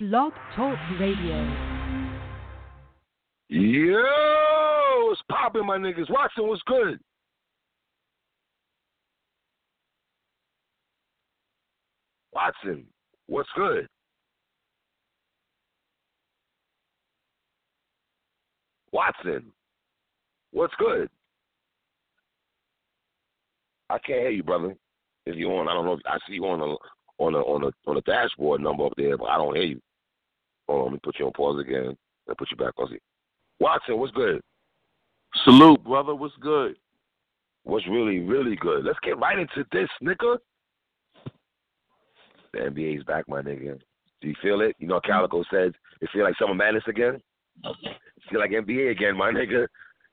Blog Talk Radio. Yo, what's poppin', my niggas? Watson, what's good? Watson, what's good? Watson, what's good? I can't hear you, brother. If you on, I don't know. If, I see you on the on the on the on the dashboard number up there, but I don't hear you. Hold on, let me put you on pause again. Then put you back on. Watson, what's good? Salute, brother. What's good? What's really, really good? Let's get right into this, nigga. The NBA's back, my nigga. Do you feel it? You know, Calico says it feel like summer madness again. Feel like NBA again, my nigga.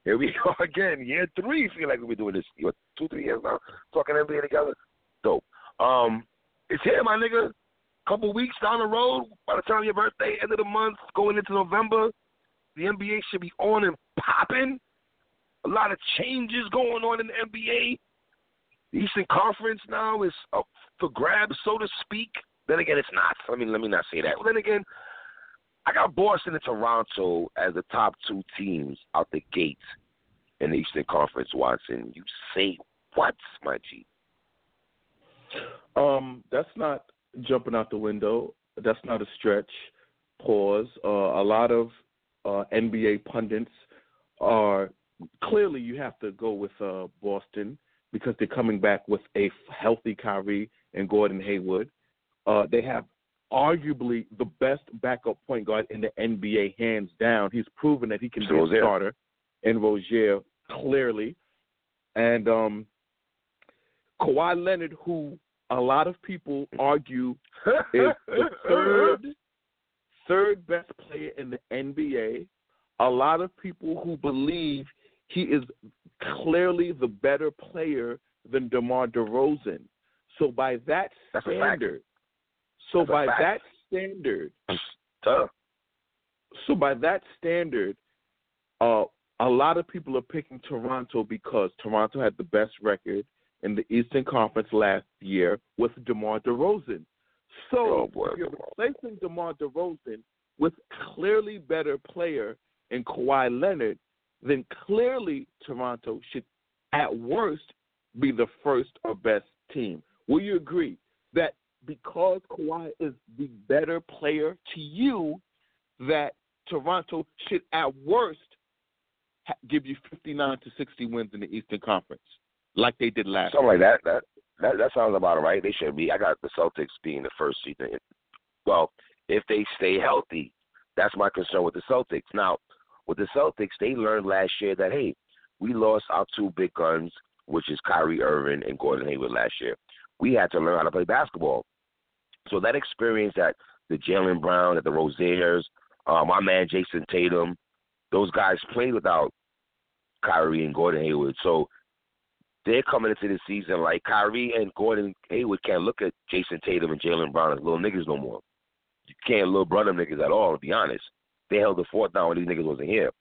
Here we go again. Year three. Feel like we've been doing this what, two, three years now, talking NBA together. Dope. Um, it's here, my nigga. Couple weeks down the road, by the time your birthday, end of the month, going into November, the NBA should be on and popping. A lot of changes going on in the NBA. The Eastern Conference now is up for grabs, so to speak. Then again, it's not. Let me let me not say that. Well, then again, I got Boston and Toronto as the top two teams out the gate in the Eastern Conference. Watson, you say what, my G? Um, that's not jumping out the window. That's not a stretch. Pause. Uh, a lot of uh, NBA pundits are clearly you have to go with uh, Boston because they're coming back with a healthy Kyrie and Gordon Hayward. Uh, they have arguably the best backup point guard in the NBA, hands down. He's proven that he can be a starter in Rozier, clearly. And um, Kawhi Leonard, who a lot of people argue is the third third best player in the NBA. A lot of people who believe he is clearly the better player than DeMar DeRozan. So by that That's standard, so That's by that standard, Tough. so by that standard, uh, a lot of people are picking Toronto because Toronto had the best record in the Eastern Conference last year with DeMar DeRozan. So Oh, boy, if you're replacing DeMar DeRozan with clearly better player in Kawhi Leonard, then clearly Toronto should, at worst, be the first or best team. Will you agree that because Kawhi is the better player to you, that Toronto should, at worst, give you 59 to 60 wins in the Eastern Conference, like they did last Something like that. That that that sounds about right. They should be. I got the Celtics being the first seed. Well, if they stay healthy, that's my concern with the Celtics. Now, with the Celtics, they learned last year that hey, we lost our two big guns, which is Kyrie Irving and Gordon Hayward last year. We had to learn how to play basketball. So that experience that the Jaylen Brown, that the Roziers, uh, my man Jayson Tatum, those guys played without Kyrie and Gordon Hayward. So they're coming into the season like Kyrie and Gordon Hayward can't look at Jayson Tatum and Jaylen Brown as little niggas no more. You can't little brother niggas at all, to be honest. They held the fort down when these niggas wasn't here.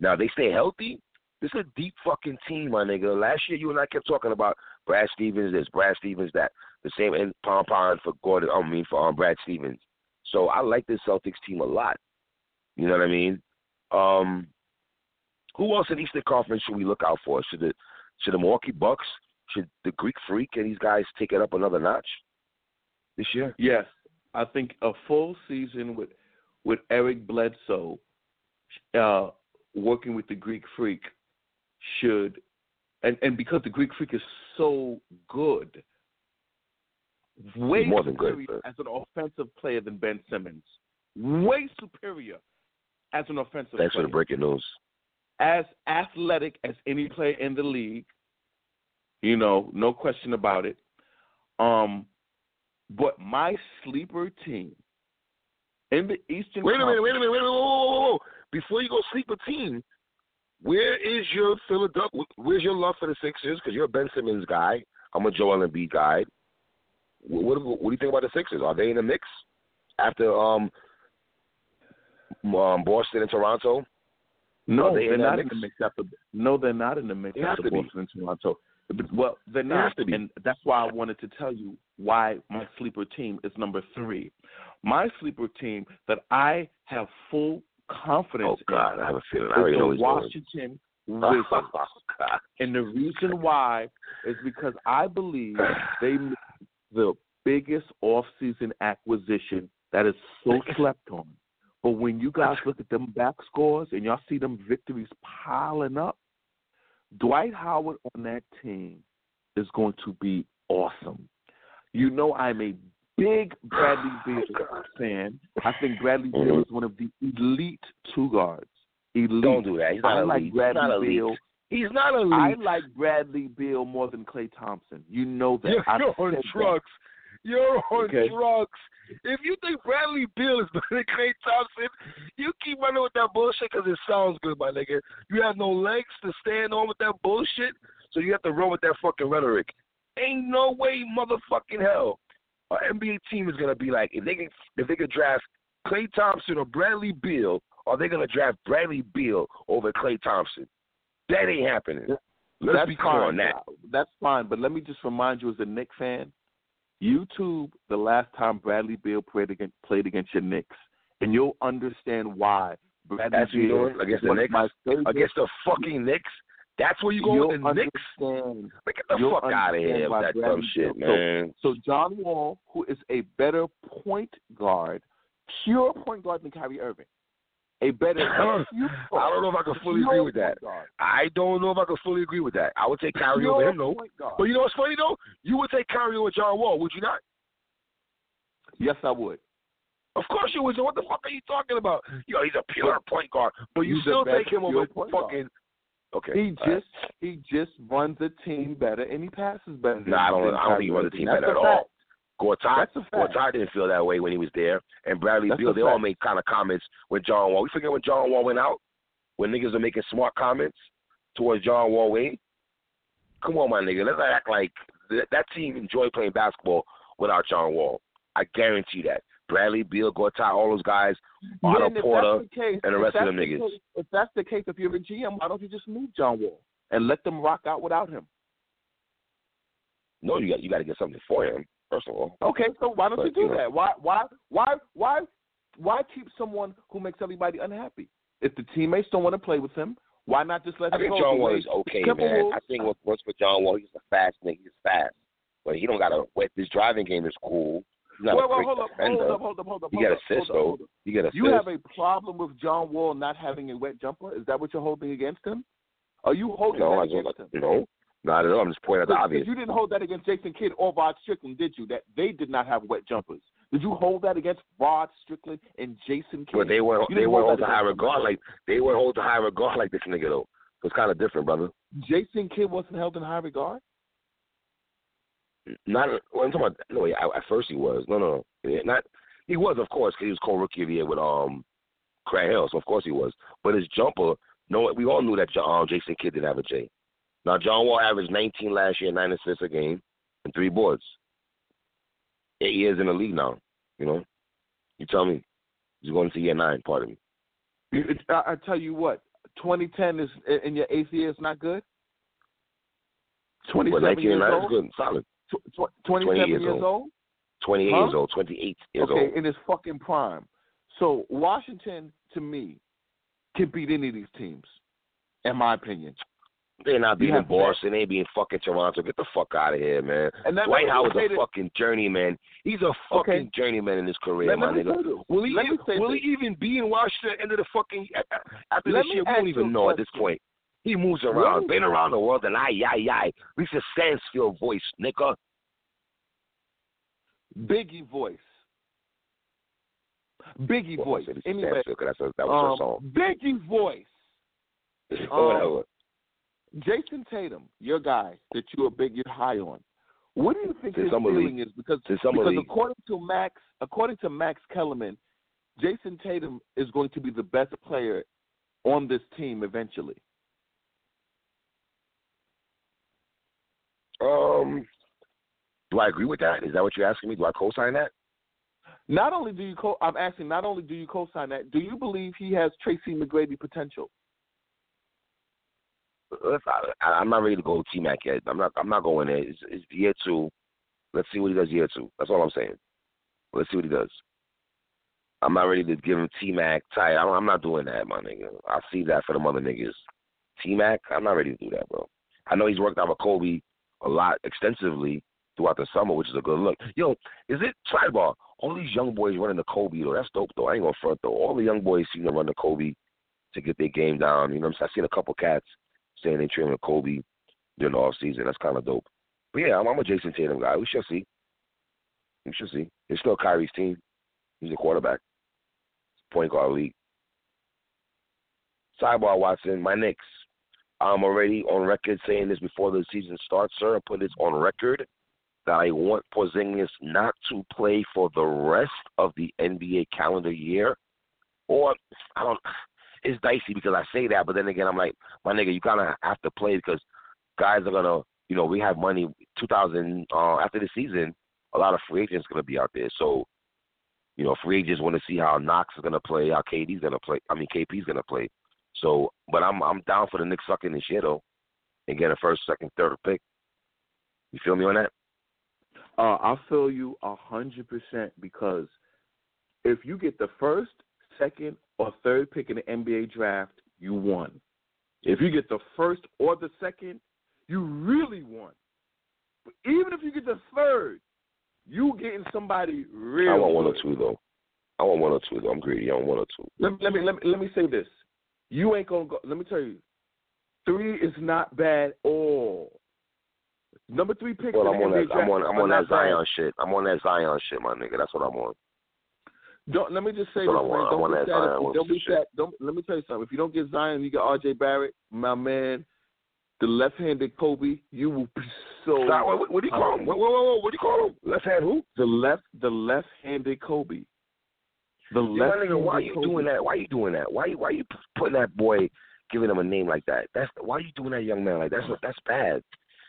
Now they stay healthy. This is a deep fucking team, my nigga. Last year you and I kept talking about Brad Stevens this, Brad Stevens that. The same and Pom Pom for Gordon I mean for um, Brad Stevens. So I like this Celtics team a lot. You know what I mean? Um who else in Eastern Conference should we look out for? Should the should the Milwaukee Bucks, should the Greek Freak and these guys take it up another notch this year? Yes, I think a full season with with Eric Bledsoe uh, working with the Greek Freak should, and and because the Greek Freak is so good, way more than good, superior but- as an offensive player than Ben Simmons. Way superior as an offensive Thanks for the breaking news. as athletic as any player in the league. You know, no question about it. Um, but my sleeper team In the Eastern Wait a minute, wait a minute, wait a minute. Whoa, whoa, whoa, whoa. Before you go sleep a team, where is your Philadelphia? Where's your love for the Sixers? Because you're a Ben Simmons guy. I'm a Joel Embiid guy. What, what, what do you think about the Sixers? Are they in the mix after um, um Boston and Toronto? No, Are they that not in the mix after. No, they're not in the mix They after to be. Boston and Toronto. But, well, they're not, have to be. and that's why I wanted to tell you why my sleeper team is number three. My sleeper team that I have full confidence Oh God, I have a feeling. I in already is know the. Washington Wizards. Oh. And the reason why is because I believe they made the biggest off-season acquisition that is so slept on. But when you guys look at them back scores and y'all see them victories piling up, Dwight Howard on that team is going to be awesome. You know I'm a big Bradley Beal fan. I think Bradley Beal Mhm. is one of the elite two guards. Elite. Don't do that. He's not I elite. like He's Bradley not elite. Beal. He's not elite. I like Bradley Beal more than Klay Thompson. You know that. You're I've on said that. drugs. You're on Okay. drugs. If you think Bradley Beal is better than Klay Thompson, you keep running with that bullshit because it sounds good, my nigga. You have no legs to stand on with that bullshit, so you have to run with that fucking rhetoric. Ain't no way, motherfucking hell, an NBA team is gonna be like if they can if they could draft Klay Thompson or Bradley Beal, are they gonna draft Bradley Beal over Klay Thompson? That ain't happening. Let's That's be clear on that. That's fine. But let me just remind you, as a Knicks fan, YouTube the last time Bradley Beal played against played against your Knicks, and you'll understand why. Bradley That's Beal against the Knicks? favorite- Against the fucking Knicks? That's where you go with the Knicks? Like, get the you'll fuck out of here with that Bradley dumb shit, Beal- so- man. So John Wall, who is a better point guard, pure point guard than Kyrie Irving, a better. I don't know if I can fully agree with that. guard. I don't know if I can fully agree with that. I would take Kyrie Pure over him, though. point guard. But you know what's funny, though? You would take Kyrie over John Wall, would you not? Yes, I would. Of course you would. So what the fuck are you talking about? Yo, he's a pure point guard. But you He's still take him over point guard. Okay. He all right. just he just runs the team better and he passes better. than- Nah, I don't, I don't think he runs the team better at all. Fact. Gortat, fact. Gortat didn't feel that way when he was there, and Bradley That's Beal. They all made kind of comments with John Wall. We forget when John Wall went out, when niggas are making smart comments towards John Wall. Wade, come on, my nigga. Let's not act like that, that team enjoyed playing basketball without John Wall. I guarantee that. Bradley Beal, Gortat, all those guys, Otto Then if Porter, the case, and the rest of them the niggas. case- if that's the case, if you're a GM, why don't you just move John Wall and let them rock out without him? No, you got you got to get something for him first of all. Okay, so why don't But, you do you know. that? Why why why why why keep someone who makes everybody unhappy? If the teammates don't want to play with him, why not just let I him think go? John Wall is okay, man. I think what works for John Wall, he's a fast nigga. He's fast, but he don't got to. Wet. His driving game is cool. Well, a hold up, hold up, hold up, hold up. Hold got up, assists hold up, though. hold got assists. You have a problem with John Wall not having a wet jumper? Is that what you're holding against him? Are you holding no, that I against don't. him? No, not at all. I'm just pointing out the Because obvious. you didn't hold that against Jason Kidd or Rod Strickland, did you? That they did not have wet jumpers. Did you hold that against Rod Strickland and Jason Kidd? But they weren't. You They weren't hold to high regard like they weren't hold to high regard like this nigga though. So it's kind of different, brother. Jason Kidd wasn't held in high regard. Not. Well, I'm talking about. No, yeah, at first he was. No, no, no. Yeah, not. He was, of course, because he was co-rookie of the year with um, Craig Hill. So of course he was. But his jumper, no, we all knew that um, Jason Kidd didn't have a J. Now John Wall averaged 19 last year, nine assists a game, and three boards. Eight years in the league now. You know, you tell me. He's going to year nine. Pardon me. It- I, I tell you what, 2010 is in your eighth year is not good. But 27 19 years nine is good, solid. Tw- tw- 27 years years old. old. 28 Huh? years old, 28 years okay, old. Okay, in his fucking prime. So Washington, to me, can beat any of these teams, in my opinion. They're not being to- Boston. They ain't beating fucking Toronto. Get the fuck out of here, man. And that, me Howard's say a fucking journeyman. He's a fucking Okay. journeyman in his career, my nigga. Will he, me will this. he even be in Washington at the end of the fucking after Let this year? We don't even know at this point. He moves around, Really? been around the world, and I, I, I. Lisa Stansfield voice, nigga. Biggie voice. Biggie Well, voice. Anyway, Stansfield that's a, that was her um, song. Biggie voice. Whatever. Jayson Tatum, your guy that you're big, you're high on. What do you think his feeling is? Because because according to Max, according to Max Kellerman, Jayson Tatum is going to be the best player on this team eventually? Um, do I agree with that? Is that what you're asking me? Do I co-sign that? Not only do you co, I'm asking. Not only do you co-sign that, do you believe he has Tracy McGrady potential? I, I'm not ready to go T Mac yet. I'm not. I'm not going there. It's, it's year two. Let's see what he does year two. That's all I'm saying. Let's see what he does. I'm not ready to give him T Mac tight. I'm, I'm not doing that, my nigga. I see that for the mother niggas. T Mac, I'm not ready to do that, bro. I know he's worked out with Kobe a lot extensively throughout the summer, which is a good look. Yo, is it sidebar? All these young boys running the Kobe though. That's dope though. I ain't gonna front though. All the young boys seem to run the Kobe to get their game down. You know what I'm saying? I've seen a couple cats saying they train with Kobe during the off season. That's kind of dope. But yeah, I'm, I'm a Jayson Tatum guy. We shall see. We shall see. It's still Kyrie's team. He's a quarterback. Point guard league. Sidebar Watson, my Knicks. I'm already on record saying this before the season starts, sir. I put this on record that I want Porzingis not to play for the rest of the NBA calendar year. Or I don't it's dicey because I say that, but then again I'm like, my nigga, you kinda have to play because guys are gonna you know, we have money two thousand uh after the season, a lot of free agents gonna be out there. So, you know, free agents wanna see how Knox is gonna play, how KD's gonna play I mean KP's gonna play. So but I'm I'm down for the Knicks sucking this shit though and get a first, second, third pick. You feel me on that? Uh, I feel you a hundred percent because if you get the first, second, or third pick in the NBA draft, you won. If you get the first or the second, you really won. But even if you get the third, you getting somebody real. I want one or two though. I want one or two though. I'm greedy. I want one or two. Let, let me let me let me say this. You ain't gonna go. Let me tell you, three is not bad at all. Number three pick. Well, I'm on that. I'm on. I'm on that bad. Zion shit. I'm on that Zion shit, my nigga. That's what I'm on. Don't let me just say this, want. Don't be sad. Don't be sad. Don't let me tell you something. If you don't get Zion, you get R.J. Barrett, my man, the left-handed Kobe. You will be so. Stop. What, what do you call him? Whoa, whoa, whoa. What do you call him? Left hand who? The left, the left-handed Kobe. The left. nigga, why you doing that? Why are you doing that? Why why you putting that boy, giving him a name like that? That's why are you doing that young man like that's that's bad.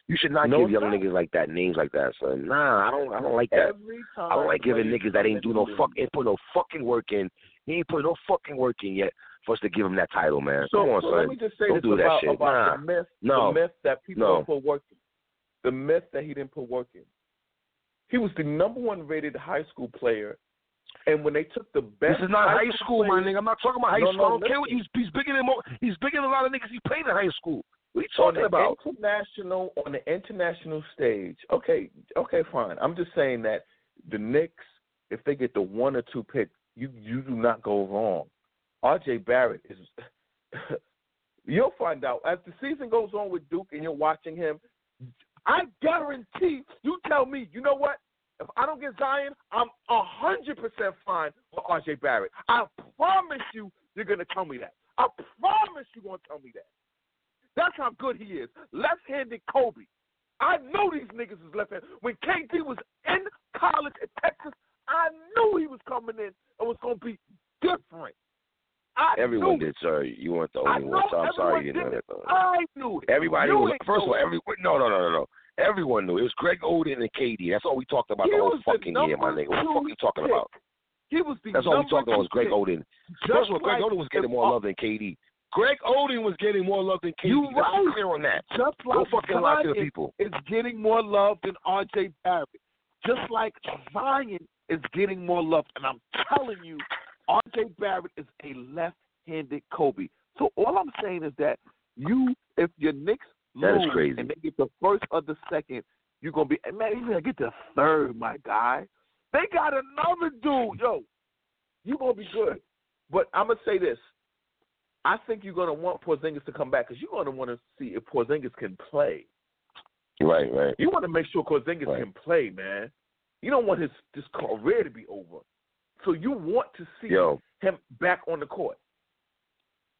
You should not No, give young not. niggas like that names like that, son. Nah, I don't I don't like that. I don't like giving niggas that ain't do no fuck ain't put no fucking work in. He ain't put no fucking work in yet for us to give him that title, man. So, Come on, so son. let me just say Don't this do that about, shit. about Nah. the myth. No. The myth that people No. don't put work in. The myth that he didn't put work in. He was the number one rated high school player, and when they took the best. This is not high school, my nigga. I'm not talking about high No, school. no, I don't care what he's, he's bigger than mo- he's bigger than a lot of niggas he played in high school. On talking the about? international on the international stage. Okay, okay, fine. I'm just saying that the Knicks, if they get the one or two pick, you you do not go wrong. R.J. Barrett is. you'll find out as the season goes on with Duke, and you're watching him. I guarantee you tell me, you know what? If I don't get Zion, I'm a hundred percent fine with R.J. Barrett. I promise you, you're gonna tell me that. I promise you're gonna tell me that. That's how good he is. Left-handed Kobe. I know these niggas is left-handed. When KD was in college at Texas, I knew he was coming in and was going to be different. I Everyone knew did, sir. You weren't the only one. So I'm sorry you didn't know that. Though. I knew it. Everybody You was first of all, it. every no, no, no, no, no. Everyone knew it was Greg Oden and KD. That's all we talked about He the whole the fucking year, my nigga. What the fuck you talking pick. about? He was the That's all we talked about was Greg. Oden. First of all, Greg like Oden was getting more love than KD. Greg Oden was getting more love than KD. You Let's be right. clear on that. Just like Don't fucking lie to the people. is getting more love than R.J. Barrett. Just like Zion is getting more love. And I'm telling you, R.J. Barrett is a left-handed Kobe. So all I'm saying is that you, if your Knicks That is crazy. and they get the first or the second, you're gonna be man. You're gonna get the third, my guy. They got another dude, yo. You gonna be good. But I'm gonna say this. I think you're gonna want Porzingis to come back because you're gonna want to see if Porzingis can play. Right, right. You want to make sure Porzingis Right. can play, man. You don't want his his career to be over. So you want to see Yo, him back on the court.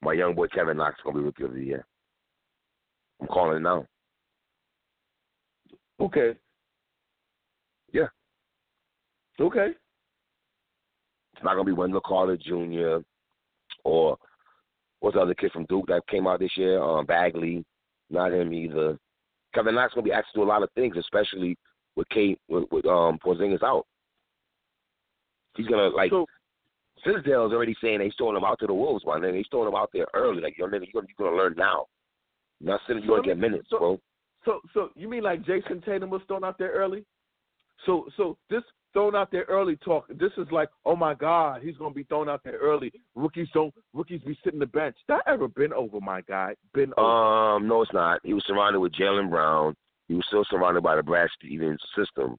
my young boy Kevin Knox is gonna be rookie of the year. I'm calling it now. Okay. Yeah. Okay. It's not gonna be Wendell Carter Jr. or what's the other kid from Duke that came out this year? Um, Bagley. Not him either. Kevin Knox gonna be asked to do a lot of things, especially with Kate with, with um Porzingis out. He's gonna like So- Fizdale's already saying they throwing him out to the wolves, nigga. He's throwing him out there early. Like yo nigga, you're gonna, you're gonna learn now. Not sitting So you're let gonna get minutes, so- bro. So so you mean like Jayson Tatum was thrown out there early? So so this thrown out there early talk. This is like, oh my God, he's gonna be thrown out there early. Rookies don't rookies be sitting the bench. That ever been over, my guy? Been over. Um, no, it's not. He was surrounded with Jaylen Brown. He was still surrounded by the Brad Stevens system.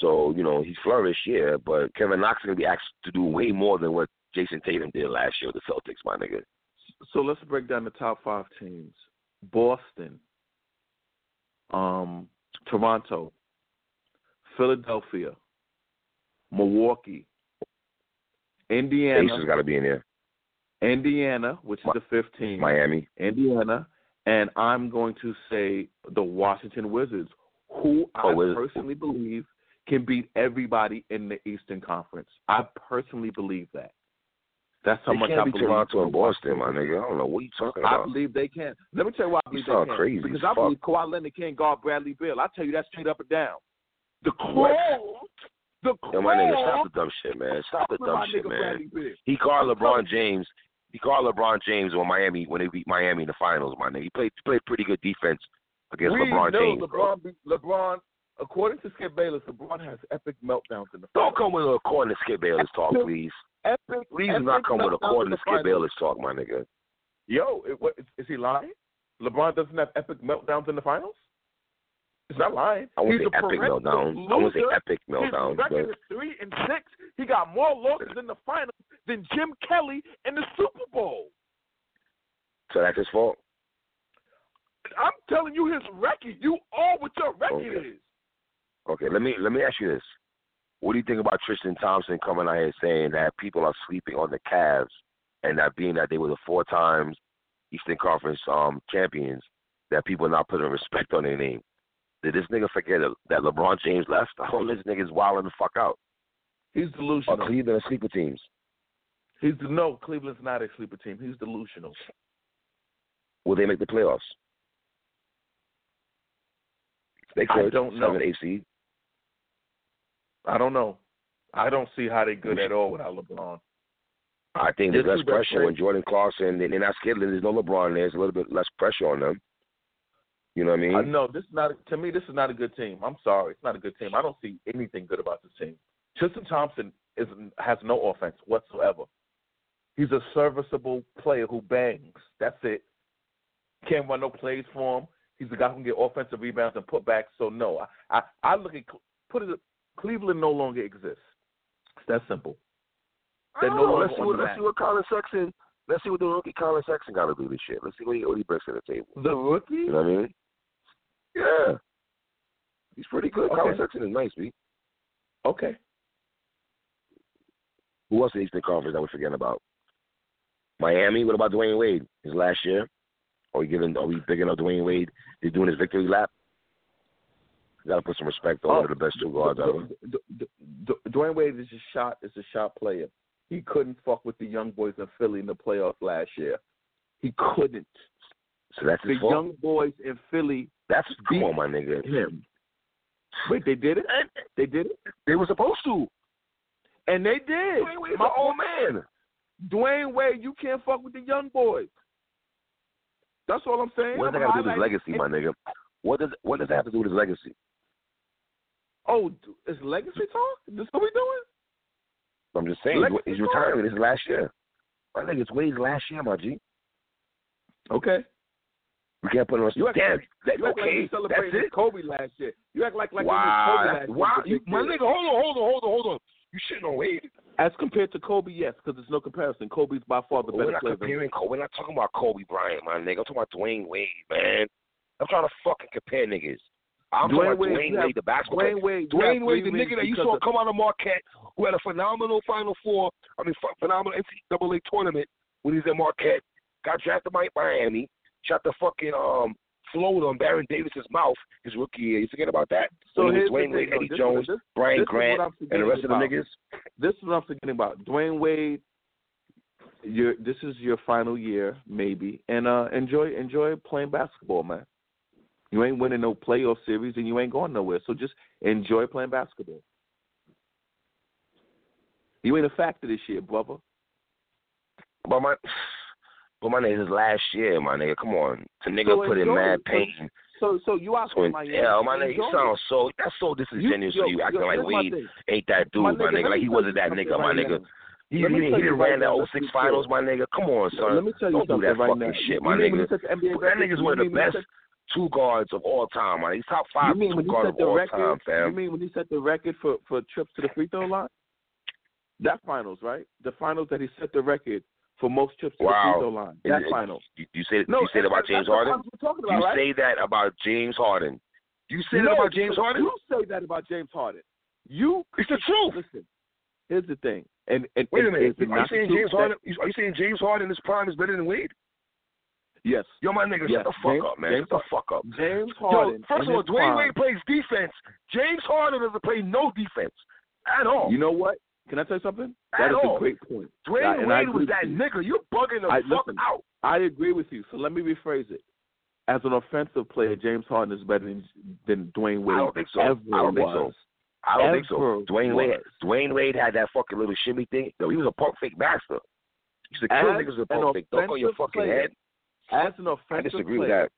So, you know, he flourished, yeah, but Kevin Knox is going to be asked to do way more than what Jayson Tatum did last year with the Celtics, my nigga. So let's break down the top five teams: Boston, um, Toronto, Philadelphia, Milwaukee, Indiana, Ace has got to be in there. Indiana, which is the fifth team, Miami. Indiana, and I'm going to say the Washington Wizards, who oh, I Oh, Wiz- personally believe can beat everybody in the Eastern Conference. I personally believe that. That's how They much can't I be believe. Toronto and Boston, my Wizards. nigga. I don't know what you talking about. I believe they can. Let me tell you why I believe sound they can. crazy because I fuck. believe Kawhi Leonard can't guard Bradley Bill. I tell you that straight up and down. The What? The cold. Yo, my nigga, stop the dumb shit, man. Stop the dumb shit, man. He called LeBron. James. He called LeBron James when Miami when they beat Miami in the finals, my nigga. He played played pretty good defense against we LeBron know James, bro. LeBron, be- LeBron, according to Skip Bayless, LeBron has epic meltdowns in the Finals. Don't come with a corner Skip Bayless talk, please. Epic, Please epic do not come with a meltdowns in Skip. Bayless talk, my nigga. Yo, it, what, is, is he lying? LeBron doesn't have epic meltdowns in the finals. He's not lying. I won't He's say epic meltdown. I won't say epic meltdown, His record is three and six. He got more losses in the finals than Jim Kelly in the Super Bowl. so that's his fault. I'm telling you his record. You all what your record Okay. is. Okay, let me let me ask you this. What do you think about Tristan Thompson coming out here saying that people are sleeping on the Cavs and that being that they were the four times Eastern Conference um champions, that people are not putting respect on their name? Did this nigga forget that- LeBron James left? Oh, this nigga's wilding the fuck out. He's Or delusional. Cleveland are sleeper teams. He's no Cleveland's not a sleeper team. He's delusional. Will they make the playoffs? They I could. don't know. Seven, eight seed. I don't know. I don't see how they're good at all without LeBron. I think there's less pressure when Jordan Clarkson. They're not scared. There's no LeBron. There's a little bit less pressure on them. You know what I mean? I know this is not to me. This is not a good team. I'm sorry, it's not a good team. I don't see anything good about this team. Tristan Thompson is has no offense whatsoever. He's a serviceable player who bangs. That's it. Can't run no plays for him. He's the guy who can get offensive rebounds and put back. So no, I I, I look at put it. Cleveland no longer exists. It's that simple. They're no I know. longer Let's see what the let's map. see what Collin Sexton. Let's see what the rookie Collin Sexton got to do this shit. Let's see what he what he brings to the table. The rookie. You know what I mean? Yeah, he's pretty good. Okay. Collin Sexton is nice, B. Okay. Who else in the Eastern Conference that we're forgetting about? Miami. What about Dwyane Wade? His last year. Are we giving? Are we bigging up Dwyane Wade? He's doing his victory lap. Got to put some respect on Oh, one of the best two oh, guards ever. D- D- D- D- Dwyane Wade is a shot is a shot player. He couldn't fuck with the young boys in Philly in the playoffs last year. He couldn't. So that's The his fault. young boys in Philly That's come beat on, my nigga. him. Wait, they did it? They did it? They were supposed to. And they did. Dwyane Wade's My old man. Dwyane Wade, you can't fuck with the young boys. That's all I'm saying. What does I'm that got to do with his legacy, my nigga? What does what does that have to do with his legacy? Oh, is legacy talk? This what we doing? I'm just saying, Legacy he's talk? retiring. This is last year. My nigga, it's Wade's last year, my G. Okay. We can't put on. You act, Damn, like, that, you act like you that's it. Kobe last year. You act like like wow, Kobe last wow, year. you, my nigga, hold on, hold on, hold on, hold on. You shitting on Wade? As compared to Kobe, yes, because there's no comparison. Kobe's by far the We're better not player. than- comparing Kobe. We're not talking about Kobe Bryant, my nigga. I'm talking about Dwyane Wade, man. I'm trying to fucking compare niggas. I'm Dwayne talking about Wade, Dwyane Wade, the basketball player. Dwyane Wade, Dwyane Wade, the nigga that you saw come out of Marquette, who had a phenomenal Final Four, I mean, phenomenal NCAA tournament when he was at Marquette, got drafted by Miami, shot the fucking um flowed on Baron Davis's mouth his rookie year. You forget about that? So when it was here's Dwyane Wade. Eddie Jones, this- Brian this is Grant, and the rest of the niggas. This is what I'm forgetting about. Dwyane Wade, your this is your final year, maybe, and uh enjoy enjoy playing basketball, man. You ain't winning no playoff series, and you ain't going nowhere. So just enjoy playing basketball. You ain't a factor this year, brother. But my, but my nigga, his last year, my nigga. Come on, the nigga So put in mad it. Pain. So so you out So Miami? yeah, my nigga, you sound so that's so disingenuous. yo, to you acting yo, like my ain't that dude, my, nigga, nigga. Like he wasn't that nigga, my nigga. He, he, he you right ran that 06 be finals, my nigga. Come on, son. Let me tell you Don't do that right fucking now. shit, my nigga. he set the NBA That nigga's one of the best two guards of all time, man. He's top five mean two guards of the all record? time, fam. You mean when he set the record for for trips to the free throw line? That finals, right? The finals that he set the record for most trips to the Wow. free throw line. That finals. You, you say No, you say that about James Harden? finals You right? say that about James Harden. You say no, that about James Harden? You say that about James Harden. You It's the truth. listen. Here's the thing, and and wait a minute. Are you saying James that- Harden? Are you saying James Harden in his prime is better than Wade? Yes. Yo, my nigga, Yes, shut the fuck James- up, man. James shut the fuck up. James Harden. Yo, first of all, Dwayne prime- Wade plays defense. James Harden doesn't play no defense at all. You know what? Can I tell you something? At That is all. a great point. Dwayne Yeah, I Wade was that you. nigga. You're bugging the I- fuck listen. out. I agree with you. So let me rephrase it. As an offensive player, James Harden is better than, than Dwyane Wade I don't think so. ever I don't think so. I don't think so. Dwyane Wade. Dwyane Wade had that fucking little shimmy thing. No, he was a pump fake master. He used to kill As niggas with an pump fake. Don't on your offensive fucking player, head. As an offensive I disagree with that.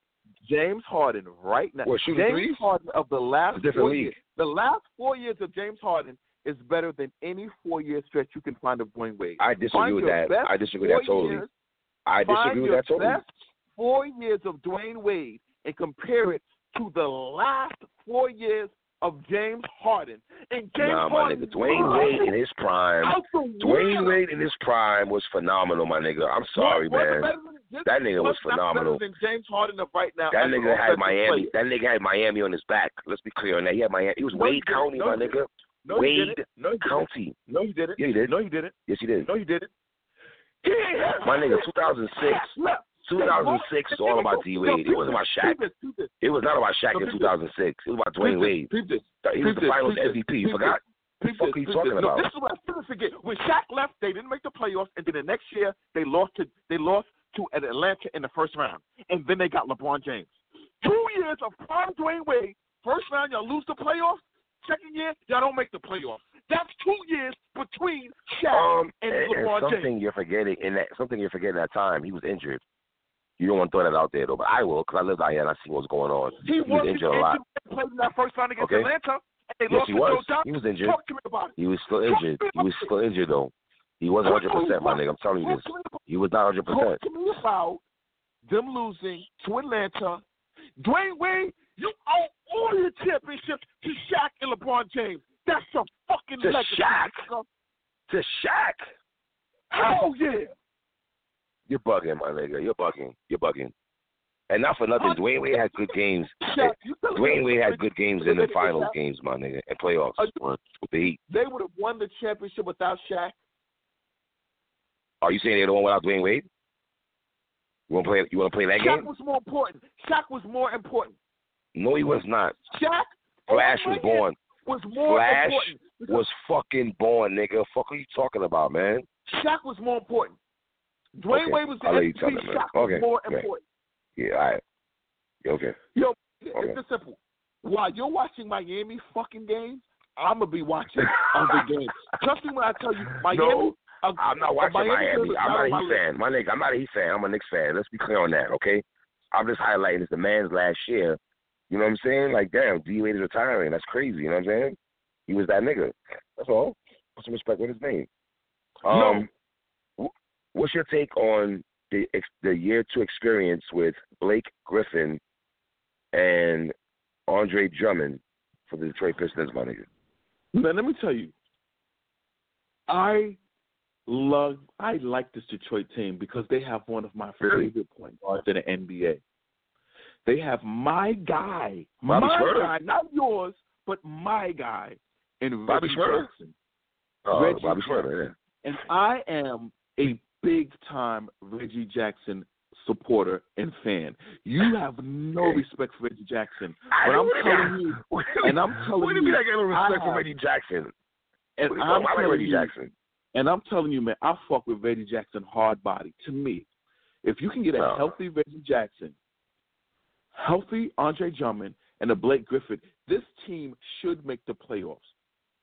James Harden right now. What, James threes? Harden of the last It's a different four league. years. The last four years of James Harden is better than any four year stretch you can find of Dwyane Wade. I disagree with that. I disagree with that totally. years I disagree with that totally. best four years of Dwyane Wade and compare it to the last four years of James Harden. And James Nah, my Harden nigga. Dwyane Wade in his prime. Dwayne. Wade in his prime was phenomenal, my nigga. I'm sorry, man. than- That nigga was phenomenal. Than James Harden of right now. That nigga had Miami. player. That nigga had Miami on his back. Let's be clear on that. He had Miami. He was Wade. County, my nigga. No, Wade didn't. No, he didn't. County. No, you didn't. Yeah, did. No, he didn't. Yes, he did. No, you didn't. He ain't My nigga, 2006. 2006 is all about D Wade. It wasn't about Shaq. Peep this, peep this. It was not about Shaq in 2006. It was about Dwyane Wade. this, Peep this. He was the Finals MVP. You forgot? This, are you talking about? this is what I forget. When Shaq left, they didn't make the playoffs, and then the next year they lost to they lost to Atlanta in the first round, and then they got LeBron James. Two years of prime Dwyane Wade. First round, y'all lose the playoffs. Second year, y'all don't make the playoffs. That's two years between Shaq Um, and, and, LeBron something you're forgetting in that something you're forgetting that time. He was injured. You don't want to throw that out there though, but I will because I lived out here and I see what's going on. He, was wasn't injured a lot. played in that first round against Okay. Atlanta, and they Yes, lost he was. He was injured. Talk to me about it. He was still injured. He was still injured though. He wasn't 100 percent, my nigga. I'm telling you this. Talk to me about He was not 100 percent. Talk to me about them losing to Atlanta. Dwyane Wade, you owe all your championships to Shaq and LeBron James. That's a fucking To legacy. Shaq? nigga. To Shaq, Hell yeah. you're bugging, my nigga. You're bugging. You're bugging. And not for nothing, Dwyane Wade had good games. Shaq, Dwyane Wade had good games in the finals games, my nigga, and playoffs with the Heat. They would have won the championship without Shaq. Are you saying they don't want without Dwyane Wade? You want to play? You want to play that Shaq game? Shaq was more important. Shaq was more important. No, he was not. Shaq Flash was born. was more Flash important. was fucking born, nigga. Fuck are you talking about, man? Shaq was more important. Dwayne Okay. Wade was the I'll let you MVP. tell them, man. Shaq was more Okay. important. Yeah, all right. Okay. Yo, Okay. it's just simple. While you're watching Miami fucking games, I'm gonna be watching other games. Trust me when I tell you, Miami. No, uh, I'm not watching Miami Miami. I'm not a Heat fan. My nigga, I'm not a Heat fan. I'm a Knicks fan. Let's be clear on that, okay? I'm just highlighting it's the man's last year. You know what I'm saying? Like, damn, D Wade is retiring. That's crazy. You know what I'm saying? He was that nigga. That's all. Put some respect with his name. Um, wh- what's your take on the the year two experience with Blake Griffin and Andre Drummond for the Detroit Pistons, my nigga? Man, let me tell you, I love, I like this Detroit team because they have one of my favorite point guards in the NBA. They have my guy, Bobby my Schroeder? guy, not yours, but my guy in Bobby? Jackson. Oh, Reggie Bobby Schroeder, yeah. And I am a big time Reggie Jackson supporter and fan. You have no respect for Reggie Jackson. But I'm telling you, and I'm telling What do you you, mean I got no respect I for Reggie Jackson? and you I'm talking? I like telling Reggie you, Jackson. and I'm telling you, man, I fuck with Reggie Jackson hard body. To me, if you can get a No. healthy Reggie Jackson, healthy Andre Drummond, and a Blake Griffin, this team should make the playoffs.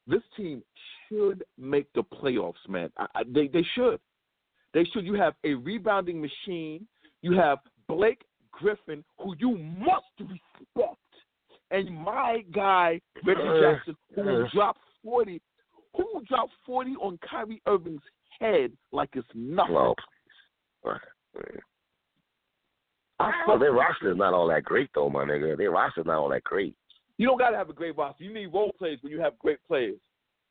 This team should make the playoffs, man. I, I, they they should. They should. You have a rebounding machine. You have Blake Griffin, who you must respect, and my guy Reggie Jackson, who will uh. drop forty, who will drop forty on Kyrie Irving's head like it's nothing. I Well, their roster is not all that great, though, my nigga. Their roster is not all that great. You don't got to have a great roster. You need role players when you have great players.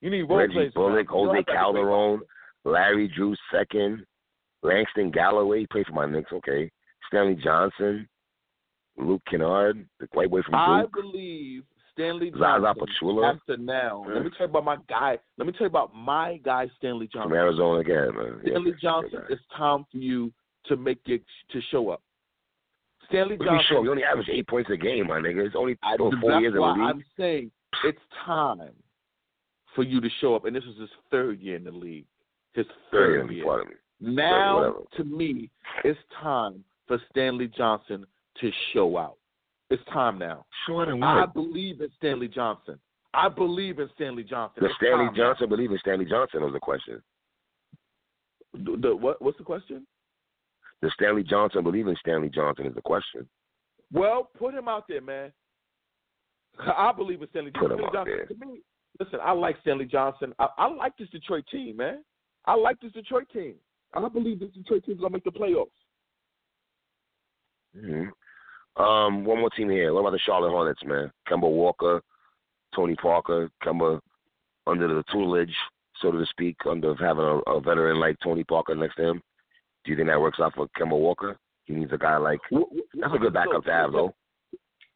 You need role Reggie players. Bullock, around you. You don't Jose have to have a great Calderon, Larry Drew second, Langston Galloway, he played for my Knicks, okay. Stanley Johnson, Luke Kennard, the white boy from I Duke. believe Stanley Johnson has to now. Let me tell you about my guy. Let me tell you about my guy, Stanley Johnson. From Arizona again, man. Stanley yeah, Johnson, yeah. it's time for you to make it to show up. Stanley What do you Johnson. sure? You only average eight points a game, my nigga. It's only I, that's four years in the why league. I'm saying it's time for you to show up, and this is his third year in the league. His Third third year, year. me. Now, whatever. to me, it's time for Stanley Johnson to show out. It's time now. Sure then I what? believe in Stanley Johnson. I believe in Stanley Johnson. Does Stanley time Johnson believe in Stanley Johnson was the question. The, the- what, what's the question? Does Stanley Johnson believe in Stanley Johnson is the question. Well, put him out there, man. I believe in Stanley Put Johnson. him out Stanley there. Johnson. To me, listen, I like Stanley Johnson. I, I like this Detroit team, man. I like this Detroit team. I believe this Detroit team's gonna make the playoffs. hmm Um, one more team here. What about the Charlotte Hornets, man? Kemba Walker, Tony Parker, Kemba under the tutelage, so to speak, under having a, a veteran like Tony Parker next to him. Do you think that works out for Kemba Walker? He needs a guy like that's a good backup to have, though.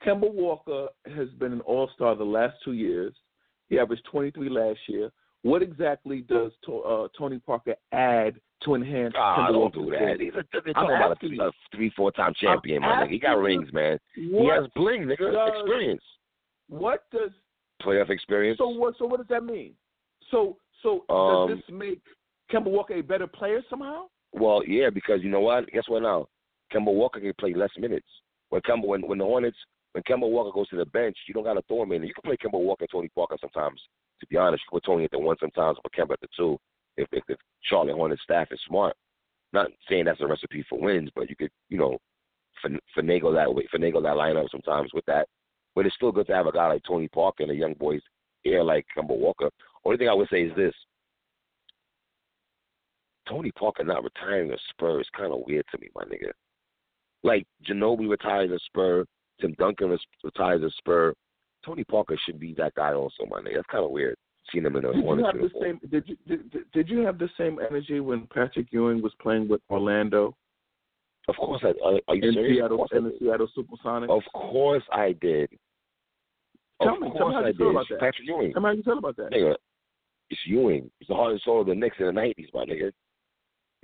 Kemba Walker has been an All Star the last two years. He averaged 23 last year. What exactly does to, uh, Tony Parker add to enhance Ah, Kemba don't Walker's do that. game? He's a, they're I'm about a, a three, four time champion, I'm my nigga. He got rings, man. He has bling, nigga. does- Experience, what does playoff experience. so what? So what does that mean? So so Um, does this make Kemba Walker a better player somehow? Well, yeah, because you know what? Guess what now? Kemba Walker can play less minutes. When Kemba, when when the Hornets, when Kemba Walker goes to the bench, you don't got to throw him in. You can play Kemba Walker, Tony Parker sometimes. To be honest, you put Tony at the one sometimes, but Kemba at the two. If if the Charlotte Hornets staff is smart, not saying that's a recipe for wins, but you could you know fin- finagle that way, finagle that lineup sometimes with that. But it's still good to have a guy like Tony Parker and a young boy's ear like Kemba Walker. Only thing I would say is this: Tony Parker not retiring a Spur is kind of weird to me, my nigga. Like Ginobili retires a Spur, Tim Duncan res- retires a Spur. Tony Parker should be that guy also, my nigga. That's kind of weird seeing him in a Did you have the same? Did you did, did- did you have the same energy when Patrick Ewing was playing with Orlando Of course, I. Are, are you in serious? Seattle in the did. Seattle SuperSonics? Of course I did. Tell of me- tell me how I you feel did. about that. Patrick Ewing. How you feel about that? Nigga, it's Ewing. It's the heart and soul of the Knicks in the nineties, my nigga.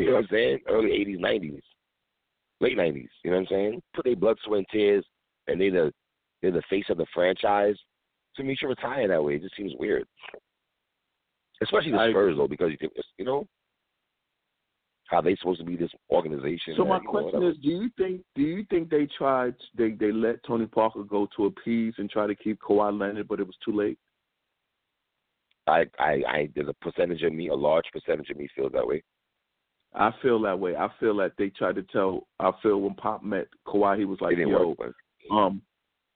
You know what I'm saying? Early eighties, nineties. Late nineties. You know what I'm saying? Put their blood, sweat, and tears and they the they're the face of the franchise. To me, should retire that way. It just seems weird. Especially the Spurs though, because you think you know how they supposed to be this organization. So that, my you know, question is, do you think do you think they tried they they let Tony Parker go to appease and try to keep Kawhi Leonard, but it was too late? I, I, I, there's a percentage of me, a large percentage of me feels that way. I feel that way. I feel that they tried to tell. I feel when Pop met Kawhi, he was like, "Yo, um,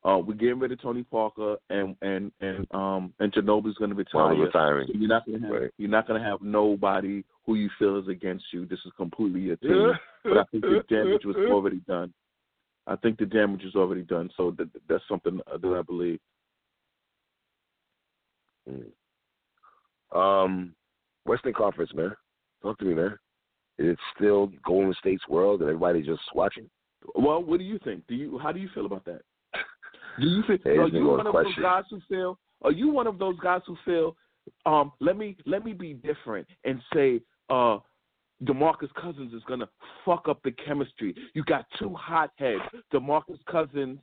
uh, we're getting rid of Tony Parker, and and and um, and Ginobili's going to retire. retiring. So you're not going to have Right. you're not going to have nobody who you feel is against you. This is completely your team. but I think the damage was already done. I think the damage was already done. So that, that's something that I believe. Mm. Um, Western Conference, man. Talk to me, man. Is it still Golden State's world and everybody's just watching? Well, what do you think? Do you how do you feel about that? Do you feel Hey, are you one of question. those guys who feel are you one of those guys who feel um let me let me be different and say uh DeMarcus Cousins is gonna fuck up the chemistry. You got two hotheads, DeMarcus Cousins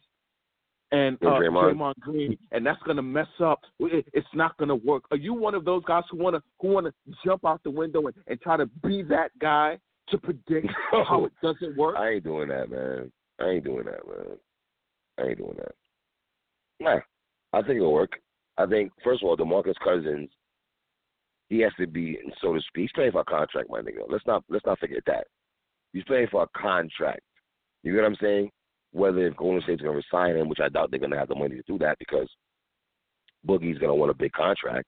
and uh, Draymond. Draymond Green, and that's gonna mess up. It- It's not gonna work. Are you one of those guys who wanna who wanna jump out the window and, and try to be that guy to predict how it doesn't work? I ain't doing that, man. I ain't doing that, man. I ain't doing that. Nah, I think it'll work. I think first of all, DeMarcus Cousins, he has to be, so to speak, he's playing for a contract, my nigga. Let's not let's not forget that. He's playing for a contract. You get what I'm saying? Whether if Golden State's gonna resign him, which I doubt they're gonna have the money to do that because Boogie's gonna want a big contract.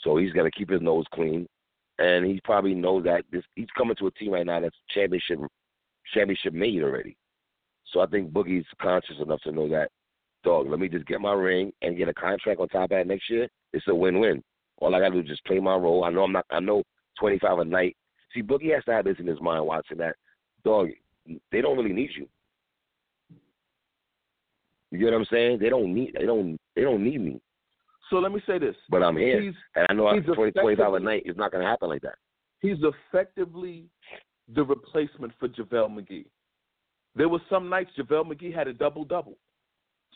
So he's gonna keep his nose clean. And he probably knows that this he's coming to a team right now that's championship championship made already. So I think Boogie's conscious enough to know that, dog, let me just get my ring and get a contract on top of that next year. It's a win win. All I gotta do is just play my role. I know I'm not I know twenty five a night. See, Boogie has to have this in his mind watching that, dog, they don't really need you. You get what I'm saying? They don't need they don't they don't need me. So let me say this. But I'm here. He's and I know after 20, 25 a effectively- night it's not gonna happen like that. he's effectively the replacement for JaVale McGee. There were some nights JaVale McGee had a double double.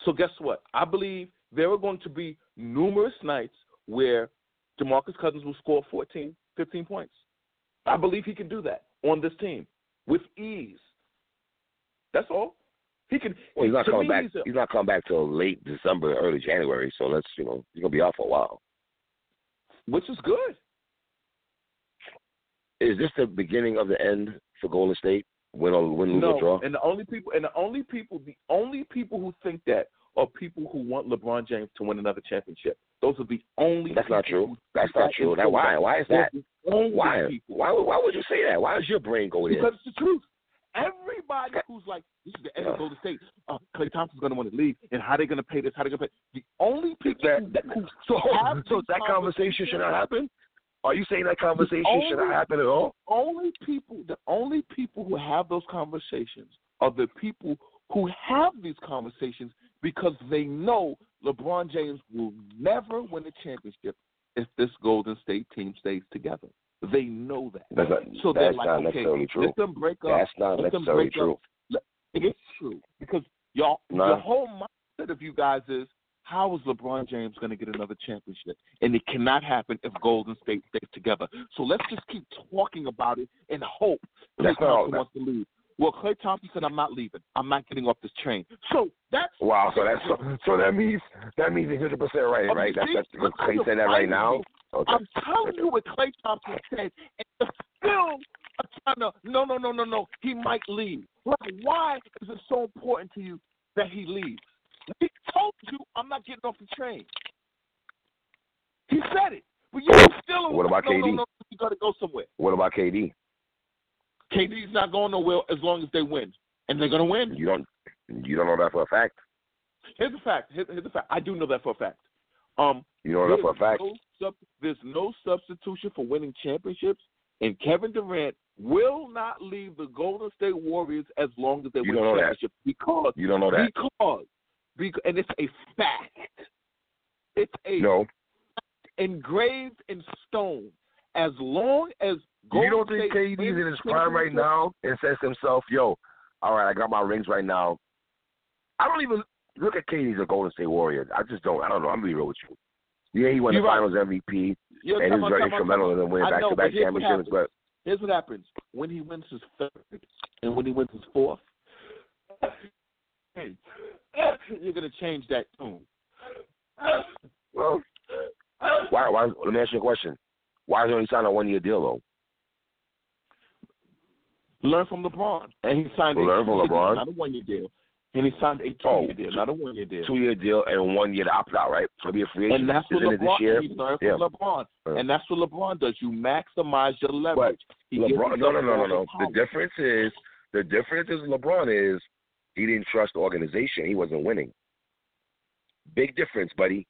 So guess what? I believe there are going to be numerous nights where DeMarcus Cousins will score 14, 15 points. I believe he can do that on this team with ease. That's all. He can. Well, he's not coming me, back. he's a- He's not coming back till late December, early January. So let's, you know, he's gonna be off for a while. which is good. Is this the beginning of the end for Golden State? Win or win, lose no, or draw? and the only people and the only people the only people who think that are people who want LeBron James to win another championship. Those are the only. That's not true. That's not true. That why? Why is that? Those are the only Why? Why? would- Why would you say that? Why does your brain go there? Because it's the truth. Everybody who's like, this is the end of Golden State. Uh, Klay Thompson's going to want to leave, and how they going to pay this? How they going to pay? The only people That- who, who So, have so that conversation should not happen. Are you saying that conversation only- should not happen at all? only people the only people who have those conversations are the people who have these conversations because they know LeBron James will never win a championship if this Golden State team stays together. They know that. That's not, so they're that's like, not okay, necessarily true. let them break up. That's not let them necessarily true. Up. It is true because y'all No. the whole mindset of you guys is how is LeBron James going to get another championship? And it cannot happen if Golden State stays together. So let's just keep talking about it and hope Klay That's not all- Thompson wants to leave. Well, Klay Thompson said, "I'm not leaving. I'm not getting off this train." So that's Wow. So that's so, so that means that means he's hundred percent right, right? That's that's Klay saying that right now. Okay. I'm telling you what Klay Thompson said, and the still trying to no, no, no, no, no. He might leave. Like, why is it so important to you that he leaves? He told you, "I'm not getting off the train." He said it, but you still. What about no, No, KD? no, you got to go somewhere. What about KD? KD's not going nowhere as long as they win, and they're going to win. You don't you don't know that for a fact. Here's the fact. Here- Here's the fact. I do know that for a fact. Um, You know that for a fact. No sub, there's no substitution for winning championships, and Kevin Durant will not leave the Golden State Warriors as long as they You win that. championships because You don't know that. because because and it's a fact. It's a No. engraved in stone. As long as Golden you don't think State KD's in his prime right now and says to himself, "Yo, all right, I got my rings right now." I don't even look at KD as a Golden State Warrior. I just don't. I don't know. I'm gonna be real with you. Yeah, he won You're the right. Finals MVP, You're and he was very instrumental in them winning back-to-back but here's what championships. But Here's what happens when he wins his third and when he wins his fourth. Hey, you're gonna change that tune. well, why? Why? Let me ask you a question. Why is he only signing a one-year deal though? Learn from LeBron, and he signed a Learn from LeBron? not a one-year deal, and he signed a Oh, two-year deal, not a one-year deal. Two-year deal and one year to opt out, right? So be a free agent. And that's what Isn't LeBron. this year? Yeah. LeBron, and that's what LeBron does. You maximize your leverage. LeBron, no, no, no, no, no. the difference is the difference is LeBron is he didn't trust the organization. He wasn't winning. Big difference, buddy.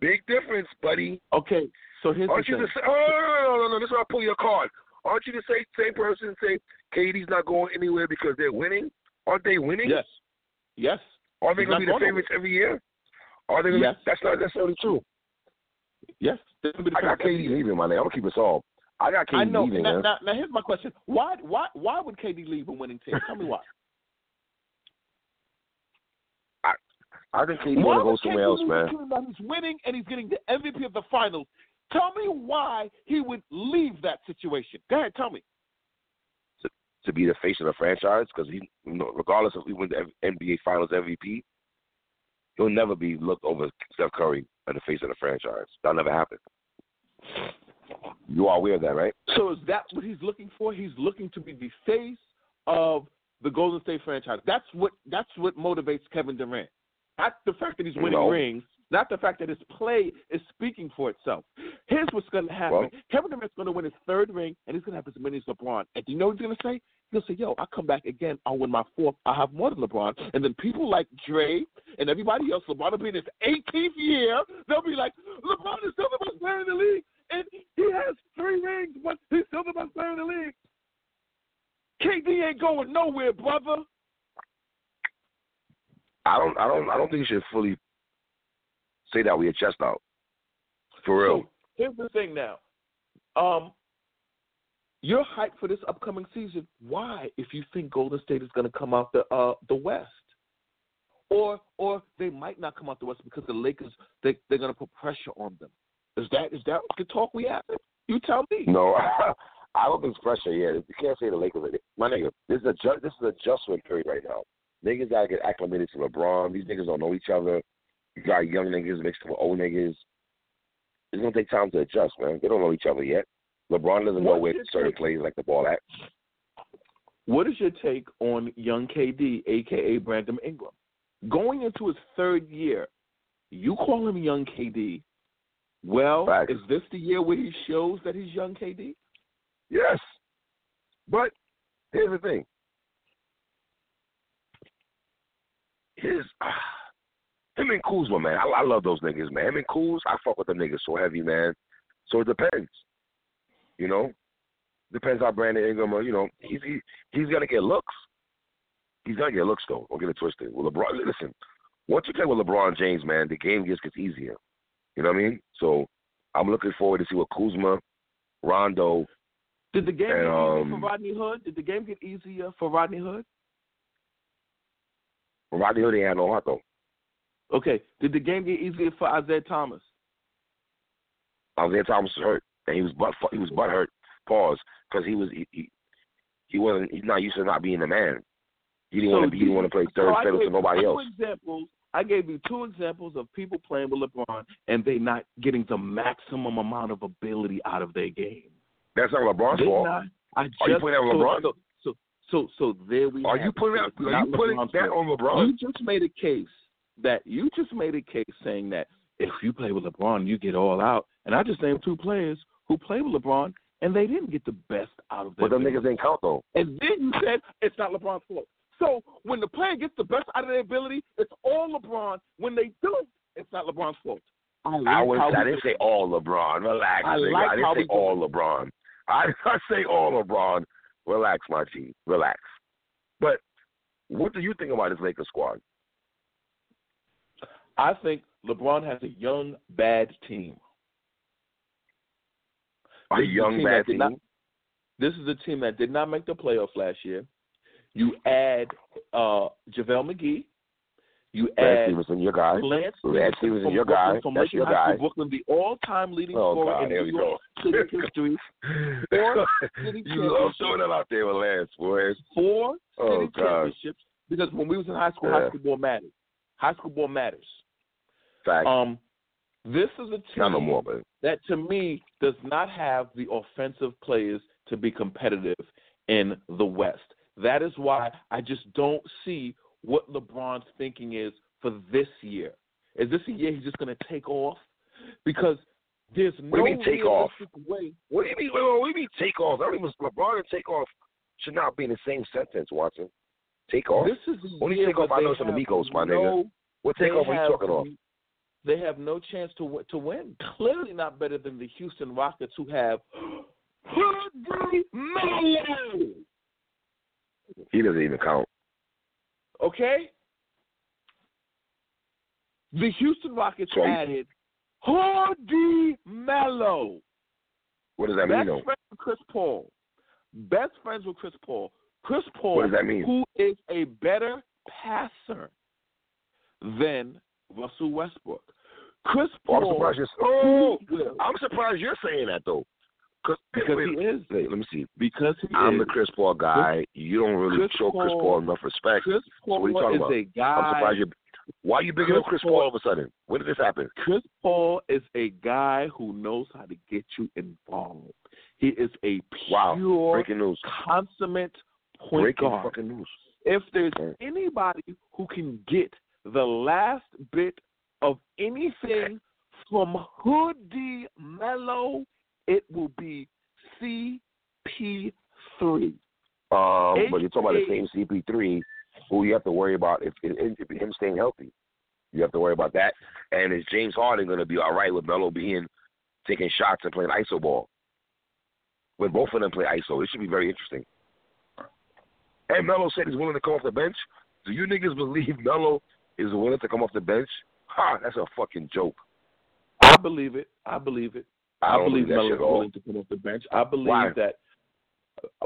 Big difference, buddy. Okay, so here's Aren't the you thing. the same? Oh, no, no, no, no. This is where I pull your card. Aren't you the same same person say KD's not going anywhere because they're winning? Aren't they winning? Yes, yes. Are they going to be the favorites every year? Are they? Gonna Yes. That's not necessarily true. Yes, they're gonna be the I got. KD leaving, my name. I'm gonna keep it all. I got KD I know. leaving, Now, now, now, here's my question: Why, why, why would KD leave a winning team? Tell me why. I think KD want to go somewhere KD else, man. He's winning and he's getting the MVP of the finals. Tell me why he would leave that situation. Go ahead, tell me. To be the face of the franchise, because he, you know, regardless if he wins the NBA Finals MVP, he'll never be looked over Steph Curry as the face of the franchise. That'll never happen. You are aware of that, right? So is that what he's looking for? He's looking to be the face of the Golden State franchise. That's what that's what motivates Kevin Durant. Not the fact that he's winning No. rings, not the fact that his play is speaking for itself. Here's what's going to happen. Well- Kevin Durant's going to win his third ring, and he's going to have as many as LeBron. And do you know what he's going to say? He'll say, "Yo, I come back again. I'll win my fourth. I'll have more than LeBron." And then people like Dre and everybody else, LeBron will be in his 18th year. They'll be like, "LeBron is still the best player in the league, and he has three rings, but he's still the best player in the league." KD ain't going nowhere, brother. I don't, I don't, I don't think you should fully say that with your chest out. For real. So here's the thing now. Um, you're hyped for this upcoming season. Why, if you think Golden State is going to come out the uh, the West, or or they might not come out the West because the Lakers they they're going to put pressure on them. Is that is that the talk we have? You tell me. No, I don't think it's pressure. Yeah, you can't say the Lakers. My nigga, this is a ju- this is adjustment period right now. Niggas gotta get acclimated to LeBron. These niggas don't know each other. You got young niggas mixed with old niggas. It's gonna take time to adjust, man. They don't know each other yet. LeBron doesn't know What's where certain take? plays like the ball at. What is your take on young KD, aka Brandon Ingram, going into his third year? You call him young KD. Well, Facts. is this the year where he shows that he's young KD? Yes, but here's the thing. His ah, him and Kuzma, man. I, I love those niggas, man. Him and Kuz, I fuck with them niggas so heavy, man. So it depends. You know, depends how Brandon Ingram, uh, you know, he's he, he's gonna get looks. He's gonna get looks though. Don't get it twisted. Well, LeBron, listen. Once you play with LeBron James, man, the game just gets easier. You know what I mean? So I'm looking forward to see what Kuzma, Rondo, Did the game And, get easier um, for Rodney Hood? Did the game get easier for Rodney Hood? Rodney Hood ain't had no heart though. Okay. Did the game get easier for Isaiah Thomas? Isaiah Thomas was hurt, and he was butt he was butt hurt. Pause, because he was he, he he wasn't he's not used to not being a man. He didn't So want to be. He didn't want to play third I fiddle to nobody two else. Examples. I gave you two examples of people playing with LeBron and they not getting the maximum amount of ability out of their game. That's not LeBron's They fault. not. I just, Are you putting that on LeBron? So, so, so, so there we Are you putting? Are you putting LeBron's that fault. on LeBron? You just made a case that you just made a case saying that if you play with LeBron, you get all out. And I just named two players who play with LeBron, and they didn't get the best out of their. But them ability. niggas didn't count though. And then you said it's not LeBron's fault. So when the player gets the best out of their ability, it's all LeBron. When they don't, it's not LeBron's fault. I, like I, was, how I didn't say all LeBron. Relax. I like I didn't how say we- all LeBron. I did not say all LeBron. Relax, my G. Relax. But what do you think about this Lakers squad? I think LeBron has a young, bad team. A This is a young team bad team. not- This is a team that did not make the playoffs last year. You add uh, JaVale McGee. You Brad add Stephenson, your guy. Lance Brad Stephenson, your Brooklyn, guy. From That's your High guy. School, Brooklyn, the all-time leading Oh scorer God, in New York. City history. Four city you love throwing that out there with Lance, boys. Four Oh, city God. championships. Because when we was in high school, Yeah. high school ball matters. High school ball matters. Fact. Um, this is a team more, that to me does not have the offensive players to be competitive in the West. That is why I just don't see what LeBron's thinking is for this year. Is this a year he's just going to take off? Because there's no What do you mean take off? way. what do you mean? What do you mean take off? I don't even LeBron and take off should not be in the same sentence, Watson. Take off. This is the When you take off, I know they it's from the have my no, nigga. what take off are you talking off? They have no chance to to win. Clearly not better than the Houston Rockets, who have Melo. He doesn't even count. Okay? The Houston Rockets So added Hoodie Melo. What does that mean, Best though? friend of Chris Paul. Best friends with Chris Paul. Chris Paul, What does that mean? who is a better passer than Russell Westbrook. Chris Oh, I'm Paul. surprised you're. Oh, I'm surprised you're saying that though. Cause, wait, he is. wait, let me see. Because he I'm is. the Chris Paul guy. you don't really Chris show Chris Paul- Paul enough respect. Chris So what are you talking is about? a guy. I'm surprised you. Why are you bigging up Chris Chris Paul Paul- all of a sudden? When did this happen? Chris Paul is a guy who knows how to get you involved. He is a Wow. pure, Breaking news. consummate point Breaking guard. fucking news. If there's anybody who can get the last bit of anything from Hoodie Melo, it will be CP3. Um, but you're talking about the same CP3 who you have to worry about if, if, if him staying healthy. You have to worry about that. And is James Harden going to be all right with Melo being taking shots and playing iso ball? When both of them play iso, it should be very interesting. And Melo said he's willing to come off the bench. Do you niggas believe Melo is willing to come off the bench? Ha, that's a fucking joke. I believe it. I believe it. I I, believe Melo's shit willing to come off the bench. I believe Why? that.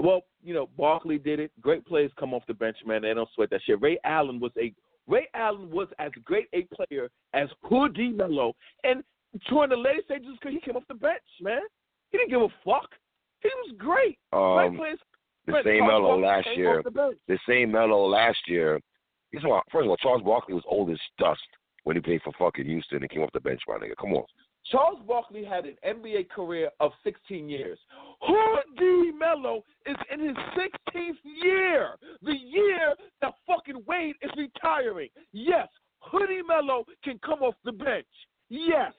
Well, you know, Barkley did it. Great players come off the bench, man. They don't sweat that shit. Ray Allen was a Ray Allen was as great a player as Hoodie Melo, and during the later stages, he came off the bench, man. He didn't give a fuck. He was great. great Um, players. the same Melo last year. the the same Melo last year. He's first of all, Charles Barkley was old as dust when he played for fucking Houston and came off the bench, my nigga. Come on. Charles Barkley had an NBA career of 16 years. Hoodie Melo is in his 16th year, the year that fucking Wade is retiring. Yes, Hoodie Melo can come off the bench. Yes.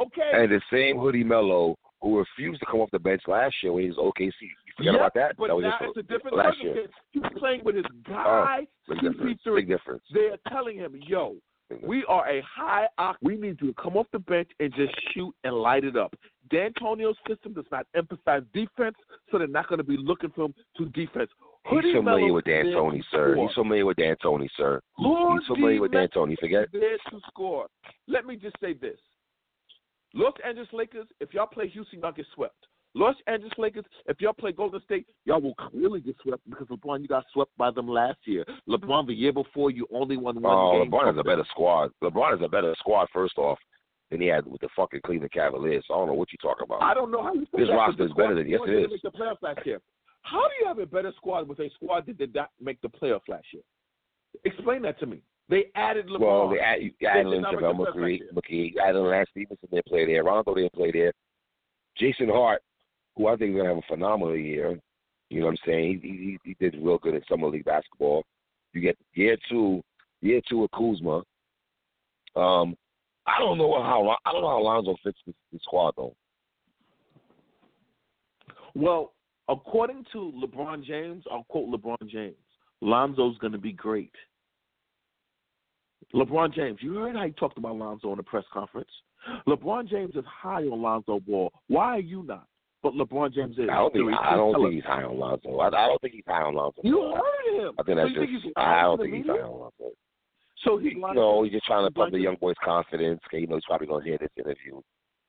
Okay? And the same Hoodie Melo who refused to come off the bench last year when he was OKC. You forget Yep, about that? But that was now just it's a different last year. He's playing with his oh, guy, Big difference. CP3. Big difference. They're telling him, yo, we are a high oct. We need you to come off the bench and just shoot and light it up. D'Antonio's system does not emphasize defense, so they're not going to be looking for him to defense. He's familiar with D'Antoni, sir. He's familiar with D'Antoni, sir. He's Hoodie familiar with D'Antoni. Forget. there to score. Let me just say this: Los Angeles Lakers, if y'all play Houston, y'all get swept. Los Angeles Lakers, if y'all play Golden State, y'all will clearly get swept because LeBron, you got swept by them last year. LeBron, the year before, you only won one Oh, game. LeBron has a better squad. LeBron has a better squad, first off, than he had with the fucking Cleveland Cavaliers. So I don't know what you're talking about. I don't know how you This roster is better than- yes, it is. Make the playoffs last year. How do you have a better squad with a squad that did not make the playoffs last year? Explain that to me. They added LeBron. Well, they add, you added did in not make JaVale McGee, McGee, added Lance Stephenson didn't play there. Rondo didn't play there. Josh Hart, who I think is going to have a phenomenal year. You know what I'm saying? He, he, he did real good in summer league basketball. You get year two, year two of Kuzma. Um, I don't know how I don't know how Lonzo fits this, this squad though. Well, according to LeBron James, I'll quote LeBron James. Lonzo's going to be great. LeBron James, you heard how he talked about Lonzo in the press conference. LeBron James is high on Lonzo Ball. Why are you not? But LeBron James is. I don't think I don't think he's high on Lonzo. I, I don't think he's high on Lonzo. You heard him. I think so that's think just. he's I don't think he's high on Lonzo. So he's He, you know, he's just trying to pump the young boy's confidence. 'cause he knows he's probably gonna hear this interview,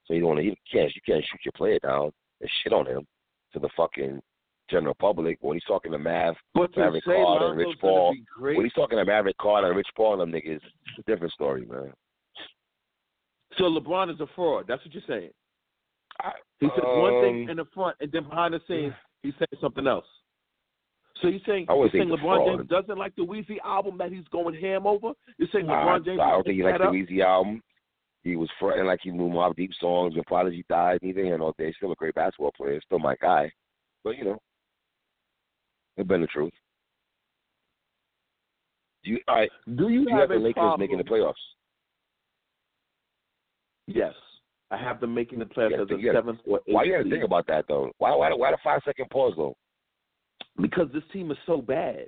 so you don't want to. You can't. You can't shoot your player down and shit on him to the fucking general public. When he's talking to Mav, But Maverick Carter and Rich Paul, gonna be great, when he's talking to Maverick Carter and Rich Paul and them niggas, it's a different story, man. so LeBron is a fraud. That's what you're saying. I, He says one thing um, in the front, and then behind the scenes, he's saying something else. So you're saying, you're saying LeBron fraud. James doesn't like the Weezy album that he's going ham over? You're saying I, LeBron James? I don't think he likes the? Weezy album. He was fronting like he knew Mobb Deep songs when Prodigy died. He didn't know He's still a great basketball player. Still my guy. But, you know, it's been the truth. Do you, all right, Do you do you have have the Lakers problem? making the playoffs? Yes, I have them making the playoffs as a seventh or eighth Why you got to think about that, though? Why, why, why the five second pause, though? because this team is so bad.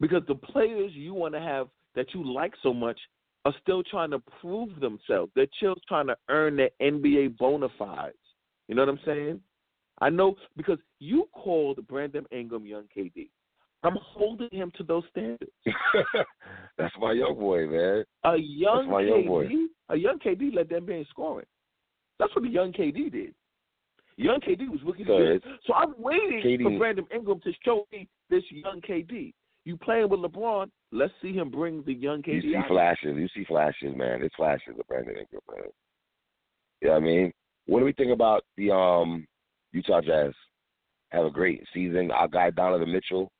Because the players you want to have that you like so much are still trying to prove themselves. They're still trying to earn their NBA bona fides. You know what I'm saying? I know because you called Brandon Ingram young KD. I'm holding him to those standards. That's my young boy, man. A young my young boy. KD, a young KD led the NBA scoring. That's what the young KD did. Young KD was looking So year. So I'm waiting KD for Brandon Ingram to show me this young KD. You playing with LeBron? Let's see him bring the young KD. You see out. flashes. You see flashes, man. It's flashes of Brandon Ingram, man. You know what I mean? What do we think about the um Utah Jazz? Have a great season. Our guy Donovan Mitchell,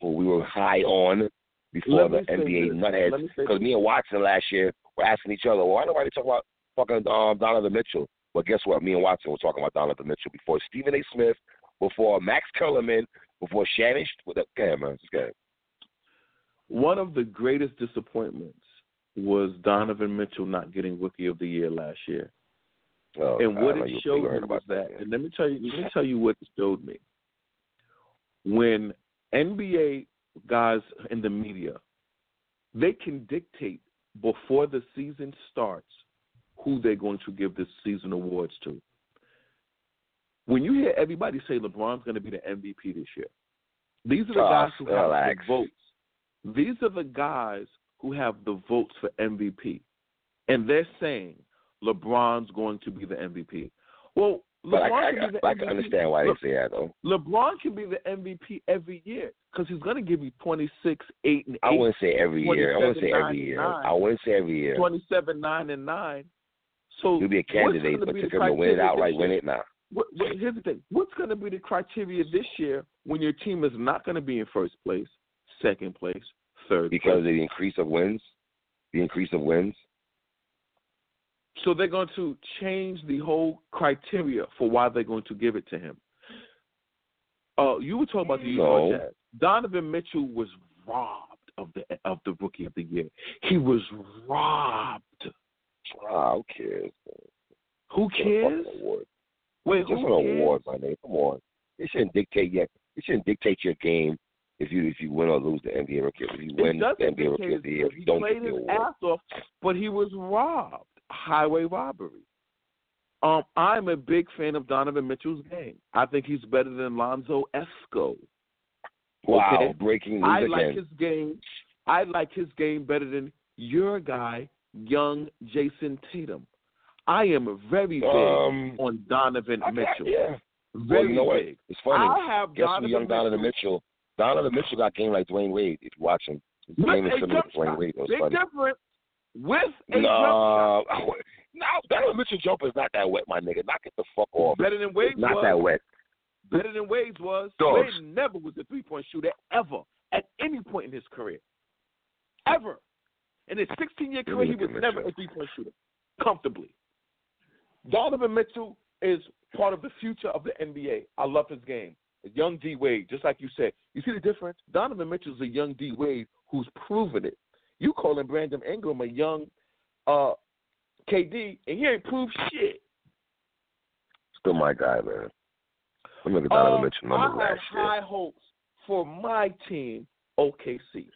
who we were high on before the NBA this. nutheads. Because me and Watson last year were asking each other, why nobody talk about fucking um, Donovan Mitchell? But guess what? Me and Watson were talking about Donovan Mitchell before Stephen A. Smith, before Max Kellerman, before Shannon. Go ahead, man. Just go ahead. One of the greatest disappointments was Donovan Mitchell not getting Rookie of the Year last year. Oh, and what it showed me was about that, and let me tell you, let me tell you what it showed me. When NBA guys in the media, they can dictate before the season starts who they're going to give this season awards to. When you hear everybody say LeBron's going to be the MVP this year, these are the Oh, guys who have the votes. These are the guys who have the votes for MVP, and they're saying LeBron's going to be the MVP. Well, But I, LeBron I, can be the I, I MVP. can understand why they say that, though. LeBron can be the MVP every year because he's going to give you 26, 8, and 8. I wouldn't say every year. I wouldn't say every year. 9, I wouldn't say every year. 27, 9, and 9. So He'll be a candidate, but to come and win it outright, win it now. What, what, here's the thing. What's going to be the criteria this year when your team is not going to be in first place, second place, third Because of the increase of wins, the increase of wins. So they're going to change the whole criteria for why they're going to give it to him. Uh, you were talking about the Utah No. Jazz. Donovan Mitchell was robbed of the of the Rookie of the Year. He was robbed. Ah, who cares? Who cares? award. Wait, Just who an cares? award, my nigga. Come on. It shouldn't dictate yet. It shouldn't dictate your game if you if you win or lose the NBA rookie. If you win the NBA rookie of the year, game. you don't get the his award. ass off, but he was robbed. Highway robbery. Um, I'm a big fan of Donovan Mitchell's game. I think he's better than Lonzo Esco. Wow, Okay. breaking news I again. like his game. I like his game better than your guy, young Jayson Tatum. I am very big Um, on Donovan Mitchell. yeah. Very well, you know big. It's funny. I have Guess Donovan who young Donovan Mitchell. Mitchell? Donovan Mitchell got game like Dwyane Wade. If you watch him, his game is similar to Dwyane. Wade. It was Big funny. difference with a jump No, no, Donovan Mitchell jumper is not that wet, my nigga. Knock it the fuck off. Better than Wade. It's not was. that wet. Better than Wade's was. Dogs. Wade never was a three point shooter ever at any point in his career. Ever. In his 16 year career, he was at never a three point shooter. Comfortably. Donovan Mitchell is part of the future of the NBA. I love his game. A young D Wade, just like you said. You see the difference? Donovan Mitchell is a young D Wade who's proven it. You calling Brandon Ingram a young uh, KD, and he ain't proved shit. Still my guy, man. I'm Donovan Um, Mitchell numbers I have last year. high hopes for my team, OKC.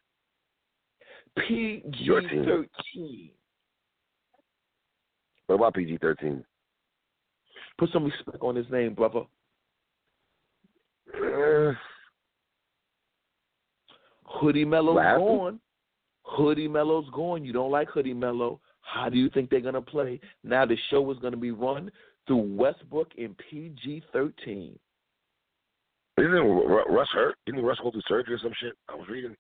PG thirteen. What about PG thirteen? Put some respect on his name, brother. Uh, Hoodie Melo's gone. Hoodie Melo's going. You don't like Hoodie Melo. How do you think they're gonna play? Now the show is gonna be run through Westbrook and PG thirteen. Isn't Russ hurt? Didn't Russ go through surgery or some shit? I was reading.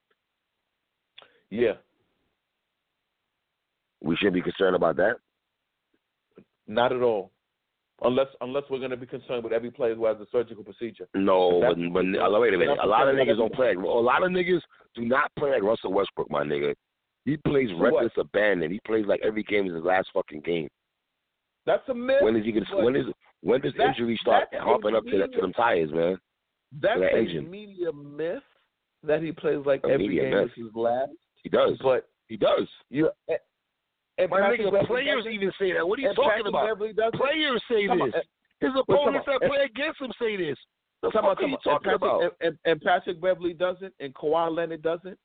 Yeah. We shouldn't be concerned about that. Not at all. Unless unless we're gonna be concerned with every player who has a surgical procedure. No, but, but wait a minute. A lot of niggas don't play. A lot of niggas do not play like Russell Westbrook, my nigga. He plays So what? reckless abandon. He plays like every game is his last fucking game. That's a myth. When is he gonna? When is when does that- injury start hopping up to that to them tires, man? That's that a engine. media myth that he plays like A every game myth. is his last. He does. But He does. you eh, and, My nigga, players even say that. What are you talking Patrick about? Players say Come on, this. Eh, His opponents that eh, play against him say this. The Come fuck on, are you talking and Patrick, about? And, and, Patrick Beverley doesn't, and Kawhi Leonard doesn't.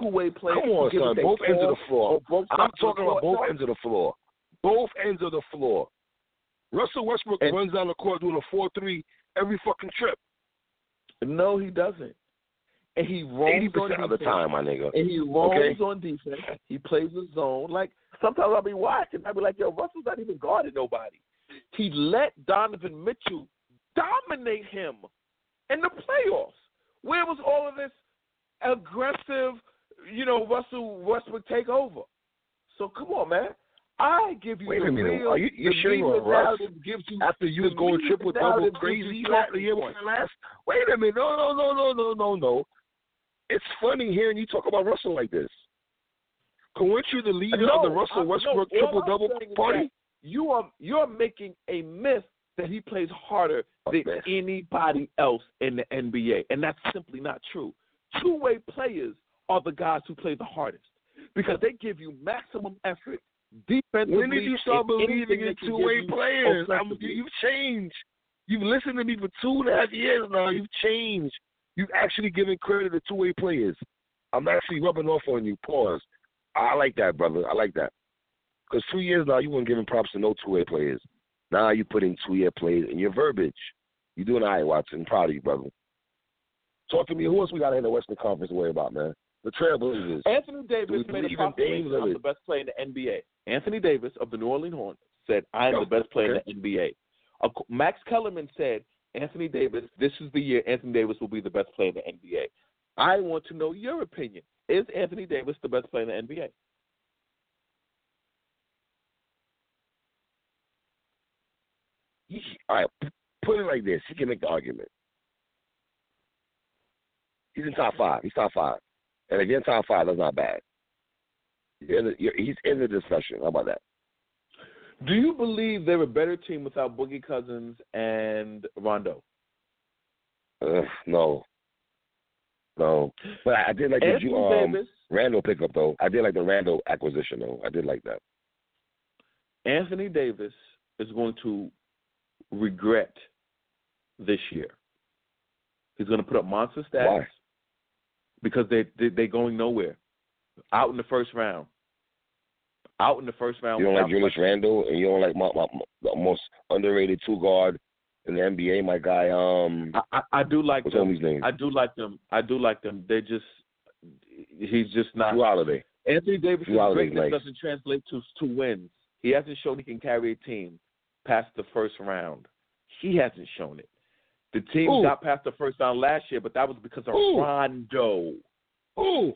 Two way players. Come on, son. Both ends of the floor. both I'm sides of the talking about both ends of the floor. Both ends of the floor. Russell Westbrook And- runs down the court doing a four-three every fucking trip. No, he doesn't. And he roams Eighty on percent of the defense. time, my nigga. And he roams Okay. on defense. He plays the zone. Like sometimes I'll be watching. I'll be like, yo, Russell's not even guarding nobody. He let Donovan Mitchell dominate him in the playoffs. Where was all of this aggressive, you know, Russell Westbrook take over? So come on, man. I give you Wait a minute. Real, Are you you the shitting on Russ gives you after you was going triple double crazy after you last? Wait a minute. No, no, no, no, no, no, no. It's funny hearing you talk about Russell like this. Weren't you the leader no, of the Russell I- no, Westbrook triple double party? You are you're making a myth that he plays harder than anybody else in the NBA, and that's simply not true. Two way players are the guys who play the hardest because they give you maximum effort defensively. When did you start believing in two way players? I'm, you've changed. You've listened to me for two and a half years now. You've changed. You've actually given credit to two way players. I'm actually rubbing off on you. Pause. I like that, brother. I like that. Because two years now, you weren't giving props to no two way players. Now you putting two year players in your verbiage. You're doing all right, Watson. I'm proud of you, brother. Talk to me. Who else we got in the Western Conference to worry about, man? The Trailblazers. Anthony Davis made a proclamation I'm the best player in the NBA. Anthony Davis of the New Orleans Hornets said, I am the best player okay. in the NBA. Max Kellerman said, Anthony Davis, this is the year Anthony Davis will be the best player in the NBA. I want to know your opinion. Is Anthony Davis the best player in the NBA? All right, put it like this. He can make the argument. He's in top five. He's top five. And again, top five, that's not bad. You're in the, he's in the discussion. How about that? Do you believe they're a better team without Boogie Cousins and Rondo? Uh, no. No. But I, did like the Anthony um, Davis, Randle pickup, though. I did like the Randle acquisition, though. I did like that. Anthony Davis is going to regret this year. He's going to put up monster stats Why? because they, they they're going nowhere. Out in the first round. Out in the first round. You don't like Julius. Randle, and you don't like my, my, my, most underrated two guard in the NBA, my guy. Um, I, I, I do like what's them. homie's name? I do like them. I do like them. They just he's just not. Jrue Holiday. Anthony Davis' greatness nice. doesn't translate to to wins. He hasn't shown he can carry a team past the first round. He hasn't shown it. The team Who? got past the first round last year, but that was because of Who? Rondo. Who?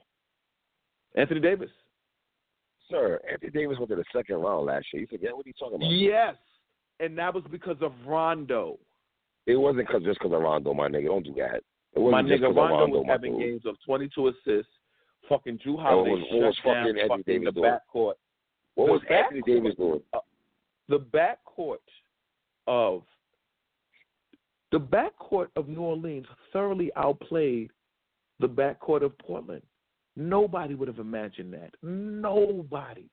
Anthony Davis. Sir, Anthony Davis went to the second round last year. You forget what he's talking about? Yes, and that was because of Rondo. It wasn't cause, just because of Rondo, my nigga. Don't do that. It My nigga Rondo, Rondo, was having games of 22 assists. Fucking Jrue Holiday was- what was shut down fucking Anthony fucking Davis the doing? backcourt. What the was Anthony backcourt- Davis doing? Uh, the backcourt of the backcourt of New Orleans thoroughly outplayed the backcourt of Portland. Nobody would have imagined that. Nobody.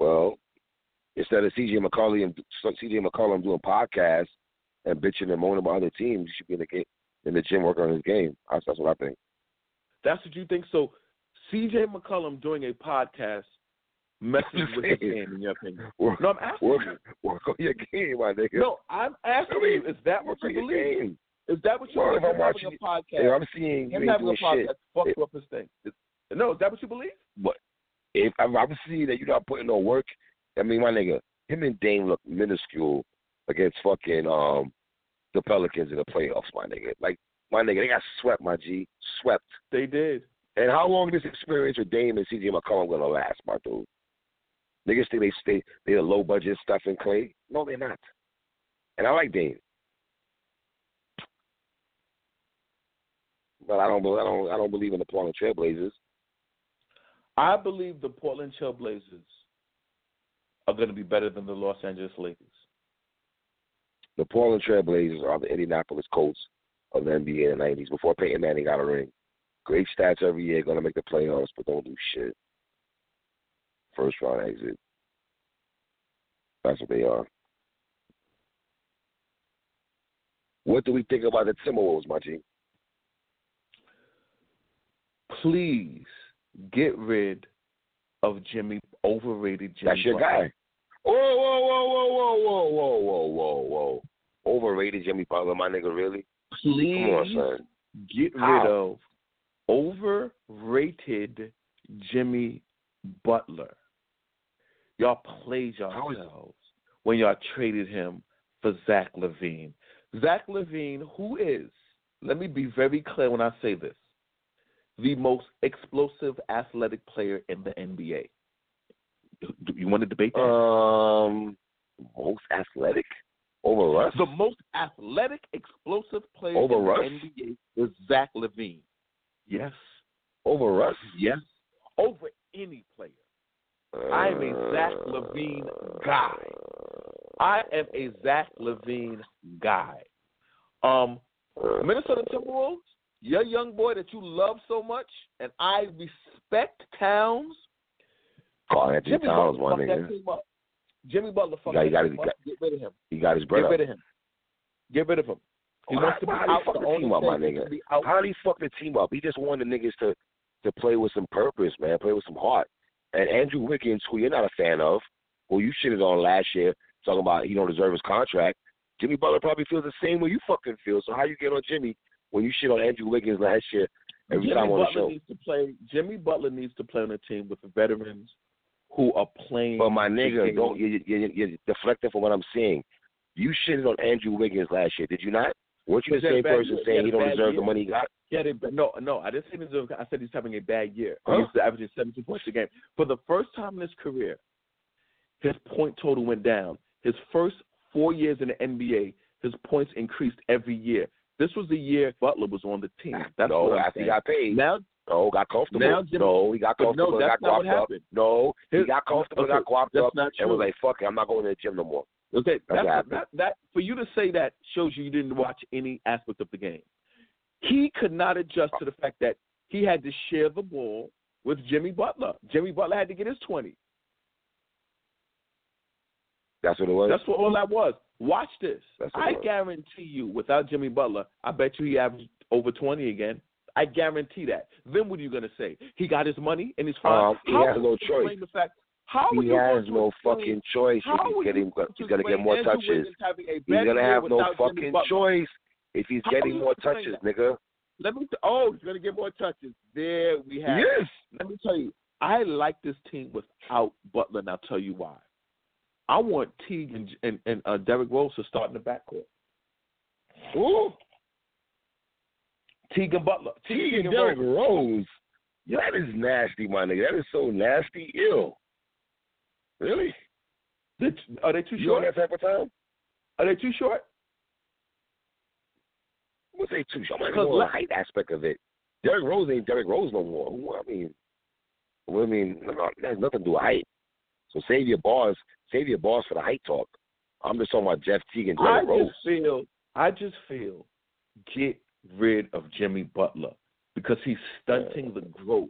Well, instead of CJ McCollum and CJ McCollum doing podcasts and bitching and moaning about other teams, he should be in the game, in the gym working on his game. That's, that's what I think. That's what you think. So CJ McCollum doing a podcast messes with his game in your opinion. Work, No, I'm asking work, you. work on your game, my nigga. No, I'm asking I mean, you, is that what you believe? game. Is that what you Well, believe? if I'm watching- a podcast. If I'm seeing you him ain't having a podcast shit, fucked It- up his thing. No, is that what you believe? but if I'm, I'm seeing that you're not putting no work, I mean, my nigga, him and Dame look minuscule against fucking um the Pelicans in the playoffs, my nigga. Like my nigga, they got swept, my G, swept. They did. And how long this experience with Dame and CJ McCollum gonna last, my dude? Niggas think they stay they're low budget stuff in Clay. No, they're not. And I like Dame. But I don't I don't I don't believe in the Portland Trailblazers. I believe the Portland Trailblazers are going to be better than the Los Angeles Lakers. The Portland Trailblazers are the Indianapolis Colts of the NBA in the nineties before Peyton Manning got a ring. Great stats every year, gonna make the playoffs, but don't do shit. First round exit. That's what they are. What do we think about the Timberwolves, my G? Please get rid of Jimmy, overrated Jimmy. That's your Butler. guy. Whoa, whoa, whoa, whoa, whoa, whoa, whoa, whoa, whoa, whoa. Overrated Jimmy Butler, my nigga, really? Please Come on, son. get rid of overrated Jimmy Butler. Y'all played yourselves when y'all traded him for Zach LaVine. Zach LaVine, who is, let me be very clear when I say this, the most explosive athletic player in the NBA. Do you want to debate that? Um, most athletic over Russ. the most athletic, explosive player Over in Russ? the NBA is Zach LaVine. Yes. Over Russ. Yes. Over any player. I am a Zach LaVine guy. I am a Zach LaVine guy. Um, Minnesota Timberwolves, your young boy that you love so much, and I respect Towns. Karl-Anthony Jimmy Towns, my nigga. Jimmy Butler fucked Yeah, he that got his- Get rid of him. He got his bread Get rid of him. Get rid of him. He wants to be he out. fuck The team up, my nigga? can be out. How did he fuck the team up? He just wanted the niggas to to play with some purpose, man. Play with some heart. And Andrew Wiggins, who you're not a fan of, who you shitted on last year, talking about he don't deserve his contract. Jimmy Butler probably feels the same way you fucking feel. So how you get on Jimmy when you shit on Andrew Wiggins last year every Jimmy time on the Butler show? needs to play. Jimmy Butler needs to play on a team with veterans who are playing. But my nigga, don't you, you, you're deflecting from what I'm saying. You shitted on Andrew Wiggins last year, did you not? Weren't you the same person year? saying He he don't deserve year? the money he got? Yeah, they, no, no, I didn't say he deserved. I said he's having a bad year. Huh? He's averaging 17 points a game. For the first time in his career, his point total went down. His first four years in the NBA, his points increased every year. This was the year Butler was on the team. Ah, that's no, what I'm after he got paid. Now, No, got comfortable. Now Jimmy- no, he got comfortable. no, got that's not what guapped up. happened. No, he His- got comfortable. okay, got guapped up. not And was like, "Fuck it, I'm not going to the gym no more." Okay, That's that's happened. that, that for you to say that shows you you didn't watch any aspect of the game. He could not adjust to the fact that he had to share the ball with Jimmy Butler. Jimmy Butler had to get his twenty. That's what it was. That's what all that was. Watch this. I it was. guarantee you, without Jimmy Butler, I bet you he averaged over twenty again. I guarantee that. Then what are you gonna say? He got his money and he's fine. Um, he How has no choice. The fact, how he has no fucking choice. How If he's getting, going he's to gonna get more Andrew touches. Wiggins having a He's gonna have no fucking choice if he's How getting more touches, that? nigga. Let me. T- oh, he's gonna get more touches. There we have. it. Yes. Let me tell you, I like this team without Butler, and I'll tell you why. I want Teague and and, and uh, Derrick Rose to start in the backcourt. Ooh, Teague and Butler. T and Derrick Rose. That is nasty, my nigga. That is so nasty. Ill. Really? They- Are they too You short? that type of time? Are they too short? What's say too. Not Because the height aspect of it. Derrick Rose ain't Derrick Rose no more. I mean, I mean, that has nothing to do with height. So save your bars, save your bars for the height talk. I'm just talking about Jeff Teague and I Rose. just feel. I just feel. Get rid of Jimmy Butler because he's stunting the growth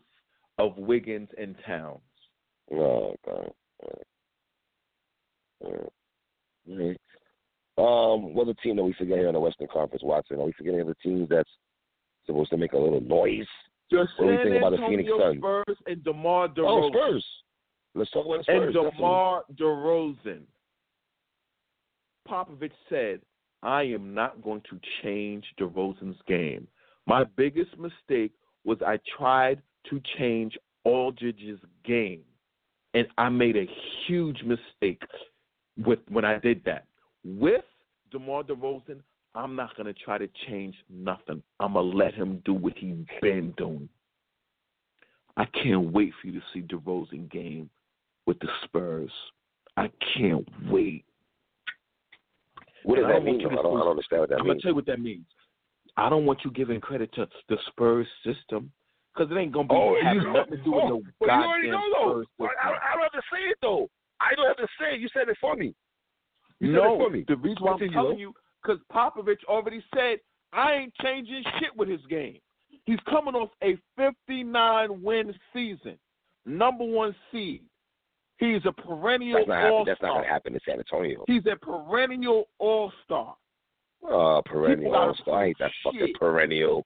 of Wiggins and Towns. Oh God. Um, what other team that we forget here in the Western Conference, Watson? Are we forgetting of the teams that's supposed to make a little noise? The What do you San think about the Phoenix Suns? Spurs and DeMar DeRozan. Oh, Spurs. Let's talk about the and Spurs. definitely. DeMar DeRozan. Popovich said, I am not going to change DeRozan's game. My biggest mistake was I tried to change Aldridge's game. And I made a huge mistake with when I did that. With DeMar DeRozan, I'm not going to try to change nothing. I'm going to let him do what he's been doing. I can't wait for you to see DeRozan game with the Spurs. I can't wait. What does And that mean? I don't, I don't understand what that I'm gonna tell you what that means. I don't want you giving credit to the Spurs system because it ain't gonna be Oh, having you- nothing to do with oh, no already goddamn know though. Spurs I. I, don't have to say it though. I don't have to say it. You said it for me. You said no, it for me. the reason why I'm telling you because Popovich already said I ain't changing shit with his game. He's coming off a 59 win season, number one seed. He's a perennial That's not, happen- all that's not going to happen in San Antonio. He's a perennial all star. Uh, perennial. all-star. I hate that prove fucking perennial.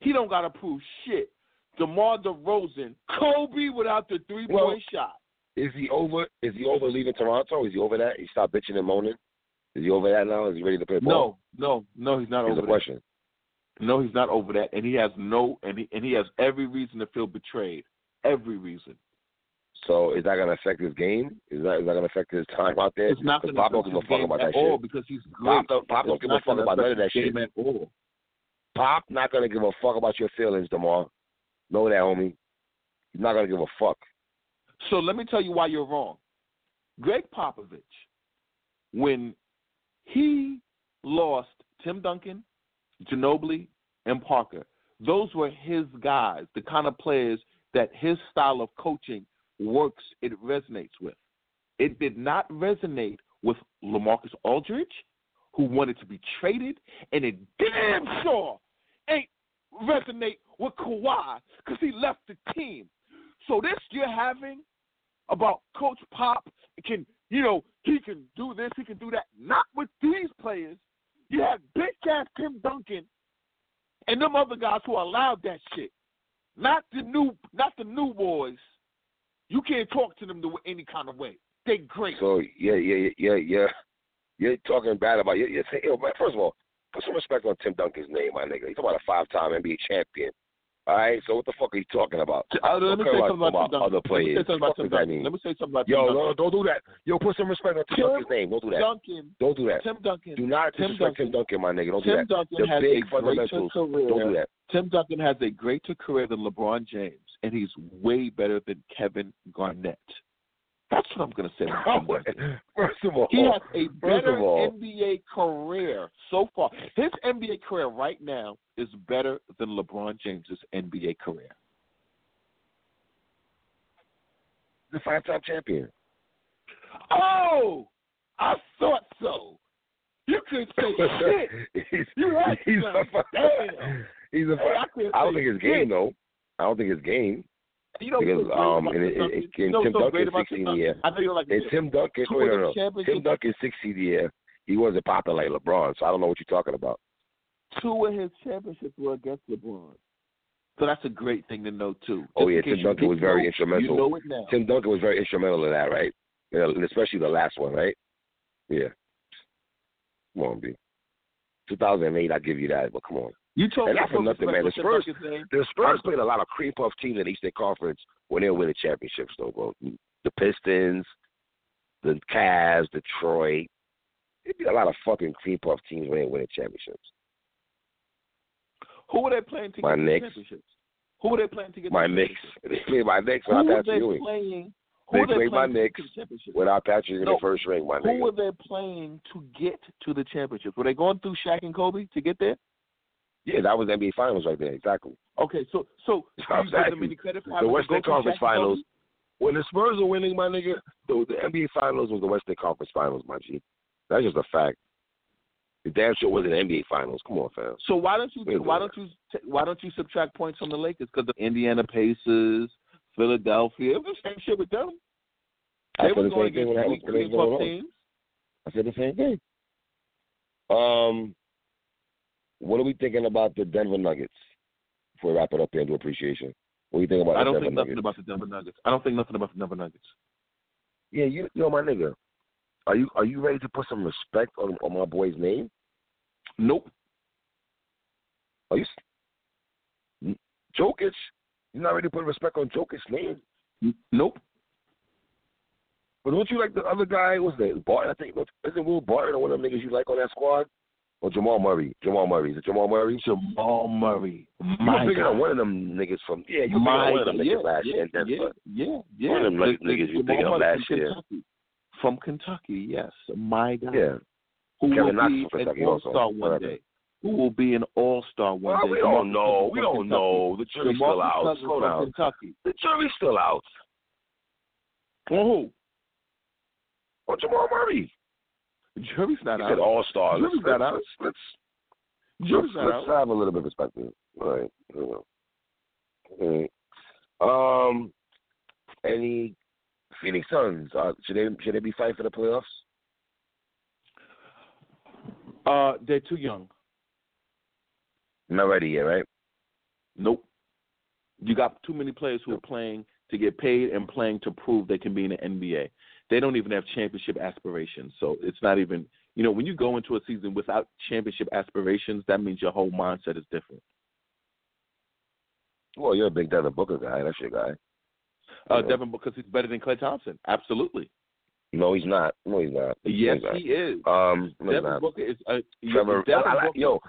He don't gotta prove shit. DeMar DeRozan, Kobe without the three point Well, shot. Is he over? Is he over leaving Toronto? Is he over that? He stopped bitching and moaning. Is he over that now? Is he ready to play ball? No, no, no, he's not Here's over the that. question. No, he's not over that, and he has no, and he and he has every reason to feel betrayed. Every reason. So is that going to affect his game? Is that is that going to affect his time out there? It's not going to Pop don't give a fuck about at that shit. because he's great. Pop don't, Pop don't give a fuck about none of that shit. Pop not going to give a fuck about your feelings, Demar. Know that, homie. He's not going to give a fuck. So let me tell you why you're wrong. Gregg Popovich, when he lost Tim Duncan, Ginobili, and Parker, those were his guys, the kind of players that his style of coaching works, it resonates with. It did not resonate with LaMarcus Aldridge, who wanted to be traded, and it damn sure ain't resonate with Kawhi because he left the team. So this you're having about Coach Pop can, you know, he can do this, he can do that. Not with these players. You have big ass Tim Duncan and them other guys who allowed that shit. Not the new, not the new boys. You can't talk to them the, any kind of way. They great. So yeah, yeah, yeah, yeah. You're talking bad about you. You're saying, yo, man, first of all, put some respect on Tim Duncan's name, my nigga. He's about a five-time NBA champion. All right, so what the fuck are you talking about? Uh, let me say about- something about, Tim other Duncan. players. Let me say something about Tim Duncan. Let me say something about Yo, Tim no, don't do that. Yo, put some respect on Tim, Tim Duncan's name. Don't do that. Duncan. Don't do that. Tim Duncan. Do not Tim disrespect Tim Duncan, my nigga. Don't do Tim that. Duncan the has big a greater career. Don't do that. Tim Duncan has a greater career than LeBron James, and he's way better than Kevin Garnett. That's what I'm going to say. First of all, He has a better all, NBA career so far. His NBA career right now is better than LeBron James's NBA career. the five-time champion. Oh, I thought so. You could say shit. he's You had he's a Damn. he's a. Hey, I I don't think shit. game though. I don't think it's game. You know Because, um, and Tim it- Duncan? it- You and Tim so great Tim 16 Duncan? year. I know you like And Tim Duncan, Two wait, of no, no, Tim Duncan's 60 year. He wasn't popular like LeBron, so I don't know what you're talking about. two of his championships were against LeBron. So that's a great thing to know too. Oh yeah, Tim Duncan was very know, instrumental. You know it now. Tim Duncan was very instrumental in that, right? And especially the last one, right? Yeah. Come on, B. 2008, I give you that, but come on. You told And for nothing, man. The Spurs, the Spurs played a lot of cream puff teams in the Eastern Conference when they were winning championships, though, bro. The Pistons, the Cavs, Detroit. It'd be a lot of fucking cream puff teams when they were winning championships. Who were they playing to My get the Knicks. championships? Who were they playing to get My the Knicks. championships? They played my Knicks Who without Patrick they Ewing. playing? They Who were played my Knicks get to the? Without Patrick in No. the first ring, my Who nigga. were they playing to get to the championships? Were they going through Shaq and Kobe to get there? Yeah, that was NBA Finals right there, exactly. Okay, so so do you give them any credit for having The Western Conference Finals. When the Spurs were winning, my nigga, the, the NBA Finals was the Western Conference Finals, my G. That's just a fact. The damn sure wasn't NBA Finals. Come on, fam. So why don't you Wait, why don't you why don't you subtract points from the Lakers? Because the Indiana Pacers, Philadelphia, it was the same shit with them. I They said were the going same thing against when I weak when they weak was going club on. teams. I said the same thing. Um, what are we thinking about the Denver Nuggets? Before we wrap it up here and do appreciation, what do you think about I don't Denver think nothing Nuggets? about the Denver Nuggets. I don't think nothing about the Denver Nuggets. Yeah, you, yo, my nigga, are you are you ready to put some respect on on my boy's name? Nope. Are you? Jokic, you're not ready to put respect on Jokic's name. Nope. But don't you like the other guy? What's that? Barton, I think. Isn't Will Barton or one of them niggas you like on that squad? Or Jamal Murray? Jamal Murray. Is it Jamal Murray? Jamal Murray. You My were picking God. one of them niggas from yeah. You picking one of them niggas yeah, last year yeah, Denver. yeah, yeah, yeah. One of them The- niggas the you on Murray last from year. Kentucky. From Kentucky, yes. My God. Yeah. Who Kevin will Knox be an all-star one day? Who will be an all star one Well, day? we don't know. We don't Kentucky. know. The jury's Jamal still out. Slow from down. Kentucky. The jury's still out. On who? On Jamal Murray. Jury's not You out. all star. Let's, Jury's let's, not out. let's, let's, Jury's not let's out. have a little bit of perspective. All right. You know. All right. Um, any Phoenix Suns? Uh, should they should they be fighting for the playoffs? Uh, they're too young. Not ready yet, right? Nope. You got too many players who are playing to get paid and playing to prove they can be in the NBA. They don't even have championship aspirations. So it's not even, you know, when you go into a season without championship aspirations, that means your whole mindset is different. Well, you're a big Devin Booker guy. That's your guy. Uh, Yeah. Devin Booker he's better than Klay Thompson. Absolutely. No, he's not. No, he's not. Yes, he's not. he is. Um, no, Devin. Booker is. Uh, Trevor, Devin I, I, Booker, yo,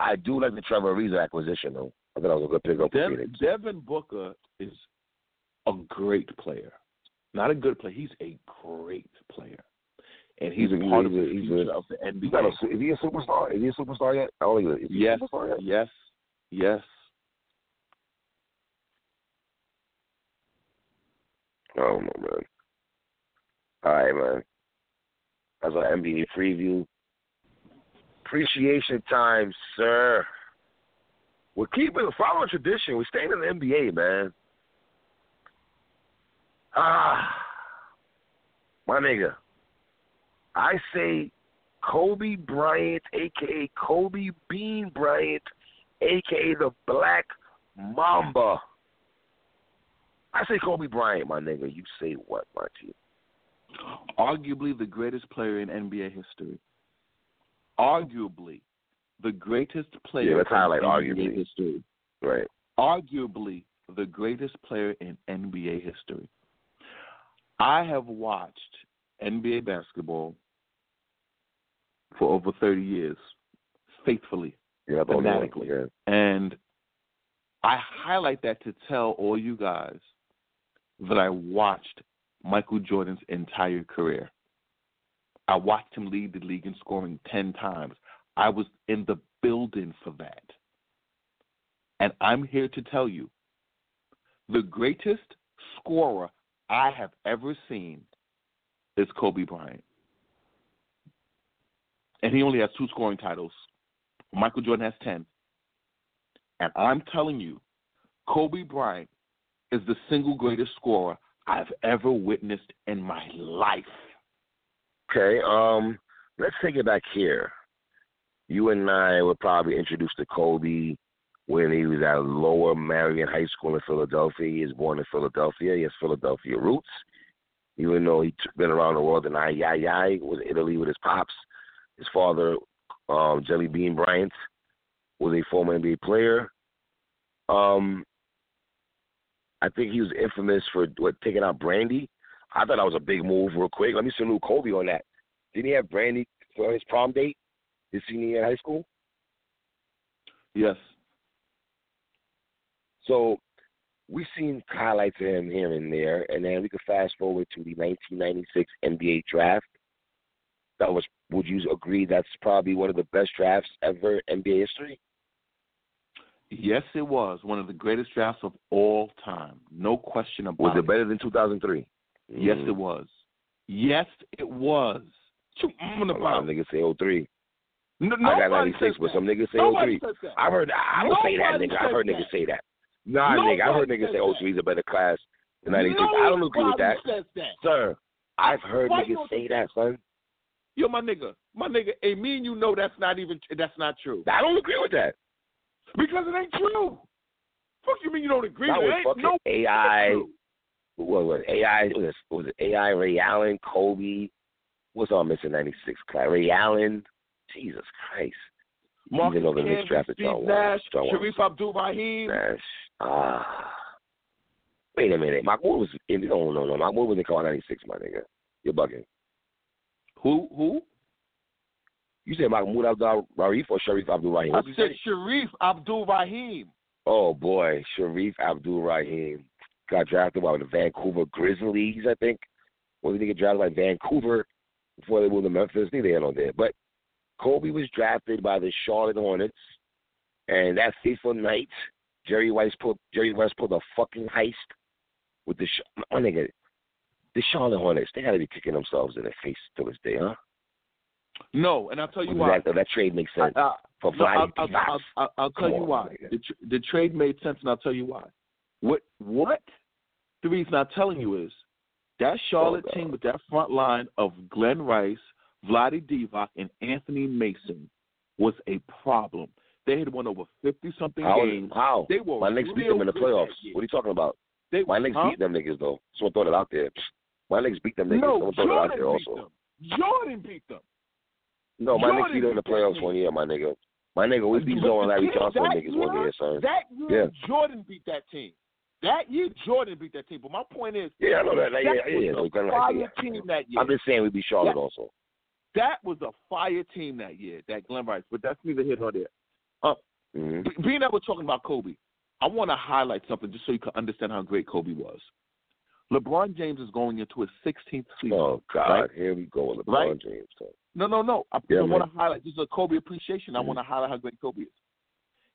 I do like the Trevor Ariza acquisition though. I thought that was a good pickup Dev. Devin Booker is a great player. Not a good player. He's a great player, and he's, He's a- part he's of the he's future a- of the NBA. A, is he a superstar? Is he a superstar yet? I don't think he is. Is he yes, a superstar yet? yes, yes. Don't know, man. All right, man. That's our NBA preview. Appreciation time, sir. We're keeping the following tradition. We're staying in the NBA, man. Ah, my nigga. I say Kobe Bryant, aka Kobe Bean Bryant, aka the Black Mamba. I say Kobe Bryant, my nigga. You say what, my G? Arguably the greatest player in NBA history. Arguably the greatest player Yeah, let's in highlight NBA arguably. history. Right. Arguably the greatest player in NBA history. I have watched NBA basketball for over 30 years, faithfully. You're not the only one. Fanatically. Yeah. And I highlight that to tell all you guys that I watched Michael Jordan's entire career. I watched him lead the league in scoring 10 times. I was in the building for that. And I'm here to tell you the greatest scorer I have ever seen is Kobe Bryant. And he only has two scoring titles. Michael Jordan has 10. And I'm telling you, Kobe Bryant is the single greatest scorer I've ever witnessed in my life. Okay. Um, let's take it back here. You and I were probably introduced to Kobe when he was at Lower Merion High School in Philadelphia. He was born in Philadelphia. He has Philadelphia roots. Even though he's been around the world and I, yeah, yeah, was Italy with his pops. His father, um, Jelly Bean Bryant, was a former NBA player. Um, I think he was infamous for what taking out Brandy. I thought that was a big move, real quick. Let me salute Kobe on that. Didn't he have Brandy for his prom date, his senior year in high school? Yes. So we've seen highlights of him here and there, and then we could fast forward to the 1996 NBA draft. That was, would you agree, that's probably one of the best drafts ever in NBA history? Yes, it was one of the greatest drafts of all time. No question about Was it. Was it better than 2003? Yes, Mm. it was. Yes, it was. I'm gonna lot of niggas say 03. No, I got nobody 96, but some niggas say Nobody 03. I've heard, I don't say that, nigga. I've heard niggas say that. Nah, nigga, I've heard niggas say 03 is a better class than 96. I don't agree with that. That. Sir, I've heard Why niggas say that, son. Yo, my nigga, my nigga, hey, me and you know that's not even that's not true I don't agree with that. because it ain't true. Fuck you mean you don't agree That with it? was fucking no AI. What was? AI? Was it, was it AI? Ray Allen, Kobe. What's all missing? Ninety six. Ray Allen. Jesus Christ. Marcus Even though the Knicks drafted John Wall. Nash, John Shareef Abdul-Rahim. Nash. Ah. Wait a minute. Mahmoud was in. No, no, no. Mahmoud was in car ninety six, my nigga. You're bugging. Who? Who? You said Mahmoud Abdul Rahif or Shareef Abdul Rahim? I said? Shareef Abdul-Rahim. Oh boy, Shareef Abdul Rahim got drafted by the Vancouver Grizzlies, I think. Did he get drafted by Vancouver before they moved to Memphis? Neither here nor there. But Kobe was drafted by the Charlotte Hornets, and that fateful night, Jerry West pulled Jerry West pulled a fucking heist with the my nigga. The Charlotte Hornets, they gotta be kicking themselves in the face to this day, huh? No, and I'll tell you why. That, that trade makes sense I- I- for no, I'll, I'll. I'll, I'll, I'll tell Come you on, why. The, tr- the trade made sense, and I'll tell you why. What? What? The reason I'm telling you is that Charlotte Oh, team with that front line of Glen Rice, Vlade Divac, and Anthony Mason was a problem. They had won over fifty something How? games. How? They were My Knicks beat them in the playoffs. What are you talking about? They, My Knicks huh? beat them niggas though. Someone throw it out there. My Knicks beat them niggas. No, Someone throw it out Jordan there beat also. them. Jordan beat them. No, my Knicks Jordan beat them in the playoffs one year, my nigga. My nigga, we beat Zo and Larry Johnson that niggas one year- year, son. That year, Yeah. Jordan beat that team. That year, Jordan beat that team. But my point is, Yeah, I know that. that yeah, was yeah, a yeah. Like fire that. team that year. I'm just saying we beat Charlotte Yeah. also. that was a fire team that year, that Glen Rice. But that's neither here nor there. Uh, hmm being that we're talking about Kobe, I want to highlight something just so you can understand how great Kobe was. LeBron James is going into his 16th season. Oh God, right? here we go with LeBron Right? James. So. No, no, no. I, Yeah, I want to highlight. This is a Kobe appreciation. I Mhm. want to highlight how great Kobe is.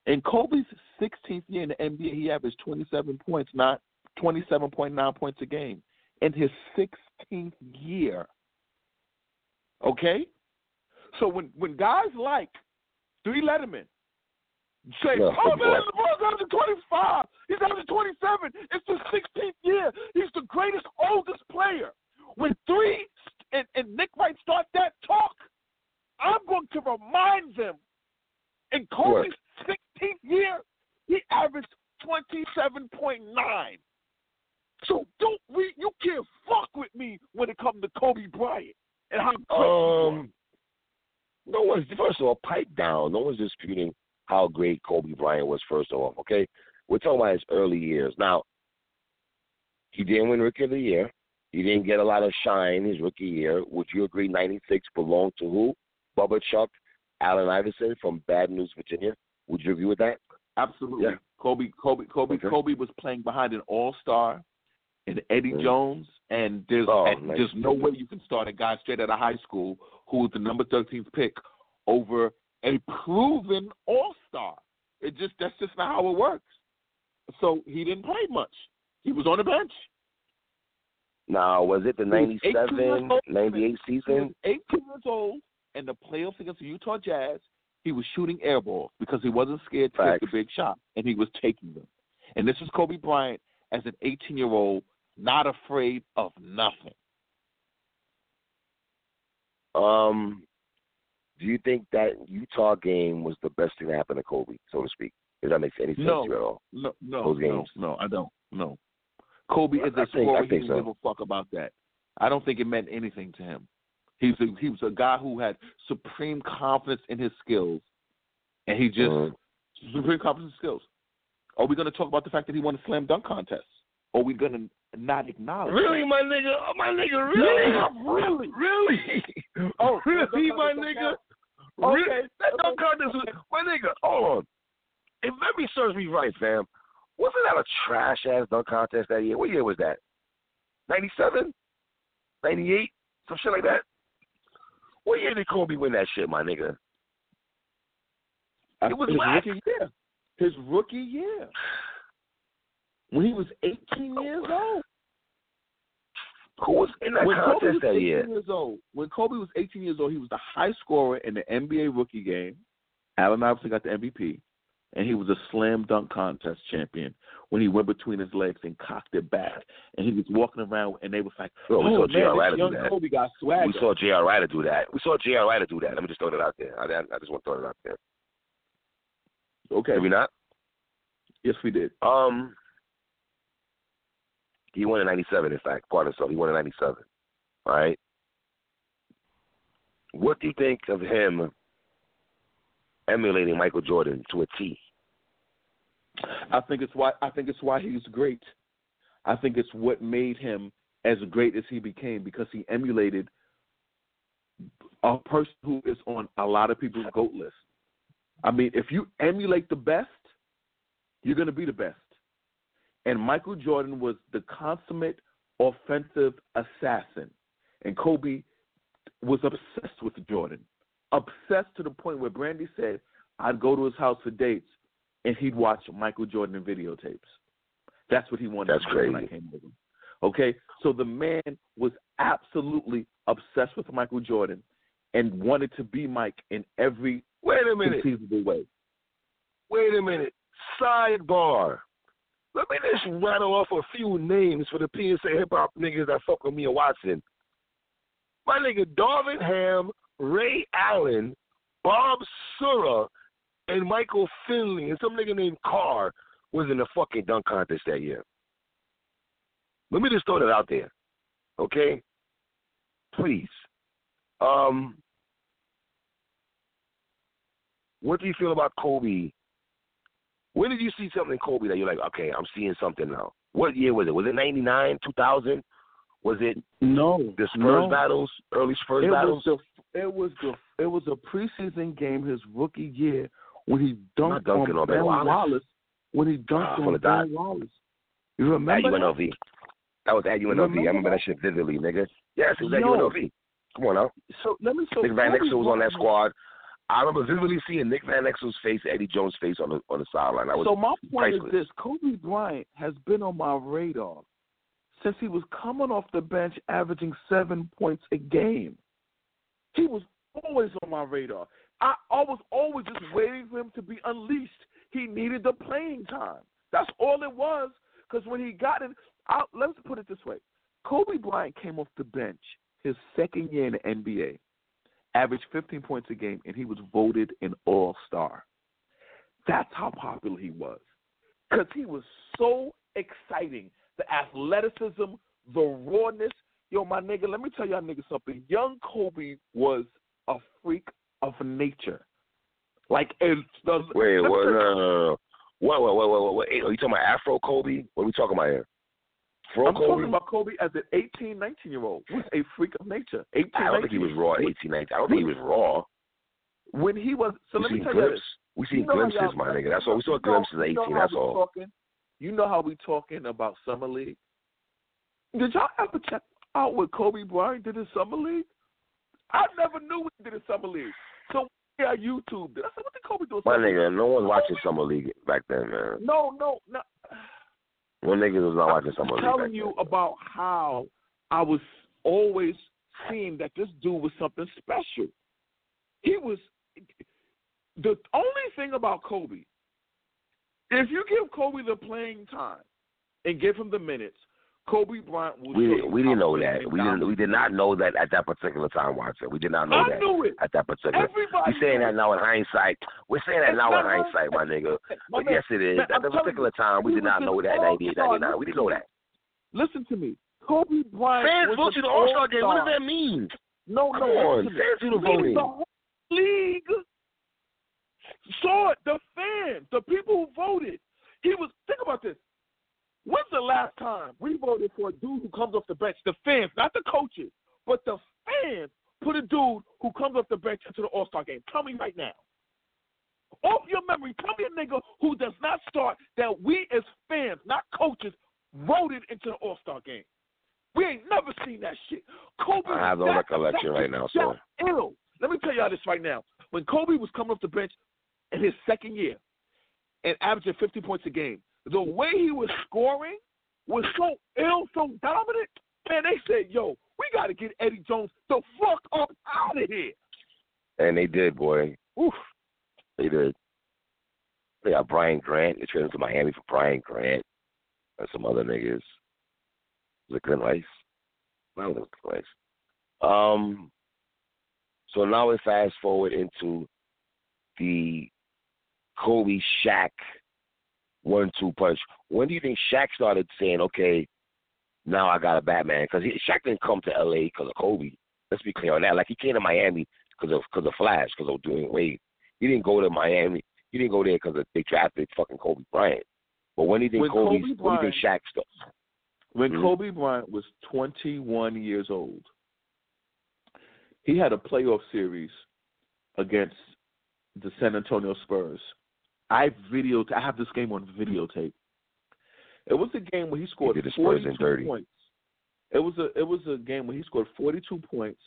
In Kobe's 16th year in the NBA, he averaged 27 points, not 27.9 points a game. In his 16th year. Okay? So when when guys like Three Letterman say, Yeah, oh man. LeBron's averaging 25, he's averaging 27, it's his 16th year, he's the greatest, oldest player. When Three and, and Nick Wright start that talk, I'm going to remind them in Kobe's 16th year, he averaged 27.9. So don't we? You can't fuck with me when it comes to Kobe Bryant and how great he was. Um, no one's first of all pipe down. No one's disputing how great Kobe Bryant was. First of all, okay, we're talking about his early years. Now, he didn't win Rookie of the Year. He didn't get a lot of shine his rookie year. Would you agree? '96 belonged to who? Bubba Chuck, Allen Iverson from Bad News, Virginia. Would you agree with that? Absolutely. Yeah. Kobe, Kobe, Kobe, Okay. Kobe was playing behind an All Star and Eddie Mhm. Jones, and there's Oh, and nice. there's no way you can start a guy straight out of high school who was the number 13th pick over a proven All Star. It just that's just not how it works. So he didn't play much. He was on the bench. Now, was it the He was 18 years '97, old. '98 He was season? 18 years old, and the playoffs against the Utah Jazz, he was shooting air balls because he wasn't scared to Facts. take the big shot, and he was taking them. And this is Kobe Bryant as an 18 year old, not afraid of nothing. Um, do you think that Utah game was the best thing that happened to Kobe, so to speak? Does that make any sense No. to you at all? No, no, Those no, games. no, I don't. No, Kobe is I a think- scorer. I He didn't so. give a fuck about that. I don't think it meant anything to him. He was a, he was a guy who had supreme confidence in his skills, and he just Mhm. supreme confidence in skills. Are we going to talk about the fact that he won a slam dunk contest? Or are we going to not acknowledge? Really, my nigga? Oh, my nigga, really? Yeah, really. Really? Oh, really, that my don't nigga? Count. Really? Okay, That okay. dunk contest was, my nigga, hold on. If memory serves me right, fam, wasn't that a trash ass dunk contest that year? What year was that? 97? 98? Some shit like that? What year did Kobe win that shit, my nigga? It was his whack. rookie year. His rookie year. When he was 18 years oh. old. Who was in that when Kobe was that 18 year? years old, when Kobe was 18 years old, he was the high scorer in the NBA rookie game. Allen Iverson got the MVP, and he was a slam dunk contest champion when he went between his legs and cocked it back, and he was walking around, and they was like, Bro, we "Oh saw man, J.R. Rider do young that. Kobe got swagger." We saw J.R. Rider do that. We saw J.R. Rider do that. Let me just throw that out there. I, I, I just want to throw that out there. okay, Did we not? yes, we did. Um, he won in '97. In fact, pardon himself. He won in '97. All right. What do you think of him emulating Michael Jordan to a T? I think it's why I think it's why he's great. I think it's what made him as great as he became because he emulated a person who is on a lot of people's goat list. I mean, if you emulate the best, you're going to be the best. And Michael Jordan was the consummate offensive assassin, and Kobe was obsessed with Jordan, obsessed to the point where Brandy said, "I'd go to his house for dates." and he'd watch Michael Jordan videotapes. That's what he wanted That's to do when I crazy. came over. Okay, so the man was absolutely obsessed with Michael Jordan and wanted to be Mike in every Wait a minute. conceivable way. Wait a minute. Sidebar. Let me just rattle off a few names for the PSA hip hop niggas that fuck with me and Watson. My nigga Darvin Ham, Ray Allen, Bob Sura, and Michael Finley, and some nigga named Carr was in the fucking dunk contest that year. Let me just throw that out there. Okay? Please. Um what do you feel about Kobe When did you see something in Kobe that you're like, okay, I'm seeing something now? What year was it? Was it '99, 2000? Was it No, the Spurs no. battles, early Spurs it battles? was the it was the it was a preseason game his rookie year when he dunked on Ben Wallace. Wallace. when he dunked Ah, from on Ben. Wallace. You remember that? UNLV. That was at UNLV. I Remember remember that that? shit vividly, nigga. Yes, it was at Yo. UNLV. Come on now. So let me so Nick Van Kobe Exel was on that squad. I remember vividly seeing Nick Van Exel's face, Eddie Jones' face on the on the sideline. I was So my point priceless. is this: Kobe Bryant has been on my radar since he was coming off the bench, averaging seven points a game. He was always on my radar. I, I was always just waiting for him to be unleashed. He needed the playing time. That's all it was. Because when he got it, I, let's put it this way: Kobe Bryant came off the bench his second year in the NBA, averaged 15 points a game, and he was voted an All Star. That's how popular he was. Because he was so exciting. The athleticism, the rawness. Yo, my nigga, let me tell y'all niggas something. Young Kobe was a freak of nature. Like, it's the, Wait, what? tell No, you- no, no, no. What, what, what, what, what, what? Are you talking about Afro Kobe? What are we talking about here? I'm Kobe? talking about Kobe as an 18, 19 year old. Was a freak of nature. 18, I don't think he was raw at 18, 19. I don't think he was raw. When he was, so we let me seen tell you glimpses. this. We seen You know glimpses, my nigga. That's all. We saw you glimpses at you know 18. That's all. Talking, you know how we talking about summer league? Did y'all ever check out what Kobe Bryant did in summer league? I never knew what he did in summer league. So yeah, YouTube did. I said, what did Kobe do? My nigga, no one's watching Summer League back then, man. No, no, no. One nigga was not watching Summer I'm telling you about how I was always seeing that this dude was something special. He was the only thing about Kobe. If you give Kobe the playing time and give him the minutes, Kobe Bryant will. We you we didn't know that. We didn't. We did not know that at that particular time, Watson. We did not know I that knew it. at that particular. Everybody. We saying that now in hindsight. We're saying that It's now in hindsight, my nigga. My But man, yes, it is. man, At that particular you, time, we did not know that in 98, all-star. 99. We didn't know that. Listen to me. Kobe Bryant. Fans voted an the All Star game. What does that mean? No, Come no. on, listen to fans do the voting. The whole league saw it. The fans, the people who voted. He was. Think about this. When's the last time we voted for a dude who comes off the bench? The fans, not the coaches, but the fans put a dude who comes off the bench into the All Star game. Tell me right now. Off your memory, tell me a nigga who does not start that we as fans, not coaches, voted into the All Star game. We ain't never seen that shit. Kobe I have no recollection right now, so. Ill. Let me tell y'all this right now. When Kobe was coming off the bench in his second year and averaging 50 points a game, the way he was scoring was so ill, so dominant. Man, they said, "Yo, we got to get Eddie Jones the fuck up out of here." And they did, boy. Oof. They did. They got Brian Grant. They traded him to Miami for Brian Grant and some other niggas. Was it Glen Rice? No, it was Glen Rice. Um. So now we fast forward into the Kobe Shaq one-two punch. When do you think Shaq started saying, "Okay, now I got a Batman"? Because Shaq didn't come to L.A. because of Kobe. Let's be clear on that. Like he came to Miami because of because of Flash, because of Dwyane Wade. He didn't go to Miami. He didn't go there because they drafted fucking Kobe Bryant. But when do you think When Kobe? Kobe when do you think Shaq started? When Mhm. Kobe Bryant was 21 years old, he had a playoff series against the San Antonio Spurs. I video I have this game on videotape. It was a game where he scored did the Spurs in 42 points. It was a it was a game where he scored 42 points,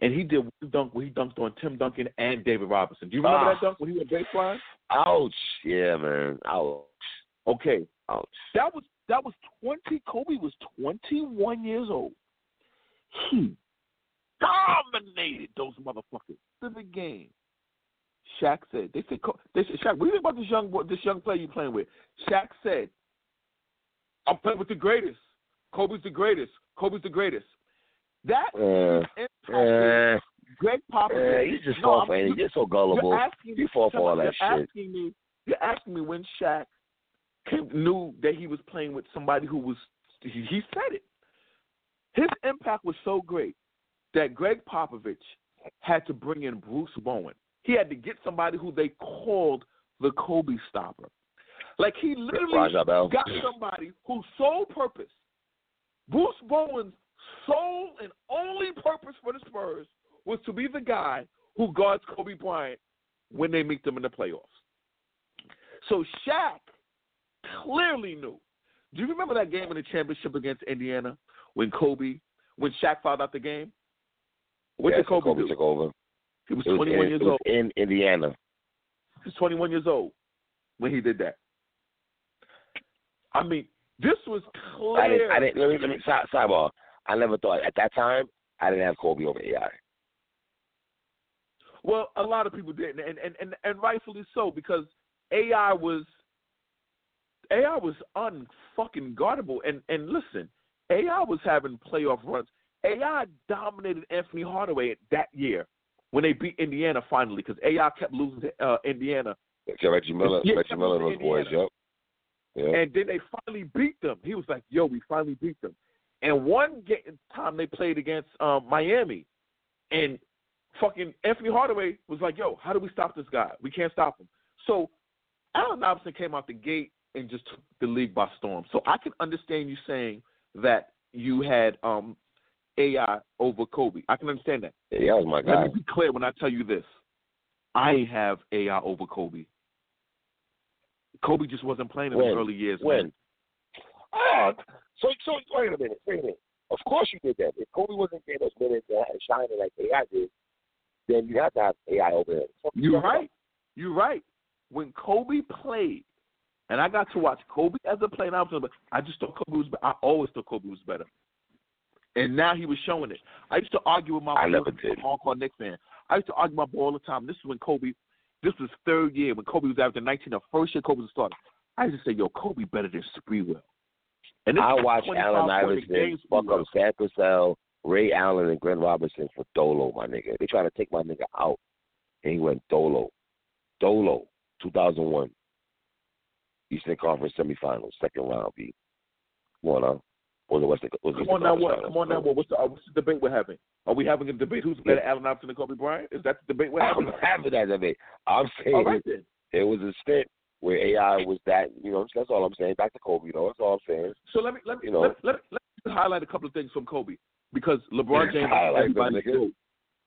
and he did one dunk where he dunked on Tim Duncan and David Robinson. Do you remember Ah. that dunk when he went baseline? Ouch! Yeah, man. Ouch! Okay, Ouch! That was that was twenty. Kobe was twenty one years old. He dominated those motherfuckers to the game. Shaq said, "They said, they said, Shaq, what do you think about this young boy, this young player you playing with?" Shaq said, "I'm playing with the greatest. Kobe's the greatest. Kobe's the greatest." That Uh, impacted uh, Gregg Popovich. uh, you just No, fall for you- You're so gullible. you're asking You fall for all that you're shit. Asking me, you're asking me when Shaq came, knew that he was playing with somebody who was. He, he said it. His impact was so great that Gregg Popovich had to bring in Bruce Bowen. He had to get somebody who they called the Kobe stopper. Like he literally got somebody whose sole purpose, Bruce Bowen's sole and only purpose for the Spurs was to be the guy who guards Kobe Bryant when they meet them in the playoffs. So Shaq clearly knew. Do you remember that game in the championship against Indiana when Kobe, when Shaq fouled out the game? What yes, did Kobe, Kobe do? took over. He was was, 21 in, years old. in Indiana. He was 21 years old when he did that. I mean, this was clear. I didn't. I didn't. Let me. Let me. Side, sidebar. I never thought at that time I didn't have Kobe over AI. Well, a lot of people didn't, and and and, and rightfully so because AI was AI was unfucking guardable. And and listen, AI was having playoff runs. AI dominated Anthony Hardaway that year when they beat Indiana finally because AI kept losing to uh, Indiana, Yeah, Reggie Miller. Yeah, Reggie Miller and those boys. Yep. Yeah. and then they finally beat them. He was like, "Yo, we finally beat them." And one game, time they played against um, Miami, and fucking Anthony Hardaway was like, "Yo, how do we stop this guy? We can't stop him." So Allen Iverson came out the gate and just took the league by storm. So I can understand you saying that you had um, AI over Kobe. I can understand that. was my Let guy. me be clear when I tell you this: I have AI over Kobe. Kobe just wasn't playing in When? the early years. When? man. Ah, so so wait a minute, wait a minute. Of course you did that. If Kobe wasn't getting those minutes and shining like AI did, then you have to have AI over him. You're about? right. You're right. When Kobe played, and I got to watch Kobe as a player, and I was, but I just thought Kobe was. I always thought Kobe was better. And now he was showing it. I used to argue with my I boy, never did. hardcore Knicks fan. I used to argue with my boy all the time. This is when Kobe. This was third year when Kobe was averaging 19. The first year Kobe was a starter. I used to say, "Yo, Kobe better than Sprewell." And I watched 25 Allen Iverson fuck up Sam Cassell, Ray Allen, and Glenn Robinson for Dolo, my nigga. They trying to take my nigga out, and he went Dolo. Dolo, 2001. Eastern Conference semifinals, second round beat. Come on now. Or the Western. was Come on now, what? Come on now, what? What's the, uh, what's the debate we're having? Are we having a debate? Who's better, Allen Iverson and Kobe Bryant? Is that the debate we're I'm having? having that debate. I'm saying right it was a stint where AI was that. You know, that's all I'm saying. Back to Kobe, you know. That's all I'm saying. So let me let me You know. let, let, let me highlight a couple of things from Kobe because LeBron James is Highlight them, nigga.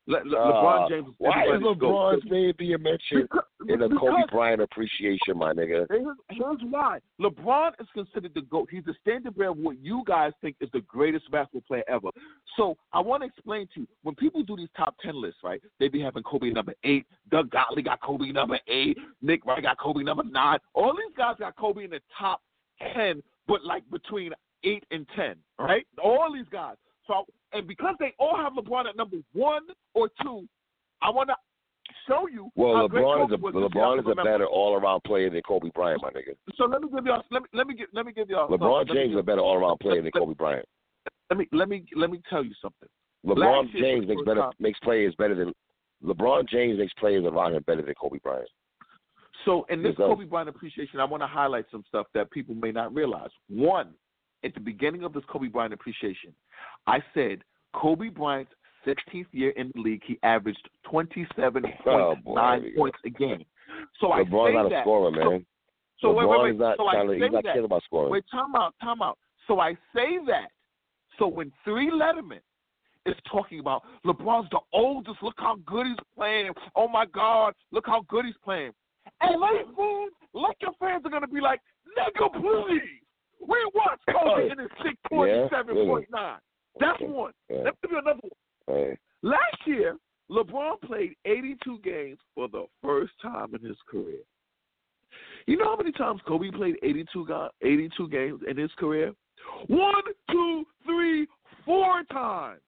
Le, Le, Uh, LeBron James is Why is. LeBron's name being mentioned Because, in a Kobe Bryant appreciation, my nigga? here's, here's why. LeBron is considered the GOAT. He's the standard bearer of what you guys think is the greatest basketball player ever. So I want to explain to you, when people do these top 10 lists, right, they be having Kobe number 8, Doug Gottlieb got Kobe number 8, Nick Wright got Kobe number 9. All these guys got Kobe in the top 10, but like between 8 and 10, right? All these guys. So, and because they all have LeBron at number 1 or 2, I want to show you Well, LeBron is a was. if y'all LeBron is a better all around player than Kobe Bryant, my nigga. So let me give y'all let me let me give let me give y'all LeBron something. James is a better all around player than Kobe Bryant. Let me let me let me tell you something. LeBron Last James makes better time. makes players better than LeBron James makes players around him better than Kobe Bryant. So in this Kobe Bryant appreciation, I want to highlight some stuff that people may not realize. One, at the beginning of this Kobe Bryant appreciation, I said Kobe Bryant's 16th year in the league, he averaged 27.9 Oh, boy, here we go. points a game. So LeBron's I say not a that. scorer, So- man. So, LeBron wait, wait, wait. not so I trying to, say he's not that. about scoring. Wait, time out, time out. So I say that. So when Three Letterman is talking about LeBron's the oldest, look how good he's playing. Oh my God, look how good he's playing. And like fans, like your fans are gonna be like, nigga, please. We watched Kobe oh, in his six point seven point nine. That's one. Yeah. Let me give you another one. Hey, Last year, LeBron played 82 games for the first time in his career. You know how many times Kobe played 82, ga- 82 games in his career? One, two, three, four times.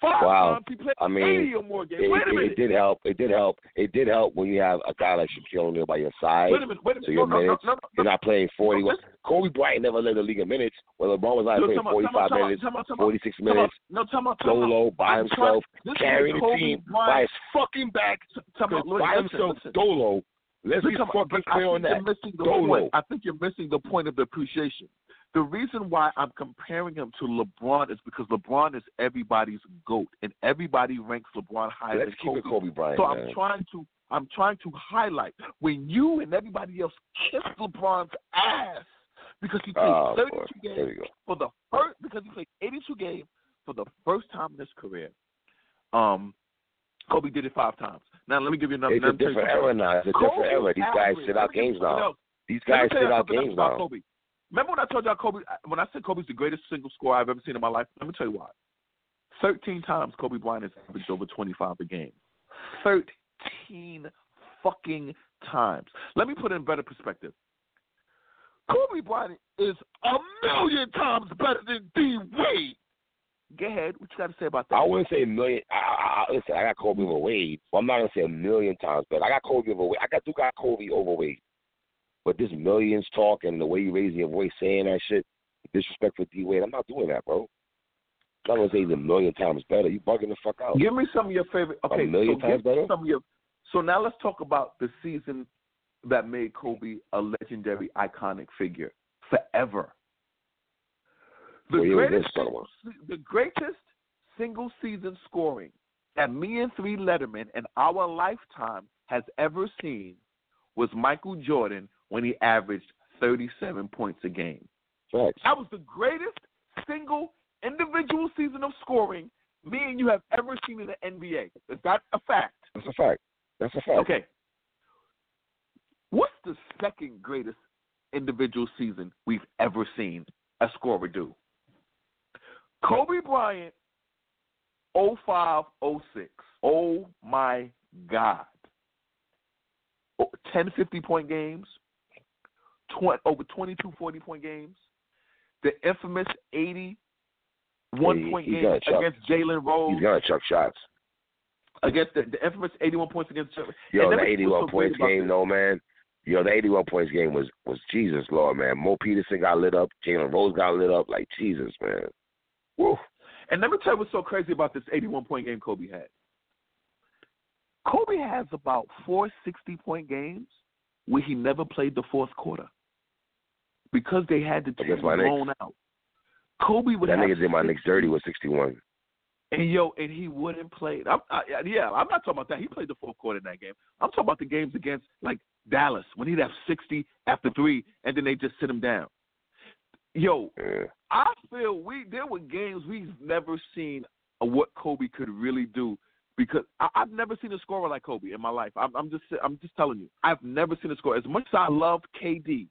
Five Wow. Uh, played I mean, 80 or more games. it, wait a it, minute. it did help. It did help. It did help when you have a guy like Shaquille O'Neal by your side. wait a minute. Wait a minute. So your no, minutes, no, no, You're not playing 40. No. Kobe Bryant never led the league in minutes. Well, LeBron was like No, playing 45 time out, time out, minutes, time out, time out. 46 minutes, No, solo by I'm himself, carrying the team by his fucking back. Time out. Listen, by himself, solo. Let's be Look, come on, fucking clear on think that. You're missing the point. I think you're missing the point of the appreciation. The reason why I'm comparing him to LeBron is because LeBron is everybody's goat, and everybody ranks LeBron higher Let's than keep Kobe. it Kobe Bryant, so man. I'm trying to I'm trying to highlight when you and everybody else kissed LeBron's ass because he played Oh, 32 boy. Games for the first because he played 82 games for the first time in his career. Um, Kobe did it five times. Now let me give you another. It's a let me tell you different era now. It's a different Kobe era. These guys sit out me give you games now. These guys sit out games now. Kobe. Remember when I told y'all Kobe? When I said Kobe's the greatest single scorer I've ever seen in my life? Let me tell you why. Thirteen times Kobe Bryant has averaged over twenty-five a game. Thirteen fucking times. Let me put it in better perspective. Kobe Bryant is a million times better than D Wade. Go ahead. What you got to say about that? I wouldn't say a million. I, I, I, listen, I got Kobe over Wade. Well, I'm not gonna say a million times, but I got Kobe over Wade. I got do got Kobe over Wade. But this millions talk and the way you raise your voice saying that shit, disrespect for D Wade. I'm not doing that, bro. I'm gonna say he's a million times better. You bugging the fuck out. Give me some of your favorite. Okay, million so times better? some of your. So now let's talk about the season that made Kobe a legendary, iconic figure forever. The What year was this, greatest, by the greatest single season scoring that me and Three Letterman in our lifetime has ever seen was Michael Jordan when he averaged 37 points a game. Facts. That was the greatest single individual season of scoring me and you have ever seen in the NBA. Is that a fact? That's a fact. That's a fact. Okay. What's the second greatest individual season we've ever seen a scorer do? Kobe Bryant, 05 06. Oh my God. Oh, 10 50 point games, 20, over 22 40 point games, the infamous 81 He- point game against Jalen Rose, He's gonna chuck shots. against the, the infamous 81 points against Jalen Yo, And the 81 so points game, though, man. Yo, the 81 points game was was Jesus, Lord, man. Mo Peterson got lit up. Jalen Rose got lit up. Like Jesus, man. Woo. And let me tell you what's so crazy about this 81 point game Kobe had. Kobe has about four 60 point games where he never played the fourth quarter because they had the team Against my Knicks. blown out. Kobe would That have nigga did my 60 Knicks dirty with 61. And yo, and he wouldn't play. I'm, I, yeah, I'm not talking about that. He played the fourth quarter in that game. I'm talking about the games against like Dallas when he'd have 60 after three, and then they just sit him down. Yo, Yeah. I feel we there were games we've never seen what Kobe could really do because I, I've never seen a scorer like Kobe in my life. I'm, I'm just I'm just telling you, I've never seen a scorer as much as I love KD.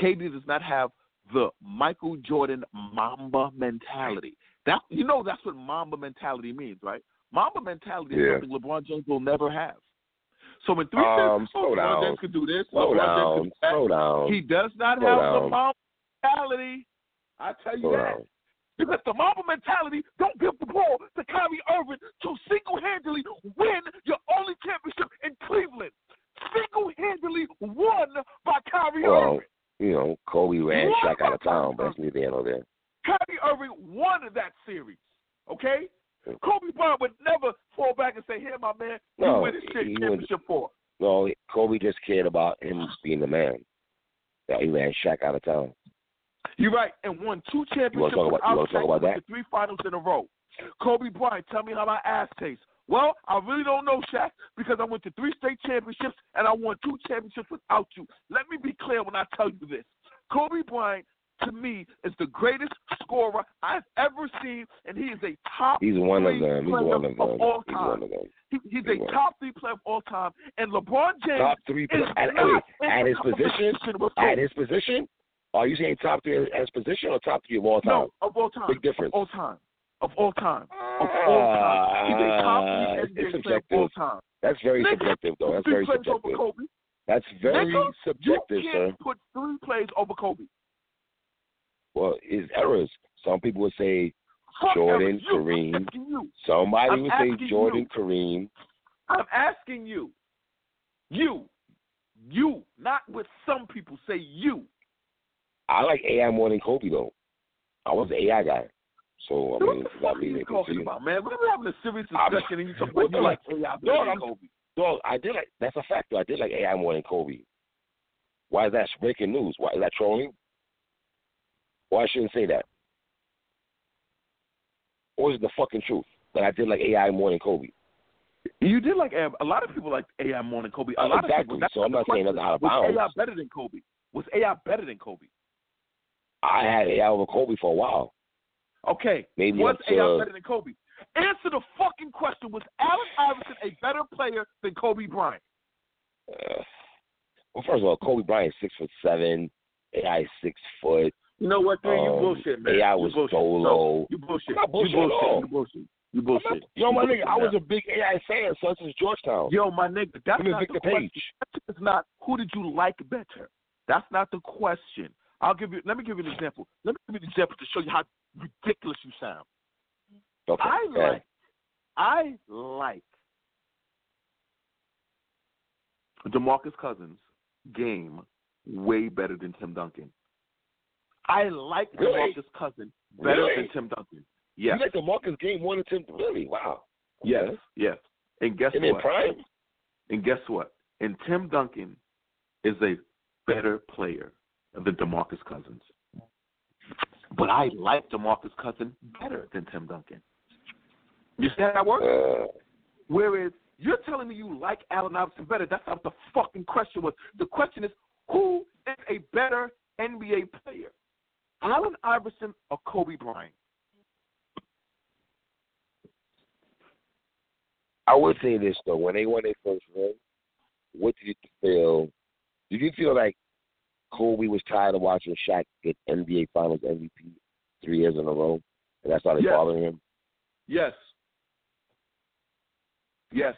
KD does not have the Michael Jordan Mamba mentality. That you know that's what Mamba mentality means, right? Mamba mentality is something LeBron James will never have. So when three Um, says, oh, LeBron. James could do this, Slow LeBron James could do that, down. he does not have down. the Mamba mentality. I tell you Slow that. down. Because the Mamba mentality don't give the ball to Kyrie Irving to single-handedly win your only championship in Cleveland. Single-handedly won by Kyrie Irving. You know, Kobe ran Shaq out of town, but that's neither here nor there. Kyrie Irving won that series. Okay? Kobe Bryant would never fall back and say, "Here, my man, you No, win this shit championship for." No, Kobe just cared about him being the man. Yeah, he ran Shaq out of town. You're right, and won two championships talk about- you wanna talk Shaq, about that? three finals in a row. Kobe Bryant, tell me how my ass tastes. Well, I really don't know, Shaq, because I went to three state championships and I won two championships without you. Let me be clear when I tell you this. Kobe Bryant, to me, is the greatest scorer I've ever seen, and he is a top He's one of them. He's player one of them. all He's one of them. He, he's He's a top three player of all time, and LeBron James Top three is. At, not at his position? At his position? Are you saying top three at his position or top three of all time? No, of all time. Big difference. Of all time. Of all time. Of all time. He's a top NBA player of all subjective. time. That's very subjective, though. That's very subjective. That's very Nigga, subjective, you can't put three plays over Kobe. Well, his errors. Some people would say Fuck Jordan, You, Kareem. Somebody I'm would say Jordan, you. Kareem. I'm asking you. You. You. Not what some people say you. I like AI more than Kobe, though. I was an AI guy. So, I mean, what the fuck not are you talking you. about, man? We're having a serious I'm- discussion and you talking about you like AI Dog, than I'm- Kobe. Dog, I did like, that's a fact, though. I did like AI more than Kobe. Why is that breaking news? Why is that trolling? Why I shouldn't say that? Or is it the fucking truth that I did like AI more than Kobe? You did like AI. A lot of people like AI more than Kobe. A Uh, lot exactly. of people. So I'm not saying that's out of question. Was. AI better than Kobe? Was AI better than Kobe? I had AI over Kobe for a while. Okay. Maybe was AI better than Kobe? Answer the fucking question. Was Allen Iverson a better player than Kobe Bryant? Uh, well, first of all, Kobe Bryant six foot seven. AI is six foot. You know what, man? You Um, bullshit, man. AI You was bullshit. solo. No, you bullshit. I'm not bullshit you bullshit. You bullshit. You bullshit. not- Yo, my nigga, I was a big AI fan so since Georgetown. Yo, my nigga, that's not Victor the question. Page. It's not who did you like better. That's not the question. I'll give you. Let me give you an example. Let me give you an example to show you how ridiculous you sound. Okay. I yeah. like. I like DeMarcus Cousins' game way better than Tim Duncan. I like Really? DeMarcus Cousins better Really? than Tim Duncan. Yes. You like DeMarcus game more than Tim? Really? Wow. Yes. Okay. Yes. And guess And in what? prime? And guess what? And Tim Duncan is a better player than DeMarcus Cousins. But I like DeMarcus Cousins better than Tim Duncan. You see how that works? Uh, Whereas you're telling me you like Allen Iverson better. That's not the fucking question was. The question is who is a better NBA player? Allen Iverson or Kobe Bryant? I would say this though: when they won their first ring, what did you feel? Did you feel like Kobe was tired of watching Shaq get NBA Finals MVP three years in a row, and that started Yes. bothering him? Yes. Yes.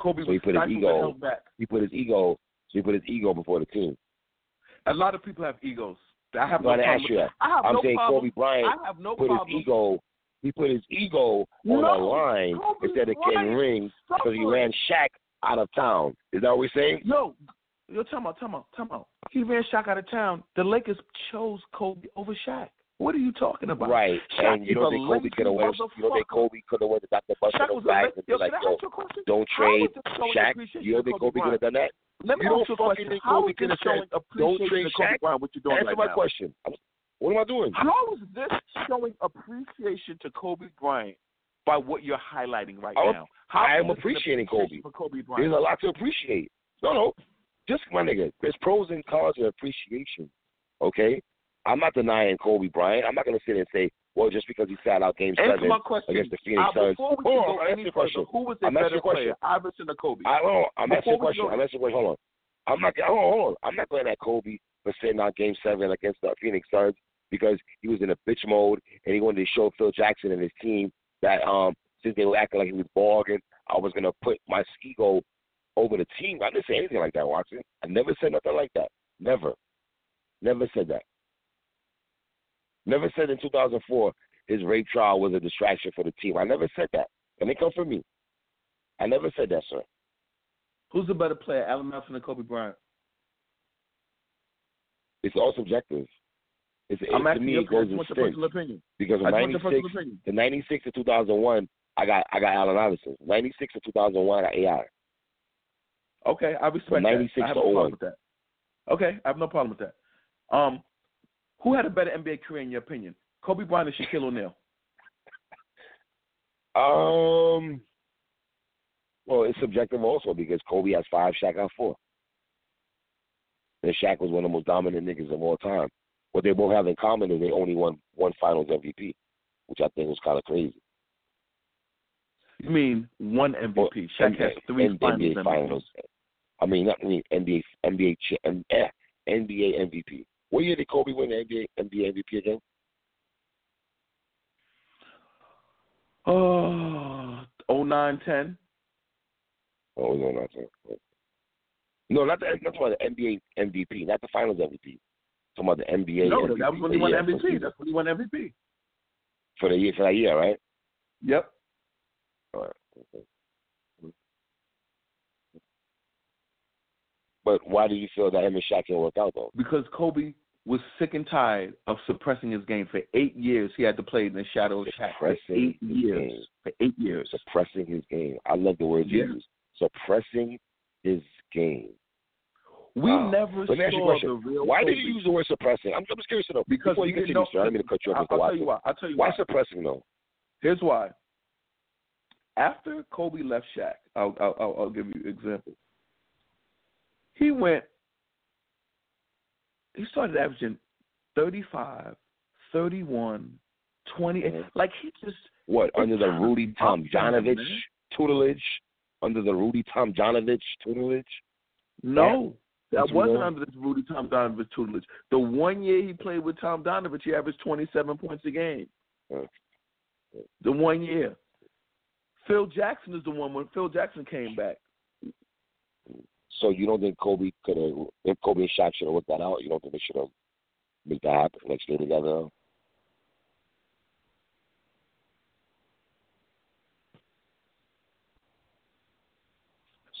Kobe So he put his ego- back. He put his ego. So he put his ego before the team. A lot of people have egos. I have No, no problem. you that. I have I'm no saying problem. Kobe Bryant I have no put problem. his ego. He put his ego on No, the line Kobe instead of getting rings because he ran Shaq out of town. Is that what we're saying? Yo, yo, time out, time out, time out. He ran Shaq out of town. The Lakers chose Kobe over Shaq. What are you talking about? Right, Shaq and you don't think Kobe could have went? You don't think. Kobe could have went to Dr. Buster those was a bags la- and be like, "Yo, ask you a question? don't trade is this showing Shaq"? You don't think Kobe could have done that? Let me You ask you a question. think How Kobe is could this showing "Don't appreciation trade to Kobe Bryant? What you're doing Answer right my now? question. I'm- What am I doing? How is this showing appreciation to Kobe Bryant by what you're highlighting right I'm- now? How I am appreciating Kobe. Kobe There's Bryant. a lot to appreciate. No, no, just my nigga. There's pros and cons of appreciation. Okay, I'm not denying Kobe Bryant. I'm not gonna sit and say, well, just because he sat out Game Answer Seven my question. against the Phoenix Uh, Suns. Hold on, go I'm asking any a further, question. who was the I'm better player, Iverson or Kobe? I hold on. I'm asking a question. go- I'm asking you a question. Hold on. I'm not. Hold on, hold on. I'm not going at Kobe for sitting out Game Seven against the Phoenix Suns because he was in a bitch mode and he wanted to show Phil Jackson and his team that um since they were acting like he was bargaining, I was gonna put my ego over the team. I didn't say anything like that, Watson. I never said nothing like that. Never. Never said that. Never said in 2004 his rape trial was a distraction for the team. I never said that. And it come from me. I never said that, sir. Who's the better player, Allen Iverson or Kobe Bryant? It's all subjective. It's, I'm it, to me, it goes in personal opinion. Because I from just want your 96, personal the 96 to 2001, I got I got Allen Iverson. 96 to 2001, I got AI. Okay, I respect From that. 96 I have no problem with that. Okay, I have no problem with that. Um, who had a better NBA career in your opinion, Kobe Bryant or Shaquille O'Neal? Um, well, it's subjective also because Kobe has five, Shaq has four. And Shaq was one of the most dominant niggas of all time. What they both have in common is they only won one Finals MVP, which I think was kind of crazy. You mean one Well, MVP? Shaq has three finals NBA MVPs. Finals. I mean, not I mean NBA NBA M- eh, NBA MVP. What year did Kobe win the NBA NBA MVP again? Oh, 09, 10. Oh no, not that. No, not the not talking about the NBA MVP, not the Finals MVP. Talking about the NBA. No, MVP, that was when he won MVP. That's when he won MVP. for the year for that year, right? Yep. All right. Okay. But why do you feel that him and Shaq can work out though? Because Kobe was sick and tired of suppressing his game for eight years. He had to play in the shadow of Shaq for eight his years. game. For eight years. Suppressing his game. I love the word you Yeah. use. Suppressing his game. We Wow. never Let me ask you a question. Why Kobe. did you use the word suppressing? I'm, I'm just curious to know. Because Before you continue, know- sir, I mean to cut you off, I'll, I'll tell you why. I'll tell you Why why. suppressing though? Here's why. after Kobe left Shaq, I'll I'll, I'll give you an example. He went. He started averaging 35, 31, 28. Mm-hmm. Like he just what under the Rudy Tomjanovich tutelage? Under the Rudy Tomjanovich tutelage? no. That wasn't under this Rudy Tomjanovich tutelage. The one year he played with Tom Donovich, he averaged 27 points a game. The one year. Phil Jackson is the one when Phil Jackson came back. So you don't think Kobe could have? If Kobe and Shaq should have worked that out, you don't think they should have made that happen next year together?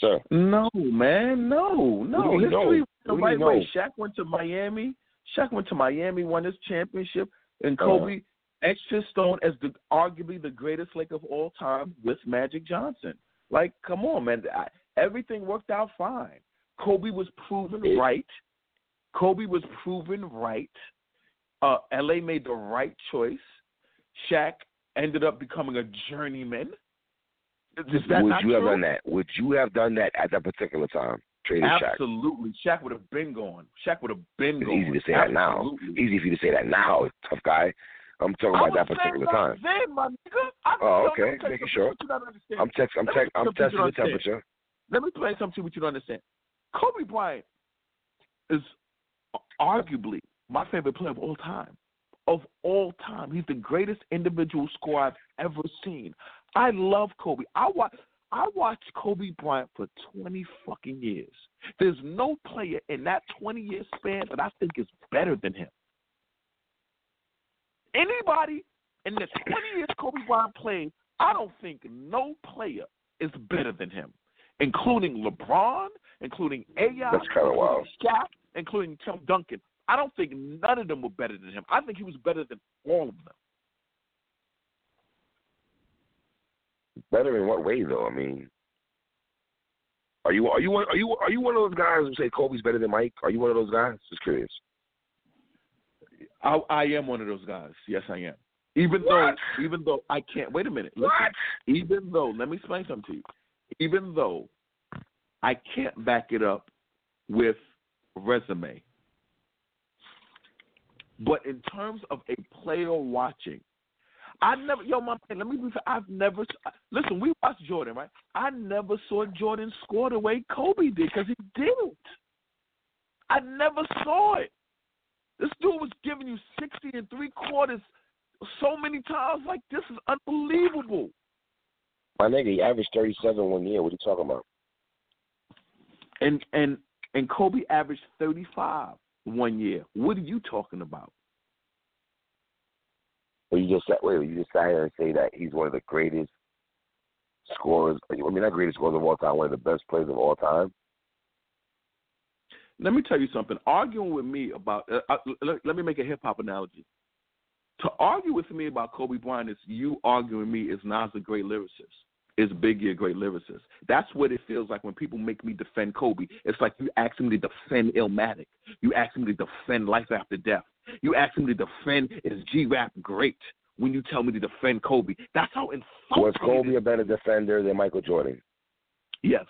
Sir, No, man, no, no. What do you mean, no? History went the What do you right way. Shaq went to Miami. Shaq went to Miami, won his championship, and Uh-huh. Kobe etched his stone as the arguably the greatest Laker of all time with Magic Johnson. Like, come on, man. I, everything worked out fine. Kobe was proven It- right. Kobe was proven right. Uh, LA made the right choice. Shaq ended up becoming a journeyman. Is that would you have done that? Would you have done that at that particular time? Traded Shaq. Absolutely. Shaq would have been gone. Shaq would have been It's gone. easy to say that now. Easy for you to say that now, tough guy. I'm talking about that particular time. Then, my nigga. Oh, okay. me tell you Making sure. what you don't understand. I'm text. I'm text. I'm the something you don't temperature. Let me explain something to you what you don't understand. Kobe Bryant is arguably my favorite player of all time. Of all time. He's the greatest individual scorer I've ever seen. I love Kobe. I watch I watched Kobe Bryant for twenty fucking years. There's no player in that twenty year span that I think is better than him. Anybody in the twenty years Kobe Bryant played, I don't think no player is better than him, including LeBron, including AI, That's kinda wild. Shaq, including Tim Duncan. I don't think none of them were better than him. I think he was better than all of them. Better in what way, though? I mean, are you are you one are you are you one of those guys who say Kobe's better than Mike? Are you one of those guys? Just curious. I, I am one of those guys. Yes, I am. Even though, even though I can't. Wait a minute. Listen, Even though, let me explain something to you. Even though I can't back it up with resume, but in terms of a player watching, I never. Yo, my man, let me be. Fair, I've never. Listen, we watched Jordan, right? I never saw Jordan score the way Kobe did because he didn't. I never saw it. This dude was giving you sixty and three quarters so many times. Like this is unbelievable. My nigga, he averaged thirty seven one year. What are you talking about? And and and Kobe averaged thirty five one year. What are you talking about? Well, you just sat wait, you just sat here and say that he's one of the greatest scorers. I mean, not greatest scorers of all time, one of the best players of all time. Let me tell you something. Arguing with me about uh, uh, let, let me make a hip hop analogy. To argue with me about Kobe Bryant is you arguing me is Nas a great lyricist. Is Biggie a great lyricist? That's what it feels like when people make me defend Kobe. It's like you ask me to defend Illmatic. You ask me to defend Life After Death. You ask me to defend is G Rap great when you tell me to defend Kobe. That's how insulting. Was Kobe a better defender than Michael Jordan? Yes.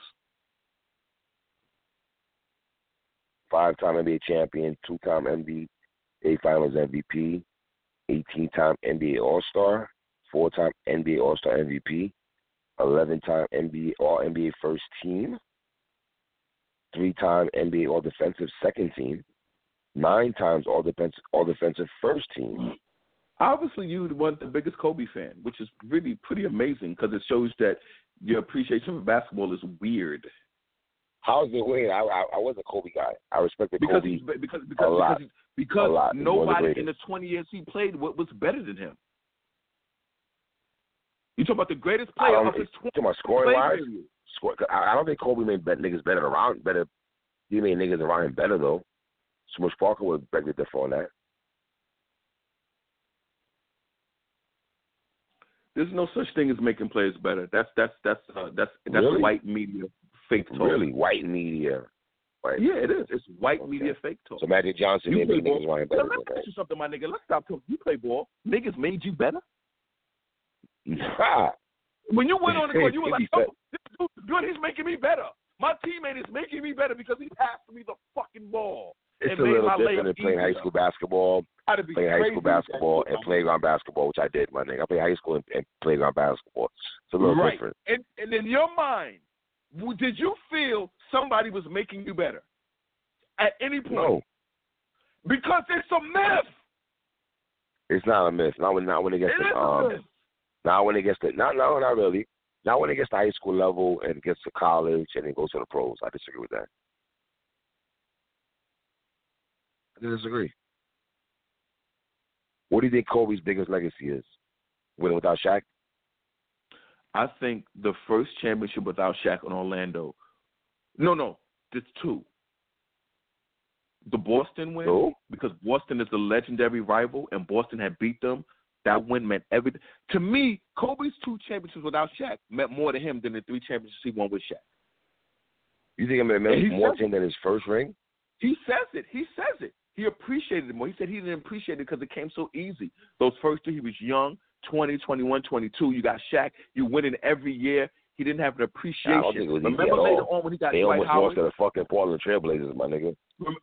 Five time NBA champion, two time NBA Finals MVP, 18 time NBA All Star, four time NBA All Star MVP, 11 time NBA All NBA First Team, three time NBA All Defensive Second Team, nine times All Defensive All Defensive First Team. Obviously, you were the biggest Kobe fan, which is really pretty amazing because it shows that your appreciation for basketball is weird. How's it weird? I, I I was a Kobe guy. I respected Because Kobe. because because because, because A lot. He's the nobody in the 20 years he played what was better than him. You talk about the greatest player of his 20 talking about scoring wise. Score, I I don't think Kobe made bet, niggas better around better. He made niggas around him better though. Smush Parker would beg to on that. There's no such thing as making players better. That's that's that's uh, that's that's Really? white media fake talk. Really, white media. Right. Yeah, it is. It's white Okay. media fake talk. So Magic Johnson You made play niggas around him better. Let me ask you something, my nigga. Let's stop talking. You play ball. Niggas made you better. When you went on the court, you were like, "Oh, this dude's good. He's making me better. My teammate is making me better because he passed me the fucking ball." It's and a little different than playing high school basketball, playing high school basketball, and playground basketball, which I did, my nigga. I played high school and, and playground basketball. It's a little right. different. And and in your mind, did you feel somebody was making you better at any point? No, Because it's a myth. it's not a myth. Not when, not when it It gets is to, a um, not when it gets to, not, no, not really. Not when it gets to high school level and gets to college and it goes to the pros. I disagree with that. I disagree. What do you think Kobe's biggest legacy is? Winning without Shaq? I think the first championship without Shaq in Orlando. No, no, there's two. The Boston win Who? because Boston is a legendary rival, and Boston had beat them. That win meant everything to me. Kobe's two championships without Shaq meant more to him than the three championships he won with Shaq. You think it meant more to him than his first ring? He says it. He says it. He appreciated it more. He said he didn't appreciate it because it came so easy. Those first two, he was young, 20, 21, 22. You got Shaq. You winning every year. He didn't have an appreciation. I don't think it was easy remember at later all. on when he got They Dwight almost Howard? lost to the fucking Portland Trailblazers, my nigga.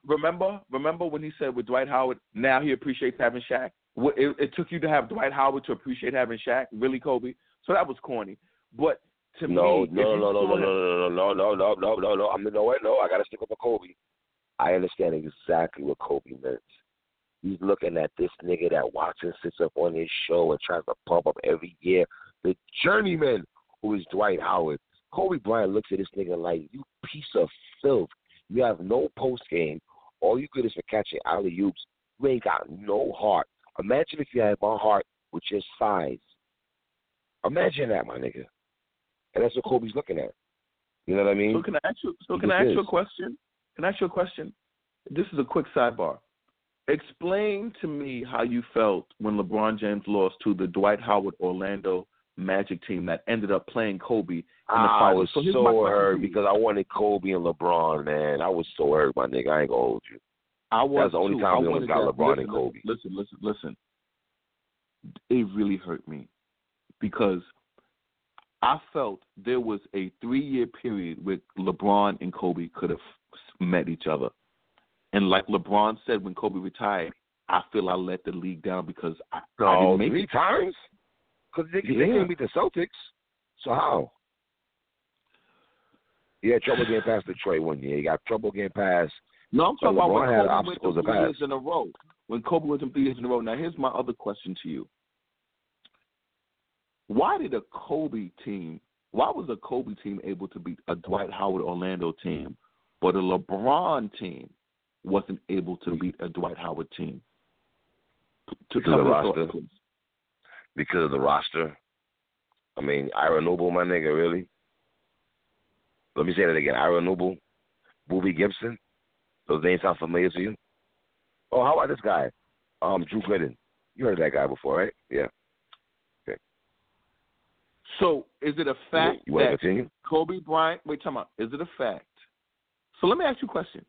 Remember, remember when he said with Dwight Howard, now he appreciates having Shaq. It, it took you to have Dwight Howard to appreciate having Shaq, really, Kobe. So that was corny. But to No, me, no, no, no, no, no, no, no, no, no, no, no, no. I'm no way. No, I gotta stick up for Kobe. I understand exactly what Kobe meant. He's looking at this nigga that Watson sits up on his show and tries to pump up every year. The journeyman, who is Dwight Howard. Kobe Bryant looks at this nigga like, you piece of filth. You have no post game. All you good is for catching alley oops. You ain't got no heart. Imagine if you had my heart with your size. Imagine that, my nigga. And that's what Kobe's looking at. You know what I mean? So can I ask you? So can I ask you a question? Can I ask you a question? This is a quick sidebar. Explain to me how you felt when LeBron James lost to the Dwight Howard Orlando Magic team that ended up playing Kobe in the I finals. was So so hurt because I wanted Kobe and LeBron, man. I was so hurt, my nigga. I ain't gonna hold you. I was That's the only too. time we almost got that- LeBron listen, and Kobe. Listen, listen, listen. It really hurt me because I felt there was a three-year period where LeBron and Kobe could have met each other, and like LeBron said when Kobe retired, I feel I let the league down because I, I didn't oh, make three it. times? Because they, they Yeah. couldn't beat the Celtics. So how? Had trouble getting past Detroit one year. You got trouble getting past. No, I'm So talking about when LeBron Kobe went obstacles to to three years in a row. When Kobe went three years in a row. Now, here's my other question to you: Why did a Kobe team? Why was a Kobe team able to beat a Dwight Howard Orlando team, but a LeBron team wasn't able to beat a Dwight Howard team? To Because of the roster. because of the roster. I mean, Ira Newble, my nigga, really. Let me say that again. Ira Newble, Boobie Gibson. Those names sound familiar to you? Oh, how about this guy? Um, Drew Gooden. You heard of that guy before, right? Yeah. Okay. So, is it a fact you to that continue? Kobe Bryant? Wait, time out. Is it a fact? So let me ask you a question.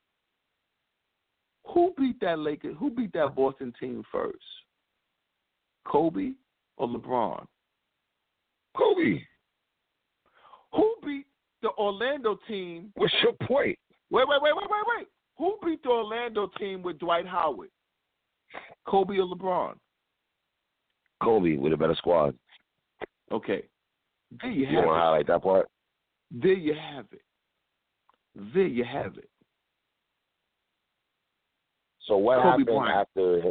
Who beat that Lakers? Who beat that Boston team first? Kobe or LeBron? Kobe, Who beat the Orlando team? what's your point? Wait, wait, wait, wait, wait, wait. Who beat the Orlando team with Dwight Howard? Kobe or LeBron? Kobe with a better squad. Okay. There you You have want to it. highlight that part? There you have it. There you have it. So what Kobe happened Bryant. after?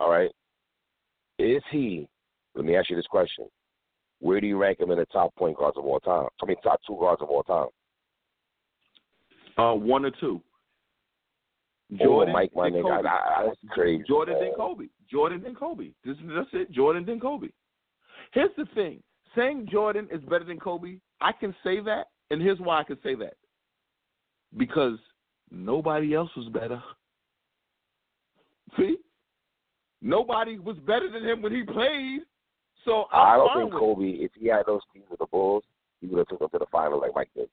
All right, is he? Let me ask you this question: Where do you rank him in the top point guards of all time? I mean, top two guards of all time. Uh, one or two. oh, Mike, my nigga, I, Kobe. I, I, that's crazy. Jordan then. Kobe. Jordan then Kobe. This, that's it. Jordan then Kobe. Here's the thing: saying Jordan is better than Kobe, I can say that, and here's why I can say that: because nobody else was better. See, nobody was better than him when he played. So I'm I don't think with Kobe, if he had those teams with the Bulls, he would have took them to the final like Mike did.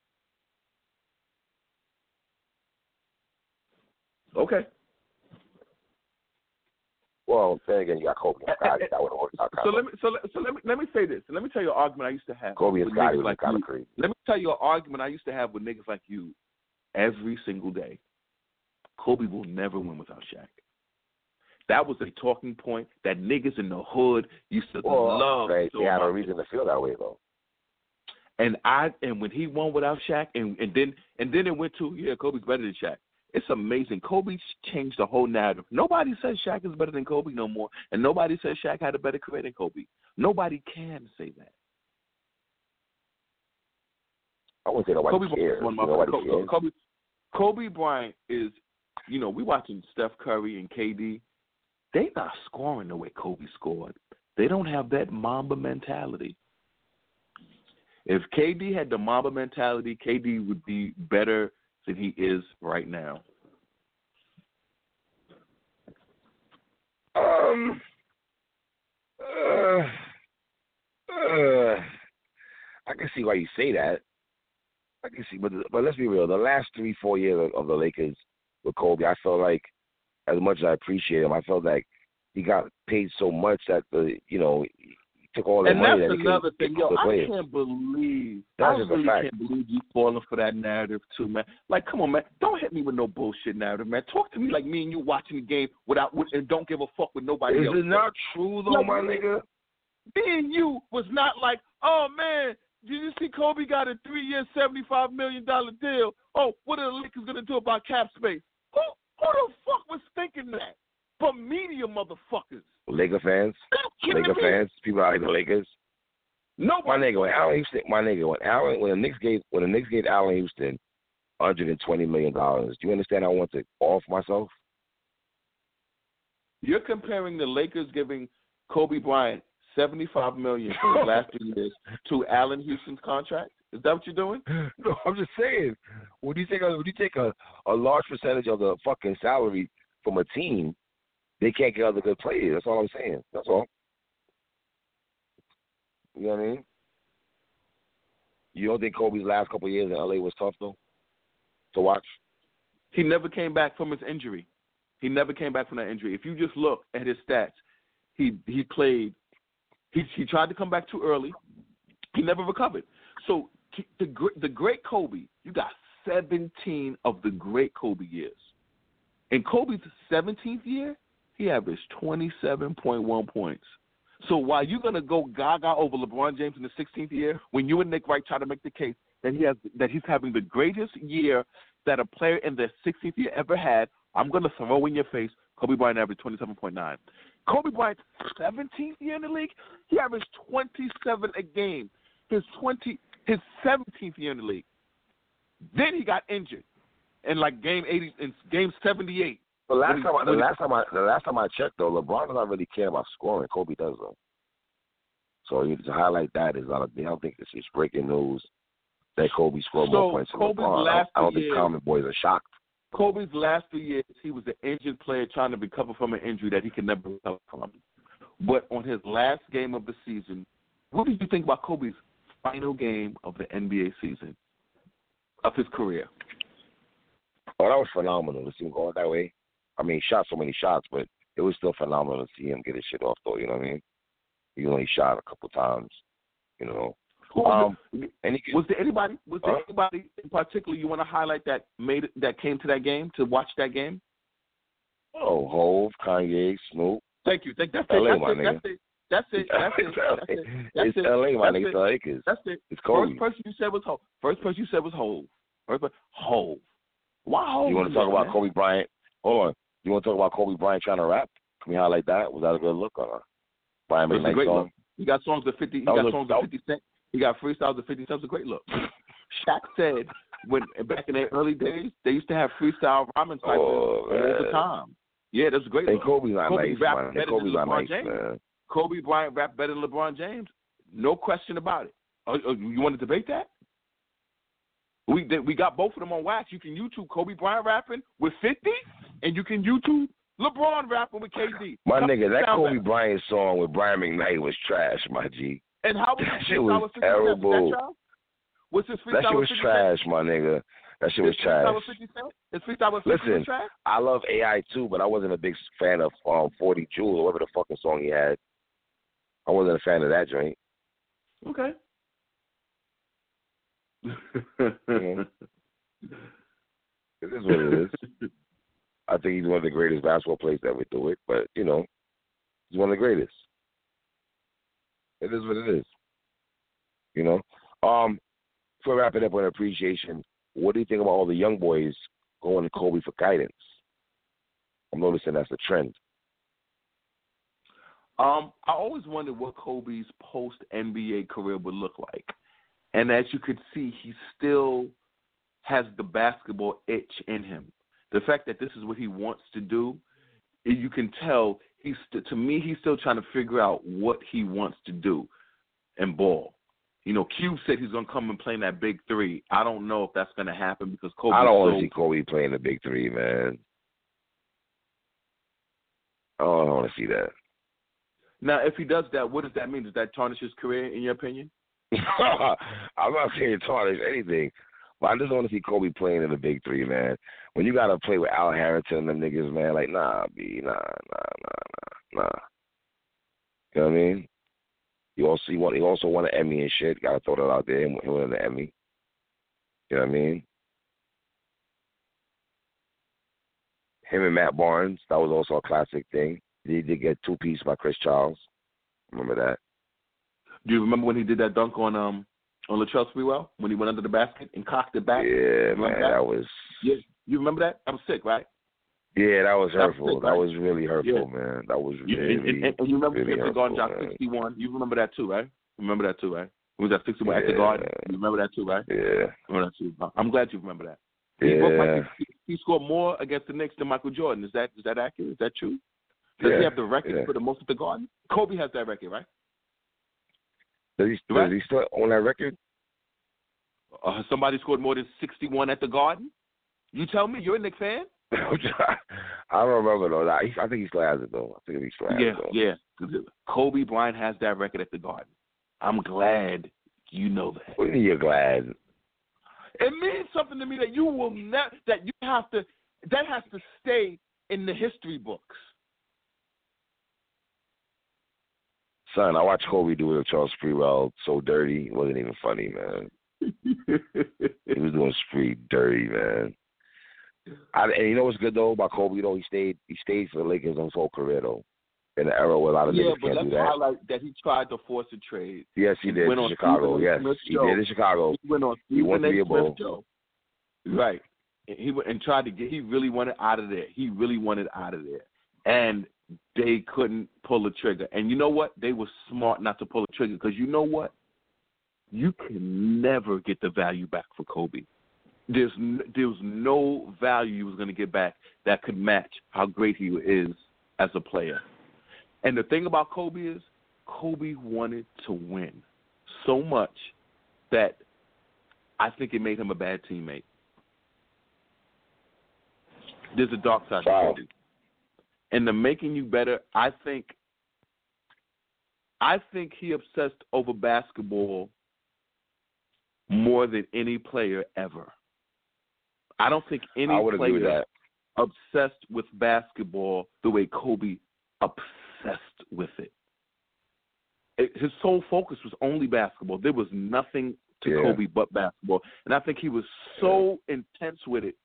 Okay. Well, then again, you got Kobe and Scotty. That would have worked out. So let me so let, so let me let me say this. Let me tell you an argument I used to have. Kobe and Scotty was like kind of crazy. Let me tell you an argument I used to have with niggas like you every single day. Kobe will never win without Shaq. That was a talking point that niggas in the hood used to Well, love. they, so they had a reason to feel that way though. And I and when he won without Shaq, and and then and then it went to yeah, Kobe's better than Shaq. It's amazing. Kobe changed the whole narrative. Nobody says Shaq is better than Kobe no more, and nobody says Shaq had a better career than Kobe. Nobody can say that. I wouldn't say nobody Kobe cares. One of my Nobody Kobe, cares. Kobe, Kobe Bryant is, you know, we watching Steph Curry and KD. They not scoring the way Kobe scored. They don't have that Mamba mentality. If KD had the Mamba mentality, KD would be better than he is right now. Um. Uh, uh, I can see why you say that. I can see, but but let's be real. The last three, four years of, the Lakers with Kobe, I felt like, as much as I appreciate him, I felt like he got paid so much that the you know took all that And money that's that he another thing. Yo, I can't believe. That's I really can't believe you falling for that narrative too, man. Like, come on, man. Don't hit me with no bullshit narrative, man. Talk to me like me and you watching the game without with, and don't give a fuck with nobody Is else. it not true though, No, my nigga? Me and you was not like, oh man, did you see Kobe got a three-year, seventy-five million dollar deal? Oh, what are the Lakers gonna do about cap space? Who who the fuck was thinking that? But media motherfuckers. Laker fans, Laker fans, people out like the Lakers. No, my nigga, when Allen Houston, my nigga, when Allen, when the Knicks gave, when the Knicks gave Allen Houston, hundred and twenty million dollars. Do you understand? I want to off myself. You're comparing the Lakers giving Kobe Bryant seventy-five million for his last three years to Allen Houston's contract. Is that what you're doing? No, I'm just saying. When you take a when you take a, a large percentage of the fucking salary from a team, they can't get other good players. That's all I'm saying. That's all. You know what I mean? You don't think Kobe's last couple years in LA was tough though? To watch? He never came back from his injury. He never came back from that injury. If you just look at his stats, he he played. He he tried to come back too early. He never recovered. So the the great Kobe, you got 17 of the great Kobe years. In Kobe's 17th year, he averaged 27.1 points. So while you're gonna go gaga over LeBron James in the 16th year, when you and Nick Wright try to make the case that he has that he's having the greatest year that a player in their 16th year ever had, I'm gonna throw in your face Kobe Bryant averaged 27.9. Kobe Bryant's 17th year in the league, he averaged 27 a game. His 20, his 17th year in the league. Then he got injured in like game 80, in game 78. The last he- time, I, the last time I, the last time I checked though, LeBron does not really care about scoring. Kobe does though. So you to highlight that is not. I don't think it's just breaking news that Kobe scored So, more points than Kobe's LeBron. I don't, last I don't think year- common boys are shocked. Kobe's last three years, he was an injured player trying to recover from an injury that he could never recover from. But on his last game of the season, what did you think about Kobe's final game of the NBA season of his career? Oh, that was phenomenal to see him going that way. I mean, he shot so many shots, but it was still phenomenal to see him get his shit off though. You know what I mean? He only shot a couple times. You know. Who was, Um, and he, was there anybody? Was there Huh? anybody in particular you want to highlight that made it, that came to that game to watch that game? oh, Hove, Kanye, Snoop. Thank you. Thank, that's it. LA, That's it. That's it. That's it. That's it. That's it. That's it's it. LA, my nigga. It's Lakers. That's it. It's Kobe. First person you said was Hove. First person you said was Hove. First person, Hove. Why Hove? You want to talk about Kobe Bryant? Hold on. You want to talk about Kobe Bryant trying to rap? Can we highlight that? Was that a good look or not? Brian was a McKnight great song? look. He got songs with fifty. He That got songs with fifty cent. He got freestyles with fifty cent. It was a great look. Shaq said when back in the early days they used to have freestyle rhyming cyphers Oh, all the time. Yeah, that's a great And look. Kobe's not Kobe nice, man. better Kobe's than LeBron nice, James. man. Kobe Bryant rap better than LeBron James. No question about it. Oh, oh, you want to debate that? We did- we got both of them on wax. You can YouTube Kobe Bryant rapping with 50, and you can YouTube LeBron rapping with KD. My Come nigga, that Kobe better. Bryant song with Brian McKnight was trash, my G. And how was That shit was with 50 Cent? Was terrible. that? What's his freestyle That shit was 50 Cent? trash, my nigga. That shit was Is trash. Freestyle with 50 Cent? Freestyle 50 Listen, trash? I love AI too, but I wasn't a big fan of um 40 Jewels or whatever the fucking song he had. I wasn't a fan of that joint. Okay. Mhm. It is what it is. I think he's one of the greatest basketball players to ever do it, but you know, he's one of the greatest. It is what it is. You know. Um, before we wrap it up on appreciation, what do you think about all the young boys going to Kobe for guidance? I'm noticing that's a trend. Um, I always wondered what Kobe's post NBA career would look like. And as you could see, he still has the basketball itch in him. The fact that this is what he wants to do, you can tell he's to me he's still trying to figure out what he wants to do and ball. You know, Cube said he's gonna come and play in that big three. I don't know if that's gonna happen because Kobe. I don't want to see Kobe playing the big three, man. I don't want to see that. Now, if he does that, what does that mean? Does that tarnish his career, in your opinion? I'm not saying tarnish anything, but I just want to see Kobe playing in the big three, man. When you gotta play with Al Harrington and them niggas, man, like nah, B, nah, nah, nah, nah, nah. You know what I mean? You also he want he also won an Emmy and shit. Gotta throw that out there. He won an Emmy. You know what I mean? Him and Matt Barnes, that was also a classic thing. He did get two piece by Chris Childs. Remember that? Do you remember when he did that dunk on um on Latrell Sprewell when he went under the basket and cocked it back? Yeah, man, that? that was Yeah, you remember that? I was sick, right? yeah, that was That was hurtful. sick, That right? was really hurtful, Yeah. man. That was really, and, and, and you remember really the hurtful, Garden Jock 61. You remember that too, right? Remember that too, right? It was at 61 at the Yeah. Garden. You remember that too, right? Yeah, Remember that too. I'm glad you remember that. He, yeah, Michael- he, he scored more against the Knicks than Michael Jordan. Is that is that accurate? Is that true? Does yeah. he have the record yeah. for the most at the Garden? Kobe has that record, right? Does he, Right. does he still own that record? Uh, somebody scored more than 61 at the Garden? You tell me. You're a Knicks fan? I don't remember though. I, I think he still has it though. I think he still has Yeah, it though. yeah. Kobe Bryant has that record at the Garden. I'm glad you know that. What do you you're glad? It means something to me that you will not that you have to that has to stay in the history books. Son, I watched Kobe do it with Charles Sprewell so dirty. It wasn't even funny, man. He was doing Spree dirty, man. I, and you know what's good though about Kobe? though he stayed he stayed for the Lakers his whole career though. In the era where a lot of yeah, niggas but can't do that. highlight that he tried to force a trade. Yes, he He did went in on Chicago. Stephen Yes, he show. did in Chicago. He went on He Stephen wanted to A. be a bull. Right. He went and tried to get. He really wanted out of there. He really wanted out of there, and they couldn't pull the trigger. And you know what? They were smart not to pull the trigger because you know what? You can never get the value back for Kobe. There's n- was no value you was going to get back that could match how great he is as a player. And the thing about Kobe is, Kobe wanted to win so much that I think it made him a bad teammate. There's a dark side to Wow. And the making you better, I think I think he obsessed over basketball more than any player ever. I don't think any I would agree with player obsessed with basketball the way Kobe obsessed with it. it his sole focus was only basketball. There was nothing to Yeah. Kobe but basketball. And I think he was so intense with it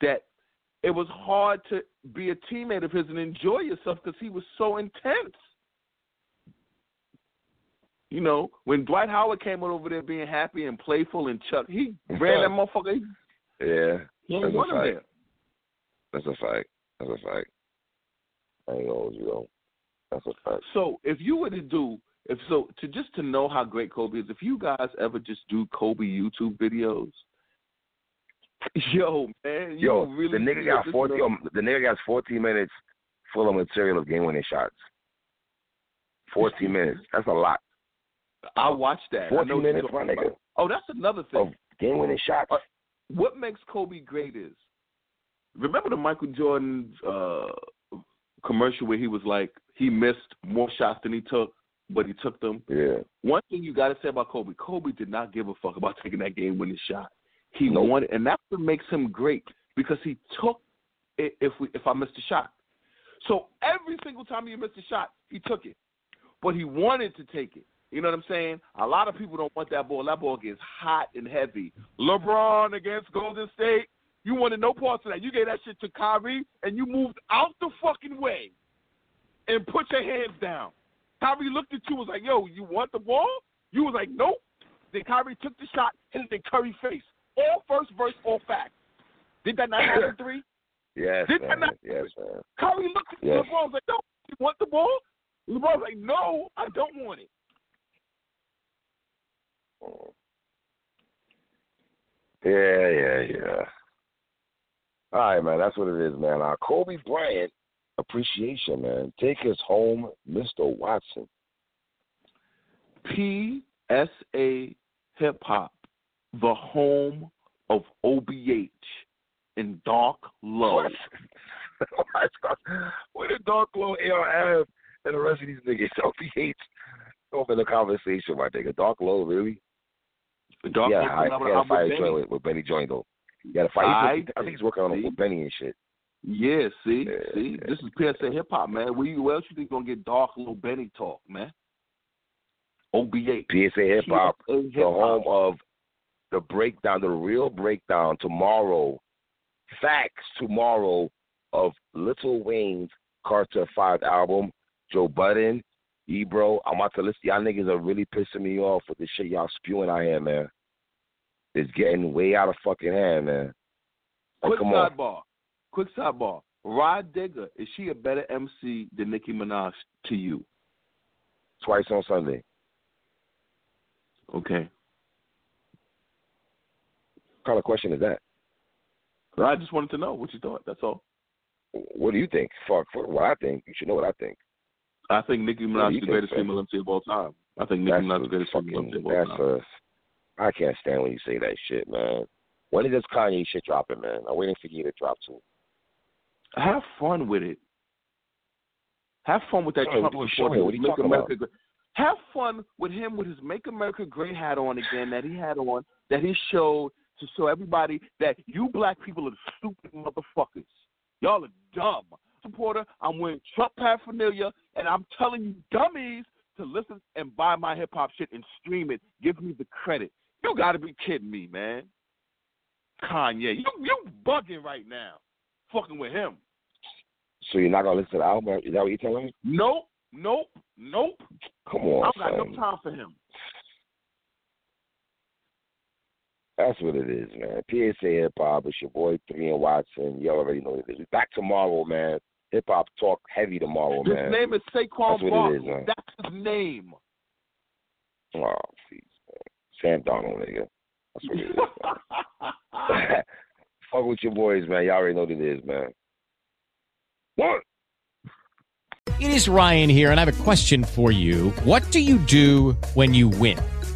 that it was hard to be a teammate of his and enjoy yourself because he was so intense. You know, when Dwight Howard came over there being happy and playful and Chuck, he ran that motherfucker. Yeah, He ain't That's a want him fact. there. that's a fact. That's a fact. I ain't gonna you know. That's a fact. So if you were to do if so to just to know how great Kobe is, if you guys ever just do Kobe YouTube videos, yo man, Yo, really the nigga got what forty. man- Yo, the nigga got fourteen minutes full of material of game winning shots. Fourteen minutes. That's a lot. I watched that. I know Fourteen minutes, my nigga, about. Oh, that's another thing. of game winning shots. Uh, what makes Kobe great is remember the Michael Jordan uh commercial where he was like he missed more shots than he took, but he took them. Yeah, One thing you got to say about Kobe: Kobe did not give a fuck about taking that game winning shot. He Nope. wanted, and that's what makes him great because he took it. If we, if I missed a shot, so every single time he missed a shot, he took it, but he wanted to take it. You know what I'm saying? A lot of people don't want that ball. That ball gets hot and heavy. LeBron against Golden State. You wanted no parts of that. You gave that shit to Kyrie, and you moved out the fucking way and put your hands down. Kyrie looked at you and was like, yo, you want the ball? You was like, nope. Then Kyrie took the shot, hit it in Curry face. All first verse, all fact. Did that not happen three? Yes, Did that man. not- Yes, man. Kyrie looked at Yes. LeBron was like, no, you want the ball? LeBron was like, no, I don't want it. Yeah, yeah, yeah. All right, man. That's what it is, man. Uh, Kobe Bryant appreciation, man. Take us home, Mr. Watson. PSA Hip Hop, the home of OBH in Dark Lo. Oh where the Dark Lo ARF and the rest of these niggas OPH open the conversation, my nigga. Dark Lo, really? Dark yeah, I, he had a with fire Benny. joint with, with Benny Joint though. He had a fire. I- I, think he's working on it with Benny and shit. Yeah, see, Yeah, see, yeah. this is PSA Hip Hop, man. Where, you, where else you think gonna get Dark Little Benny talk, man? OBH. PSA Hip Hop, the home of the breakdown, the real breakdown tomorrow. Facts tomorrow of Lil Wayne's Carter Five album, Joe Budden, Ebro. I'm about to listen. Y'all niggas are really pissing me off with the shit y'all spewing out here, man. It's getting way out of fucking hand, man. Like, Quick come on. sidebar. Quick sidebar. Rah Digga, is she a better MC than Nicki Minaj to you? Twice on Sunday. Okay. Kind of question is that? I just wanted to know what you thought. That's all. What do you think? Fuck, fuck what I think. You should know what I think. I think Nicki Minaj is the greatest female MC of all time. I think Nicki Minaj is the greatest female MC of all That's time. a. I can't stand when you say that shit, man. When is this Kanye shit dropping, man? I'm waiting for you to drop too. Have fun with it. Have fun with that Trump show what are you talking America about? great. Have fun with him with his Make America Great hat on again that he had on that he showed to show everybody that you black people are stupid motherfuckers. Y'all are dumb. Supporter, I'm wearing Trump paraphernalia and I'm telling you dummies to listen and buy my hip hop shit and stream it. Give me the credit. You gotta be kidding me, man. Kanye, you you bugging right now. Fucking with him. So you're not gonna listen to the album? Is that what you're telling me? Nope, nope, nope. Come on, I've got no time for him. That's what it is, man. PSA Hip Hop. It's your boy Three and Watson. Y'all already know what it is. We back tomorrow, man. Hip Hop talk heavy tomorrow, His man. name is Saquon That's what Barkley. is, man. That's his name. Oh, jeez, man. Sam Darnold, nigga. That's what it is. man. Fuck with your boys, man. Y'all already know what it is, man. What? It is Ryan here, and I have a question for you. What do you do when you win?